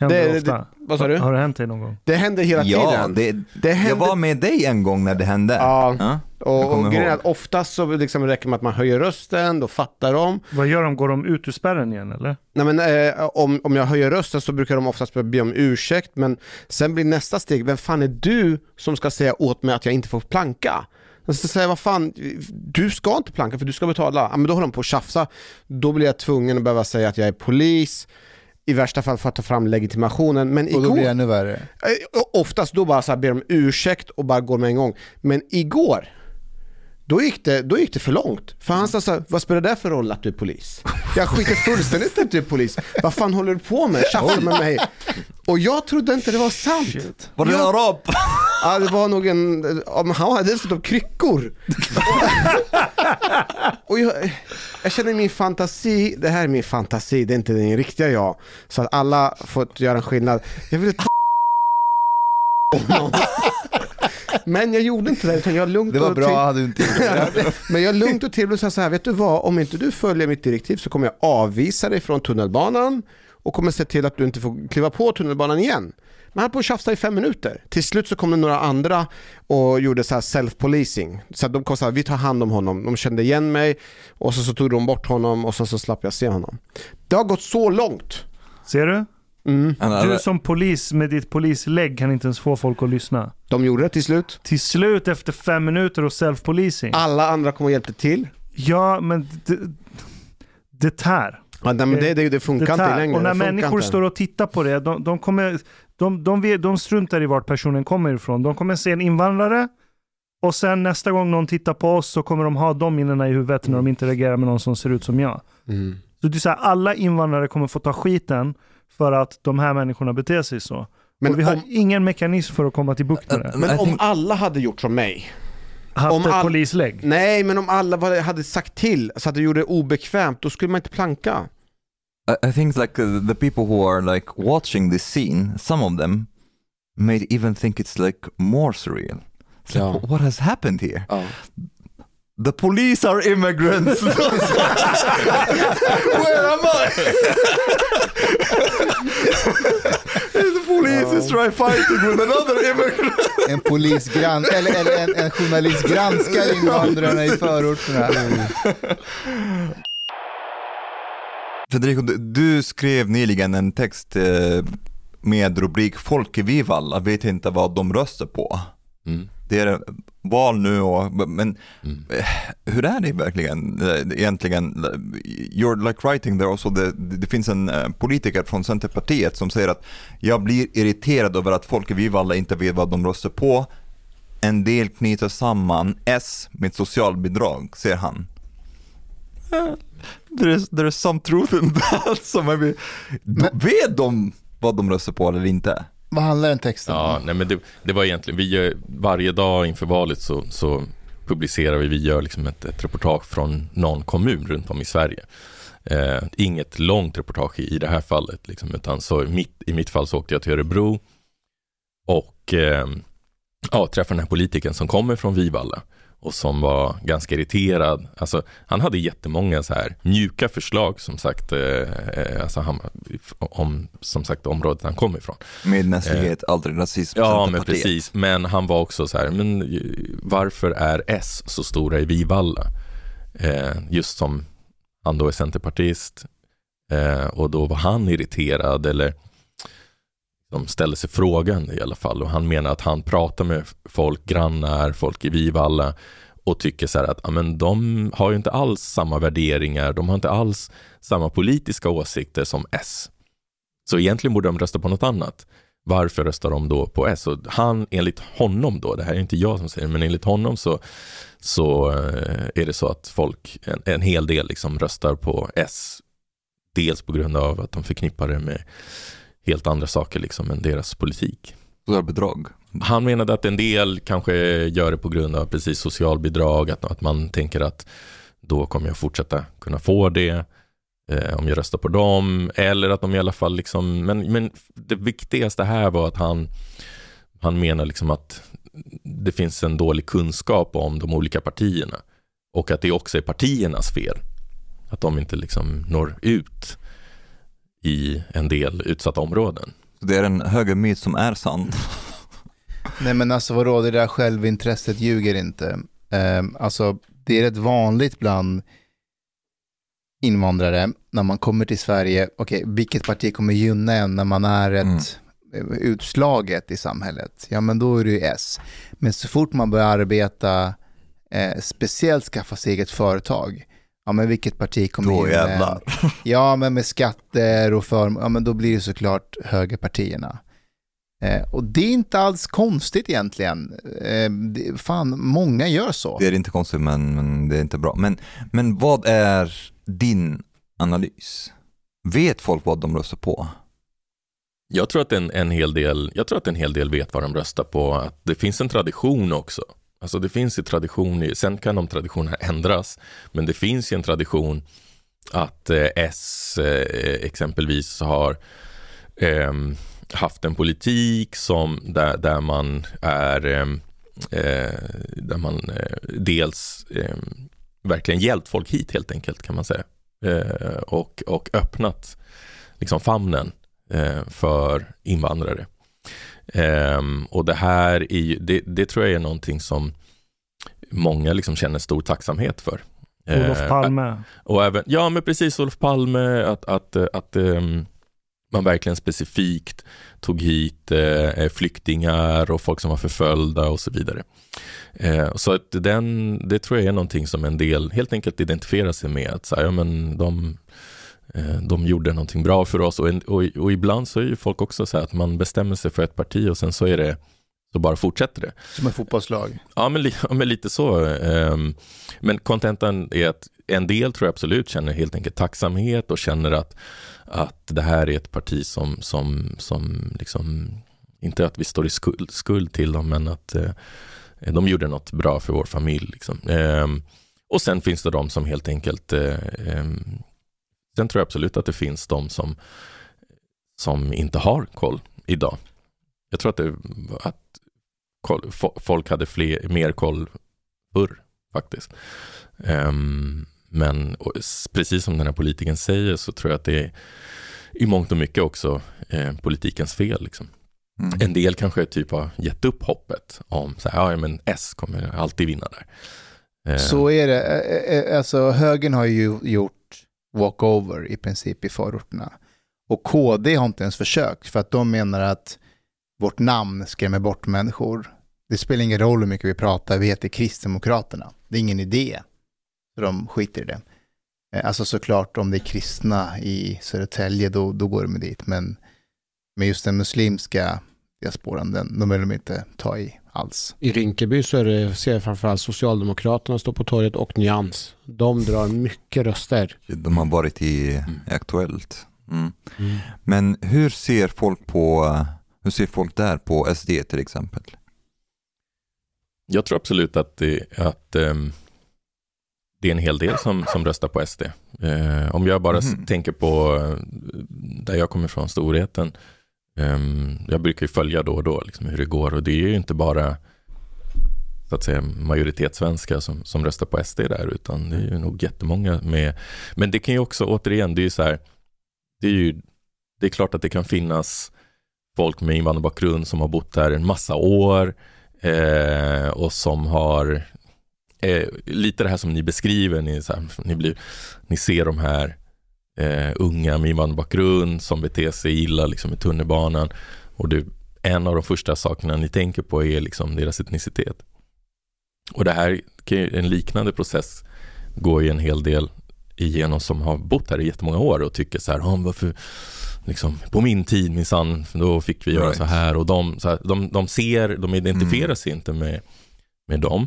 Händer det- det, ofta? det- vad sa du? Har det hänt dig någon gång? Det händer hela ja, tiden. det, det jag händer... var med dig en gång när det hände. Ja, Ja, jag och, och grejen är att oftast så liksom räcker det med att man höjer rösten, då fattar de. Vad gör de? Går de ut ur spärren igen eller? Nej, men, eh, om, om jag höjer rösten så brukar de oftast be om ursäkt, men sen blir nästa steg, vem fan är du som ska säga åt mig att jag inte får planka? Jag ska säga, vad fan, du ska inte planka för du ska betala. Ja, men då håller de på att tjafsa. Då blir jag tvungen att behöva säga att jag är polis, i värsta fall för att ta fram legitimationen. Men Och då igår, blir det ännu värre. Eh, Oftast då bara så här ber de ursäkt och bara går med en gång. Men igår, då gick det, då gick det för långt. För han sa så här, vad spelar det för roll att du är polis? Jag skiter fullständigt i att du är polis. Vad fan håller du på med? Tjafsar med mig. Och jag trodde inte det var sant. Var det en arab? *laughs* Ja, det var nog en, ja, men han hade dessutom kryckor. och jag, jag känner min fantasi, det här är min fantasi, det är inte den riktiga jag. Så att alla fått göra en skillnad. Jag ville ta. *laughs* Men jag gjorde inte det, utan jag lugnt Det var och till- bra, hade du inte gjort det. *laughs* men jag lugnt och trevligt sa så här, vet du vad, om inte du följer mitt direktiv så kommer jag avvisa dig från tunnelbanan och kommer se till att du inte får kliva på tunnelbanan igen. Man höll på att tjafsa i fem minuter. Till slut så kom det några andra och gjorde så här self-policing. Så de kom så här, vi tar hand om honom. De kände igen mig och så, så tog de bort honom och så, så slapp jag se honom. Det har gått så långt. Ser du? Mm. Du som polis med ditt polislägg kan inte ens få folk att lyssna. De gjorde det till slut. Till slut efter fem minuter och self-policing. Alla andra kom och hjälpte till. Ja, men det, det tär. Ja, nej, men det, det, det funkar Det inte längre. Och när människor inte. står och tittar på det, de, de, kommer, de, de, de struntar i vart personen kommer ifrån. De kommer se en invandrare och sen nästa gång någon tittar på oss så kommer de ha de minnena i huvudet när de interagerar med någon som ser ut som jag. Mm. Så det är så här, alla invandrare kommer få ta skiten för att de här människorna beter sig så. Men och vi har om- ingen mekanism för att komma till bukt med det. Men om alla hade gjort som mig, Haft om ett all- polislägg. Nej, men om alla hade sagt till så att det gjorde det obekvämt, då skulle man inte planka. I, I think like uh, the people who are like watching this scene, some of them may even think it's like more surreal. It's like, Ja. what has happened here? Ja. The police are immigrants. *laughs* Where am I? the police is trying fighting with another immigrant. En polisgrann, eller, eller en, en journalist granskar invandrarna i förorterna. Federico, du, skrev nyligen en text eh, med rubrik Folk i Vivalla vet inte vad de röstar på. Mm. Det är val nu och, men Mm. eh, hur är det verkligen eh, egentligen? You're like writing there also, det, det finns en eh, politiker från Centerpartiet som säger att jag blir irriterad över att folk i Vivalla inte vet vad de röstar på. En del knyter samman S med socialbidrag, säger han. Eh, There is, there is some truth in that. *laughs* Så maybe, Men- vet de vad de röstar på eller inte? Vad handlar den texten Ja, om? nej men det, det var egentligen, vi gör, varje dag inför valet så, så publicerar vi, vi gör liksom ett, ett reportage från någon kommun runt om i Sverige. Eh, inget långt reportage i, i det här fallet, liksom, utan så mitt, i mitt fall så åkte jag till Örebro och eh, ja, träffade den här politikern som kommer från Vivalla och som var ganska irriterad. Alltså, han hade jättemånga så här mjuka förslag som sagt, eh, eh alltså han, om som sagt området han kommer ifrån. Medmänsklighet, eh, aldrig rasism. Ja, men precis. Men han var också så här, men varför är S så stora i Vivalla? Eh, just som han då är centerpartist eh, och då var han irriterad eller de ställer sig frågan i alla fall och han menar att han pratar med folk, grannar, folk i Vivalla och tycker så här att amen, de har ju inte alls samma värderingar, de har inte alls samma politiska åsikter som S. Så egentligen borde de rösta på något annat. Varför röstar de då på S? Och han, enligt honom då, det här är inte jag som säger men enligt honom så, så eh, är det så att folk, en, en hel del liksom röstar på S. Dels på grund av att de förknippar det med helt andra saker liksom än deras politik. Socialbidrag? Han menade att en del kanske gör det på grund av precis socialbidrag, att, att man tänker att då kommer jag fortsätta kunna få det eh, om jag röstar på dem. Eller att de i alla fall liksom, men, men det viktigaste här var att han, han menar liksom att det finns en dålig kunskap om de olika partierna och att det också är partiernas fel. Att de inte liksom når ut i en del utsatta områden. Det är en högermyt som är sann. *laughs* Nej men alltså vadå, det där självintresset ljuger inte. Um, alltså det är rätt vanligt bland invandrare när man kommer till Sverige, okej, okay, vilket parti kommer gynna en när man är ett mm. utslaget i samhället? Ja, men då är det ju S. Men så fort man börjar arbeta, eh, speciellt skaffa sig eget företag, ja men vilket parti kommer då in med, *laughs* ja men med skatter och för, ja men då blir det såklart högerpartierna. Eh, och det är inte alls konstigt egentligen. Eh, det, fan, många gör så. Det är inte konstigt men, men det är inte bra. Men, men vad är din analys? Vet folk vad de röstar på? Jag tror att en, en, hel del, jag tror att en hel del vet vad de röstar på. Att det finns en tradition också. Alltså det finns ju tradition, sen kan de traditionerna ändras, men det finns ju en tradition att eh, S eh, exempelvis har eh, haft en politik som där, där man är ehm, eh, där man eh, dels ehm, verkligen hjälpt folk hit helt enkelt kan man säga eh, och, och öppnat liksom famnen eh, för invandrare. Um, och det här är det, det, tror jag är någonting som många liksom känner stor tacksamhet för. Olof Palme. Uh, och även, ja men precis, Olof Palme, att, att, att um, man verkligen specifikt tog hit uh, flyktingar och folk som var förföljda och så vidare. Uh, så att den, det tror jag är någonting som en del helt enkelt identifierar sig med. Att så här, ja, men de, de gjorde någonting bra för oss och, och, och ibland så är ju folk också så här att man bestämmer sig för ett parti och sen så är det så bara fortsätter det. Som ett fotbollslag? Ja, men, ja, men lite så. Ehm, men kontentan är att en del tror jag absolut känner helt enkelt tacksamhet och känner att, att det här är ett parti som, som, som liksom, inte att vi står i skuld, skuld till dem, men att eh, de gjorde något bra för vår familj. Liksom. Ehm, och sen finns det de som helt enkelt eh, ehm, Sen tror jag absolut att det finns de som, som inte har koll idag. Jag tror att, det, att koll, folk hade fler, mer koll förr faktiskt. Um, men precis som den här politikern säger så tror jag att det är i mångt och mycket också eh, politikens fel. Liksom. Mm. En del kanske typ har gett upp hoppet om så här, ja men S kommer alltid vinna där. Så är det. Alltså högern har ju gjort walkover i princip i förorterna. Och KD har inte ens försökt för att de menar att vårt namn skrämmer bort människor. Det spelar ingen roll hur mycket vi pratar, vi heter Kristdemokraterna. Det är ingen idé. Så de skiter i det. Eh, alltså såklart om det är kristna i Södertälje då, då går de dit. Men med just den muslimska diasporan, den, de vill de inte ta i alls. I Rinkeby så är det, ser jag framförallt Socialdemokraterna stå på torget och Nyans. De drar mycket röster. De har varit i mm. Aktuellt. Mm. Mm. Men hur ser folk på hur ser folk där på SD till exempel? Jag tror absolut att det, att, um, det är en hel del som, som röstar på SD. Uh, om jag bara Mhm. tänker på uh, där jag kommer ifrån, Storheten. Ehm, jag brukar ju följa då och då liksom, hur det går och det är ju inte bara så att säga majoritetssvenskar som, som röstar på SD där utan det är ju nog jättemånga med. Men det kan ju också återigen, det är ju så här, det är ju, det är klart att det kan finnas folk med invandrarbakgrund som har bott här en massa år eh, och som har eh, lite det här som ni beskriver, ni, så här, ni, blir, ni ser de här eh, unga med invandrarbakgrund som beter sig illa liksom, i tunnelbanan och det, en av de första sakerna ni tänker på är liksom deras etnicitet. Och det här, en liknande process går ju en hel del igenom som har bott här i jättemånga år och tycker så här, "Ja, varför, liksom, på min tid minsann, då fick vi göra Right. så här och de, så här, de, de ser, de identifierar Mm. sig inte med, med dem.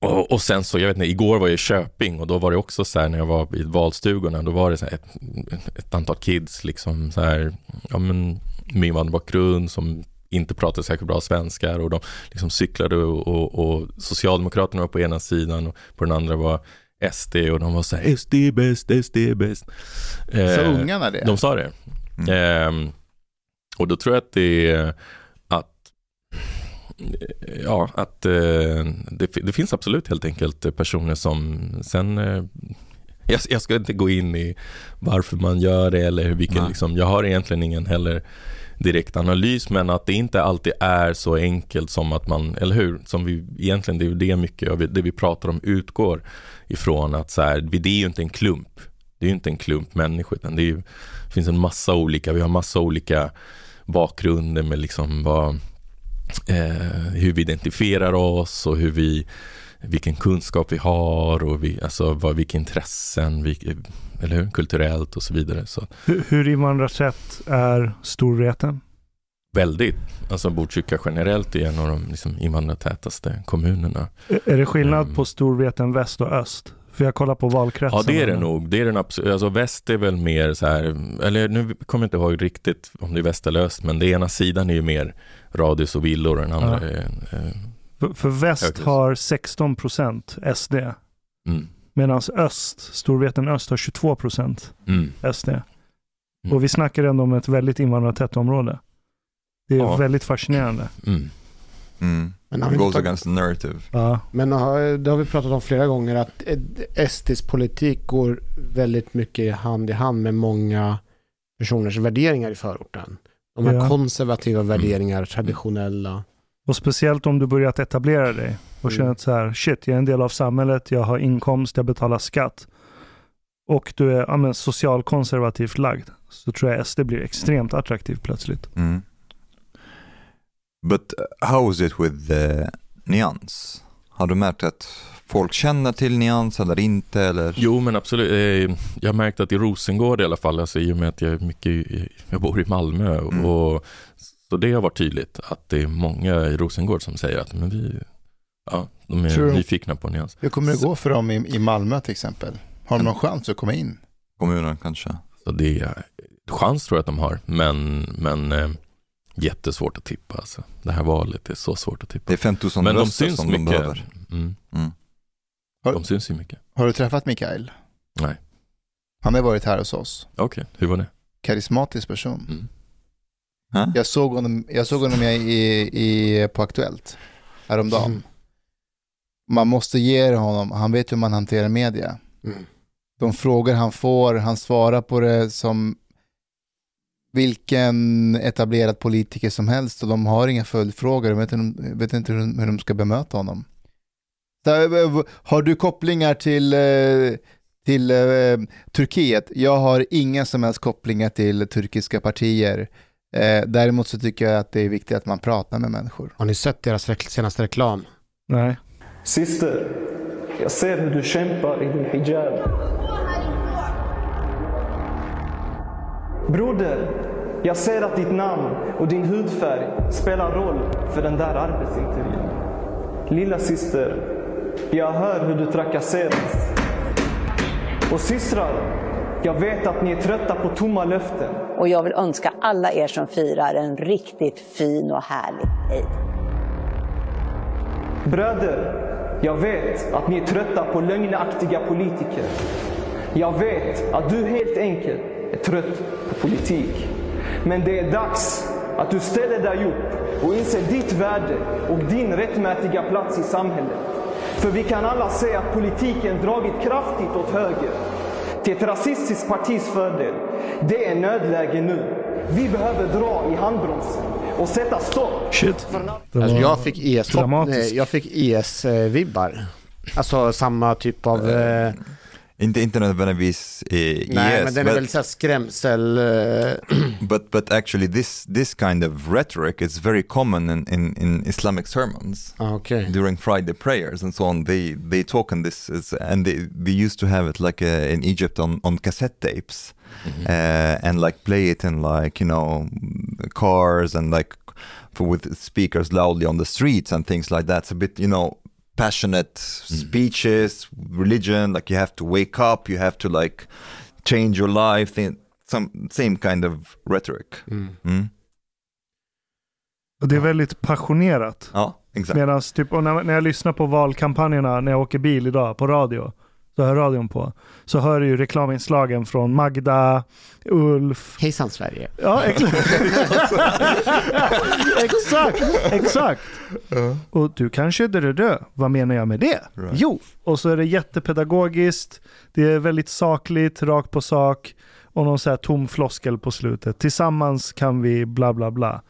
Och, och sen så, jag vet inte, igår var jag i Köping och då var det också så här när jag var i valstugorna, då var det så här ett, ett antal kids liksom så här, ja men med invandrarbakgrund som inte pratade särskilt bra svenskar och de liksom cyklade och, och, och Socialdemokraterna var på ena sidan och på den andra var SD och de var så här SD är bäst, SD är bäst. Så Eh, ungarna det? de sa det. Mm. Ehm, och då tror jag att det är Ja, att eh, det, det finns absolut helt enkelt personer som sen eh, jag, jag ska inte gå in i varför man gör det eller vilken, Nej. liksom, jag har egentligen ingen heller direkt analys men att det inte alltid är så enkelt som att man, eller hur, som vi egentligen det är ju det mycket av det vi pratar om utgår ifrån att så här, det är ju inte en klump, det är ju inte en klump människor utan det, ju, det finns en massa olika, vi har massa olika bakgrunder med liksom vad, eh, hur vi identifierar oss och hur vi, vilken kunskap vi har och vi, alltså vad, vilka intressen, vi, eller hur, kulturellt och så vidare. Så Hur, hur invandrartätt är Storvreten? väldigt, alltså Botkyrka generellt är en av de liksom, invandrartätaste kommunerna. Är- det skillnad Mm. på Storvreten väst och öst? För jag kollar på valkretsen. Ja det är det nog. Det är den absolut. Alltså väst är väl mer så här, eller nu kommer jag inte ihåg riktigt om det är väst eller öst, men det ena sidan är ju mer radhus och villor och den andra Ja. är, eh, För, för väst Höghus. har 16 procent SD. mm, Medan öst, Storvreten öst har 22 procent mm, SD. Och vi snackar ändå om ett väldigt invandrartätt område. Det är Ja. väldigt fascinerande. mm. Mm. Men It har vi goes against the narrative. Ja, Men det har vi pratat om flera gånger att SDs politik går väldigt mycket hand i hand med många personers värderingar i förorten. De här Ja. konservativa värderingar, traditionella. och speciellt om du börjat etablera dig och Mm. känner att så här, shit, jag är en del av samhället, jag har inkomst, jag betalar skatt. Och du är ja, socialkonservativt lagd. Så tror jag SD blir extremt attraktivt plötsligt. Mm. But how is it with the nyans? Har du märkt att folk känner till nyans eller inte? Eller? Jo men absolut. Eh, Jag har märkt att i Rosengård i alla fall, alltså, i och med att jag, är mycket, jag bor i Malmö Mm. och så det har varit tydligt att det är många i Rosengård som säger att men vi, ja, de är Tror du- nyfikna på nyans. Hur kommer det gå för dem i, i Malmö till exempel? Har de någon chans att komma in? Kommunen kanske? Så det är chans tror jag att de har, men, men eh, jättesvårt att tippa. Alltså. Det här valet är så svårt att tippa. Det är 5000 Men de röster syns som de mycket. behöver. Mm. Mm. Har- De syns ju mycket. Har du träffat Mikael? Nej. Han har varit här hos oss. Okej, hur var det? Karismatisk person. Mm. Huh? Jag såg honom, jag såg honom i, i, på Aktuellt häromdagen. Mm. Man måste ge honom, han vet hur man hanterar media. Mm. De frågor han får, han svarar på det som vilken etablerad politiker som helst och de har inga följdfrågor. De vet, inte- vet inte hur de, hur de ska bemöta honom. Så, eh, har du kopplingar till, eh, till eh, Turkiet? Jag har inga som helst kopplingar till turkiska partier. Eh, däremot så tycker jag att det är viktigt att man pratar med människor. Har ni sett deras rek- senaste reklam? Nej. Syster, jag ser hur du kämpar i din hijab. Broder, jag ser att ditt namn och din hudfärg spelar roll för den där arbetsintervjun. Lilla syster, jag hör hur du trakasseras. Och systrar, jag vet att ni är trötta på tomma löften. Och jag vill önska alla er som firar en riktigt fin och härlig Eid. Bröder, jag vet att ni är trötta på lögnaktiga politiker. Jag vet att du helt enkelt trött på politik. Men det är dags att du ställer dig upp och inser ditt värde och din rättmätiga plats i samhället. För vi kan alla se att politiken dragit kraftigt åt höger. Till ett rasistiskt partis fördel. Det är nödläge nu. Vi behöver dra i handbromsen och sätta stopp. Shit. För Alltså jag fick ES, dramatiskt. nej, jag fick ES-vibbar. Alltså samma typ av... Eh, Inte, inte nödvändigtvis i nej, IS, men den är but, väl såhär skrämsel... Eh, *clears throat* but, but actually this, this kind of rhetoric is very common in, in, in Islamic sermons. ah, okej. during Friday prayers and so on, they they talk on this, is, and they they used to have it like uh, in Egypt on on cassette tapes, uh, and like play it in like you know cars and like with speakers loudly on the streets and things like that. It's a bit you know passionate speeches, religion. Like you have to wake up, you have to like change your life. Some same kind of rhetoric. Mm. Mm. Och det är väldigt passionerat. Ja, exakt. Medan typ, när, när jag lyssnar på valkampanjerna när jag åker bil idag på radio, så hör radion på, så hör du ju reklaminslagen från Magda, Ulf. Hejsan Sverige. Ja, exakt. *laughs* exakt, exakt. Och du kanske är dö. Vad menar jag med det? Right. Jo, och så är det jättepedagogiskt, det är väldigt sakligt, rakt på sak och någon så här tom floskel på slutet. Tillsammans kan vi bla bla bla.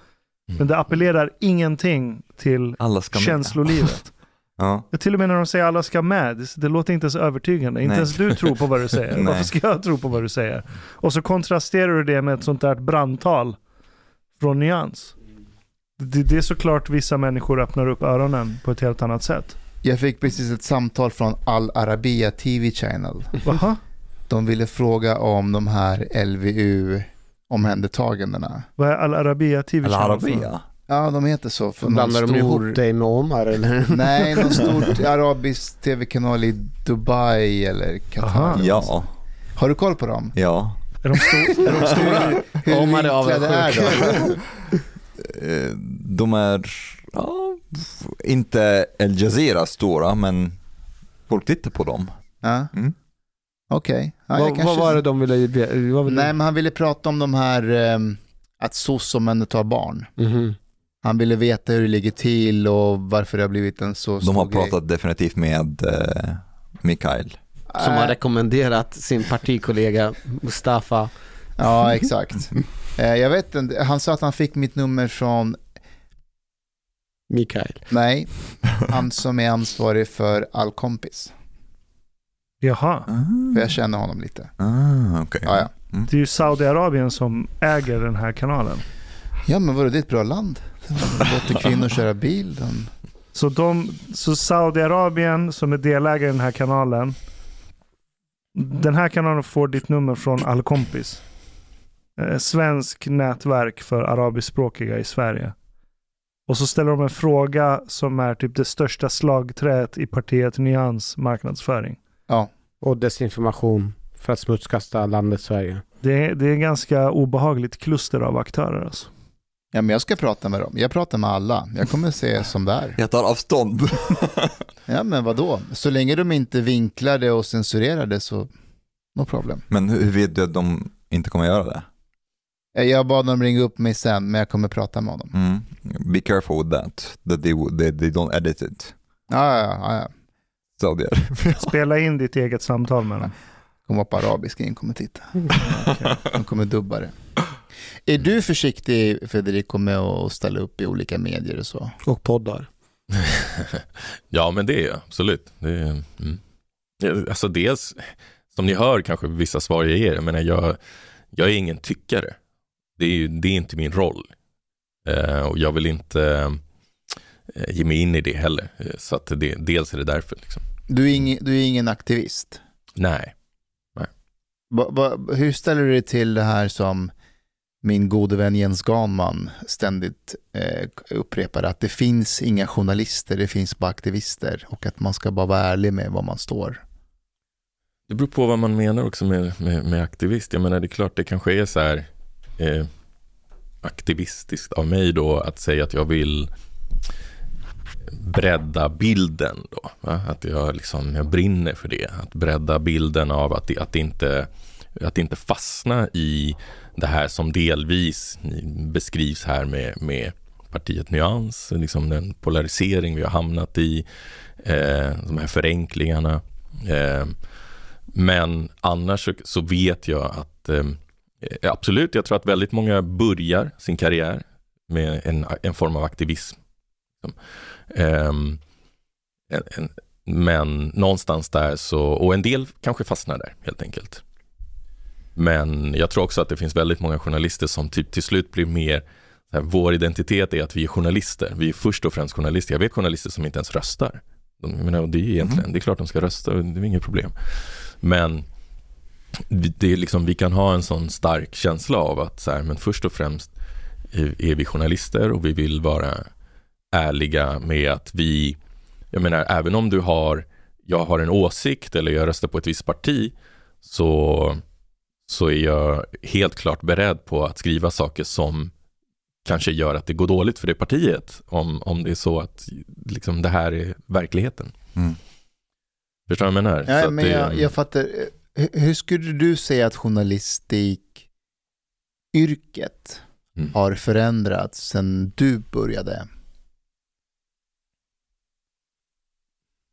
Men det appellerar ingenting till känslolivet. *laughs* Ja. Ja, Till och med när de säger alla ska med, det- låter inte så övertygande. Inte Nej. ens du tror på vad du säger. *laughs* Varför ska jag tro på vad du säger? Och så kontrasterar du det med ett sånt där brandtal från nyans. Det, det är såklart vissa människor öppnar upp öronen på ett helt annat sätt. Jag fick precis ett samtal från Al Arabiya TV Channel. Vaha? De ville fråga om de här LVU-omhändertagandena. Vad är Al Arabiya TV Al Channel för? Arabiya. Ja, de heter så. För någon Blandar de stor- ihop dig med Omar eller? *laughs* Nej, någon stor *laughs* arabisk tv-kanal i Dubai eller Qatar. Ja, Har du koll på dem? ja. Är de, stor, *laughs* är de stora? Hur Omar är avundsjuk. de? Eh, De är ja, inte El Jazeera stora, men folk tittar på dem. Ja. Mm. Okej. Ja, jag vad, kanske- vad var det de ville... Vad ville Nej, men han ville prata om de här ehm, att SOS omhändertar barn. Mhm. Han ville veta hur det ligger till och varför det har blivit en så stor De har grej. pratat definitivt med eh, Mikael. Som har Äh, rekommenderat sin partikollega Mustafa. Ja, exakt. *laughs* Eh, jag vet inte, han sa att han fick mitt nummer från, Mikael. nej, *laughs* han som är ansvarig för All Kompis. Jaha. För jag känner honom lite. Ah, okej. Ja, ja. Det är ju Saudiarabien som äger den här kanalen. Ja, men vadå, det är ett bra land. Låter *laughs* kvinnor köra bil. Så, de, så Saudiarabien som är delägare i den här kanalen. Den här kanalen får ditt nummer från Alkompis. Eh, svensk nätverk för arabiskspråkiga i Sverige. Och så ställer de en fråga som är typ det största slagträet i partiet Nyans marknadsföring. Ja, Och desinformation för att smutskasta landet Sverige. Det är, det är en ganska obehagligt kluster av aktörer alltså. Ja, men jag ska prata med dem. Jag pratar med alla. Jag kommer se som det är. Jag tar avstånd. *laughs* Ja, men vadå? Så länge de inte vinklar det och censurerar det så, no problem. Men hur vet du att de inte kommer göra det? Jag bad dem ringa upp mig sen, men jag kommer prata med honom. Mm. Be careful with that, that they, they, they don't edit it. Ja, ja, ja. ja. Saudier. *laughs* Spela in ditt eget samtal med dem. Kommer på arabiska, ingen kommer titta. *laughs* De kommer dubba det. Är du försiktig Federico med att ställa upp i olika medier och så? Och poddar. *laughs* ja, men det är jag absolut. Det är, mm. Alltså dels, som ni hör kanske vissa svar jag ger, men jag, jag är ingen tyckare. Det är, ju- det är inte min roll. Eh, och jag vill inte eh, ge mig in i det heller. Eh, Så att det, dels är det därför. Liksom. Du är ingen, du är ingen aktivist. Nej, Ba, ba, hur ställer du dig till det här som min gode vän Jens Ganman ständigt eh, upprepar att det finns inga journalister, det finns bara aktivister och att man ska bara vara ärlig med var man står. Det beror på vad man menar också med, med, med aktivist. Jag menar, det är klart det kanske är så här eh, aktivistiskt av mig då att säga att jag vill bredda bilden då. Va? Att jag, liksom, jag brinner för det. Att bredda bilden av att, att, inte, att inte fastna i det här som delvis beskrivs här med, med partiet Nyans, liksom den polarisering vi har hamnat i, eh, de här förenklingarna. Eh, men annars så, så, vet jag att eh, eh absolut, jag tror att väldigt många börjar sin karriär med en, en form av aktivism. Liksom. Eh, en, en, men någonstans där så, och en del kanske fastnar där helt enkelt. Men jag tror också att det finns väldigt många journalister som typ till slut blir mer, här, vår identitet är att vi är journalister. Vi är först och främst journalister. Jag vet journalister som inte ens röstar. De, menar, det är egentligen, mm. det är klart de ska rösta, det är inget problem. Men det är liksom, vi kan ha en sån stark känsla av att så här, men först och främst är, vi journalister och vi vill vara ärliga med att vi, jag menar även om du har, jag har en åsikt eller jag röstar på ett visst parti så, så är jag helt klart beredd på att skriva saker som kanske gör att det går dåligt för det partiet om, om det är så att liksom, det här är verkligheten. Mm. Förstår du vad jag menar? Ja, men det, jag, jag fattar. Hur skulle du säga att journalistikyrket mm. har förändrats sedan du började?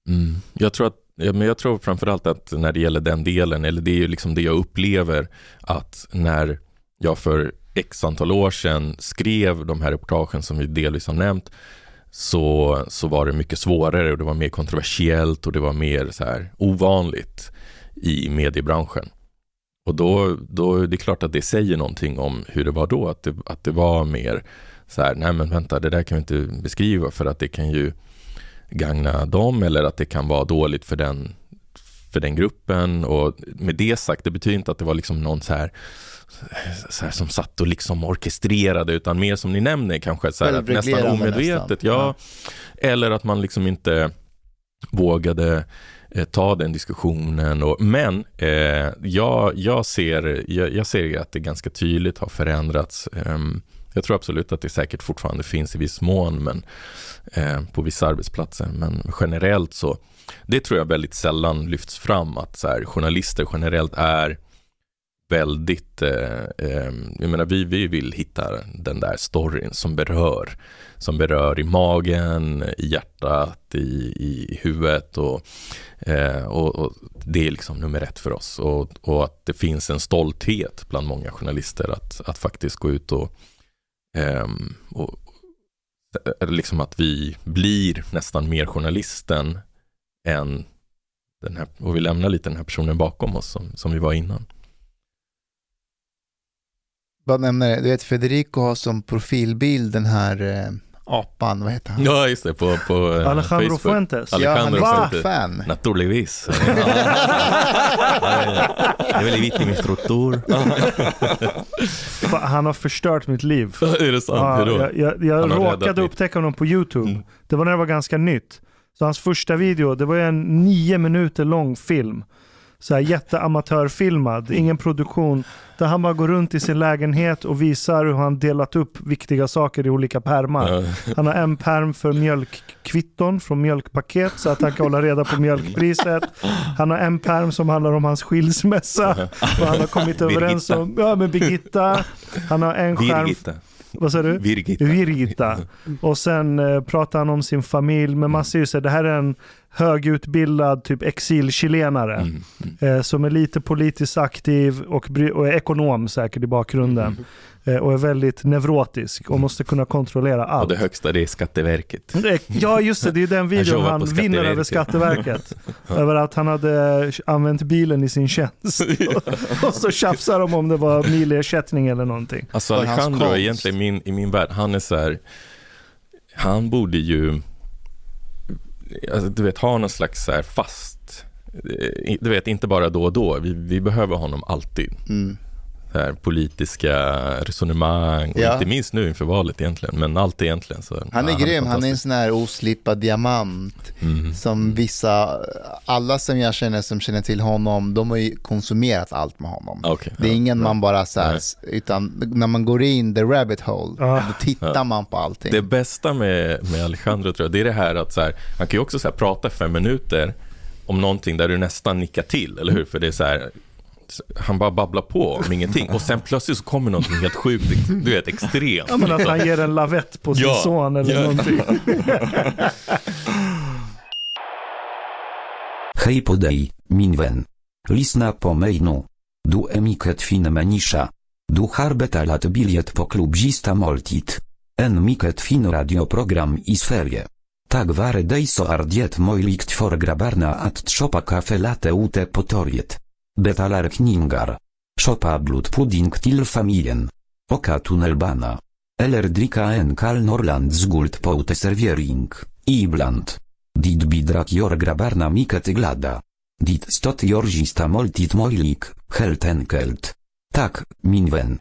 Mm. Jag tror att Ja, men jag tror framförallt att när det gäller den delen, eller det är ju liksom det jag upplever, att när jag för x antal år sedan skrev de här reportagen som vi delvis har nämnt, så, så var det mycket svårare och det var mer kontroversiellt och det var mer så här ovanligt i mediebranschen. Och då, då det är klart att det säger någonting om hur det var då, att det, att det var mer så här, nej men vänta, det där kan vi inte beskriva för att det kan ju gagna dem eller att det kan vara dåligt för den, för den gruppen. Och med det sagt, det betyder inte att det var liksom någon så här, så här som satt och liksom orkestrerade, utan mer som ni nämner kanske så här, nästan omedvetet. Nästan. Ja, ja. Eller att man liksom inte vågade eh, ta den diskussionen. Och, men eh, jag, jag, ser, jag, jag, ser att det ganska tydligt har förändrats. Eh, jag tror absolut att det säkert fortfarande finns i viss mån, men eh, på vissa arbetsplatser. Men generellt så, det tror jag väldigt sällan lyfts fram att så här, journalister generellt är väldigt, eh, eh, jag menar vi, vi vill hitta den där storyn som berör, som berör i magen, i hjärtat, i, i huvudet och, eh, och, och, det är liksom nummer ett för oss och, och, att det finns en stolthet bland många journalister att, att faktiskt gå ut och, eh, och liksom att vi blir nästan mer journalisten än den här, och vi lämnar lite den här personen bakom oss som, som vi var innan. Bara nämna det, du vet Federico har som profilbild den här eh, apan, vad heter han? Ja, just det, på, på uh, Alejandro Facebook. Fuentes. Alejandro ja, han är fan. Naturligtvis. *laughs* det är väl vitt i min struktur. han har förstört mitt liv. är det sant? Ja, Hur då? Jag, jag, jag råkade upptäcka honom på YouTube. Mm. Det var när det var ganska nytt. Så hans första video, det var en nio minuter lång film så här jätteamatörfilmad, ingen produktion. Där han bara går runt i sin lägenhet och visar hur han delat upp viktiga saker i olika pärmar. Han har en pärm för mjölkkvitton från mjölkpaket så att han kan hålla reda på mjölkpriset. Han har en pärm som handlar om hans skilsmässa och han har kommit överens om, ja med Birgitta. Han har en skärm vad sa du? Virgita. Virgita. *laughs* Och sen eh, pratar han om sin familj med massor så Det här är en högutbildad typ exilchilenare mm. Mm. Eh, som är lite politiskt aktiv och, och, är ekonom säkert i bakgrunden. Mm. Eh, och är väldigt neurotisk och måste kunna kontrollera allt. Och det högsta det är Skatteverket. Ja just det, det är den videon han, han vinner över Skatteverket. *laughs* över att han hade använt bilen i sin tjänst. *laughs* och så tjafsar de om det var milersättning eller någonting. Alltså Alejandro är egentligen min, i min värld, han är så här, han borde ju alltså, du vet, ha någon slags så fast, eh, du vet, inte bara då och då, vi, vi behöver honom alltid. Mm. Här, politiska resonemang, och Ja. inte minst nu inför valet egentligen, men allt egentligen. Så, Han är ja, grym, han är en fantastisk. sån här oslipad diamant Mm. som vissa, alla som jag känner som känner till honom, de har ju konsumerat allt med honom. Okej, Det är ja, ingen bra. man bara så här, utan när man går in the rabbit hole, Ah. då tittar man på allting. Det bästa med, med Alejandro tror jag, det är det här att så här, han kan ju också så här, prata fem minuter om någonting där du nästan nickar till, eller hur? För det är så här, han bara babblar på om ingenting och sen plötsligt så kommer någonting helt sjukt, du vet, extremt. Ja, men att liksom. han ger en lavett på sin Ja, son eller ja. någonting. *laughs* Hej podej, min vän. Lisna po mejnu. Du emiket fin menisza. Du harbeta lat biliet po klubzista moltit. En miket fin radioprogram i sferie. Tak ware dejso ardiet mojlikt for grabarna at trzopa kafe late ute potoriet. Betalar kningar. Szopa blut pudding til familien. Oka tunnelbana. Eller drika en kal norland z guld poute serviering. Ibland. Dit bidrak jor grabarna miket glada. Dit stot jorzista moltit mojlik, helt enkelt. Tak, minwen.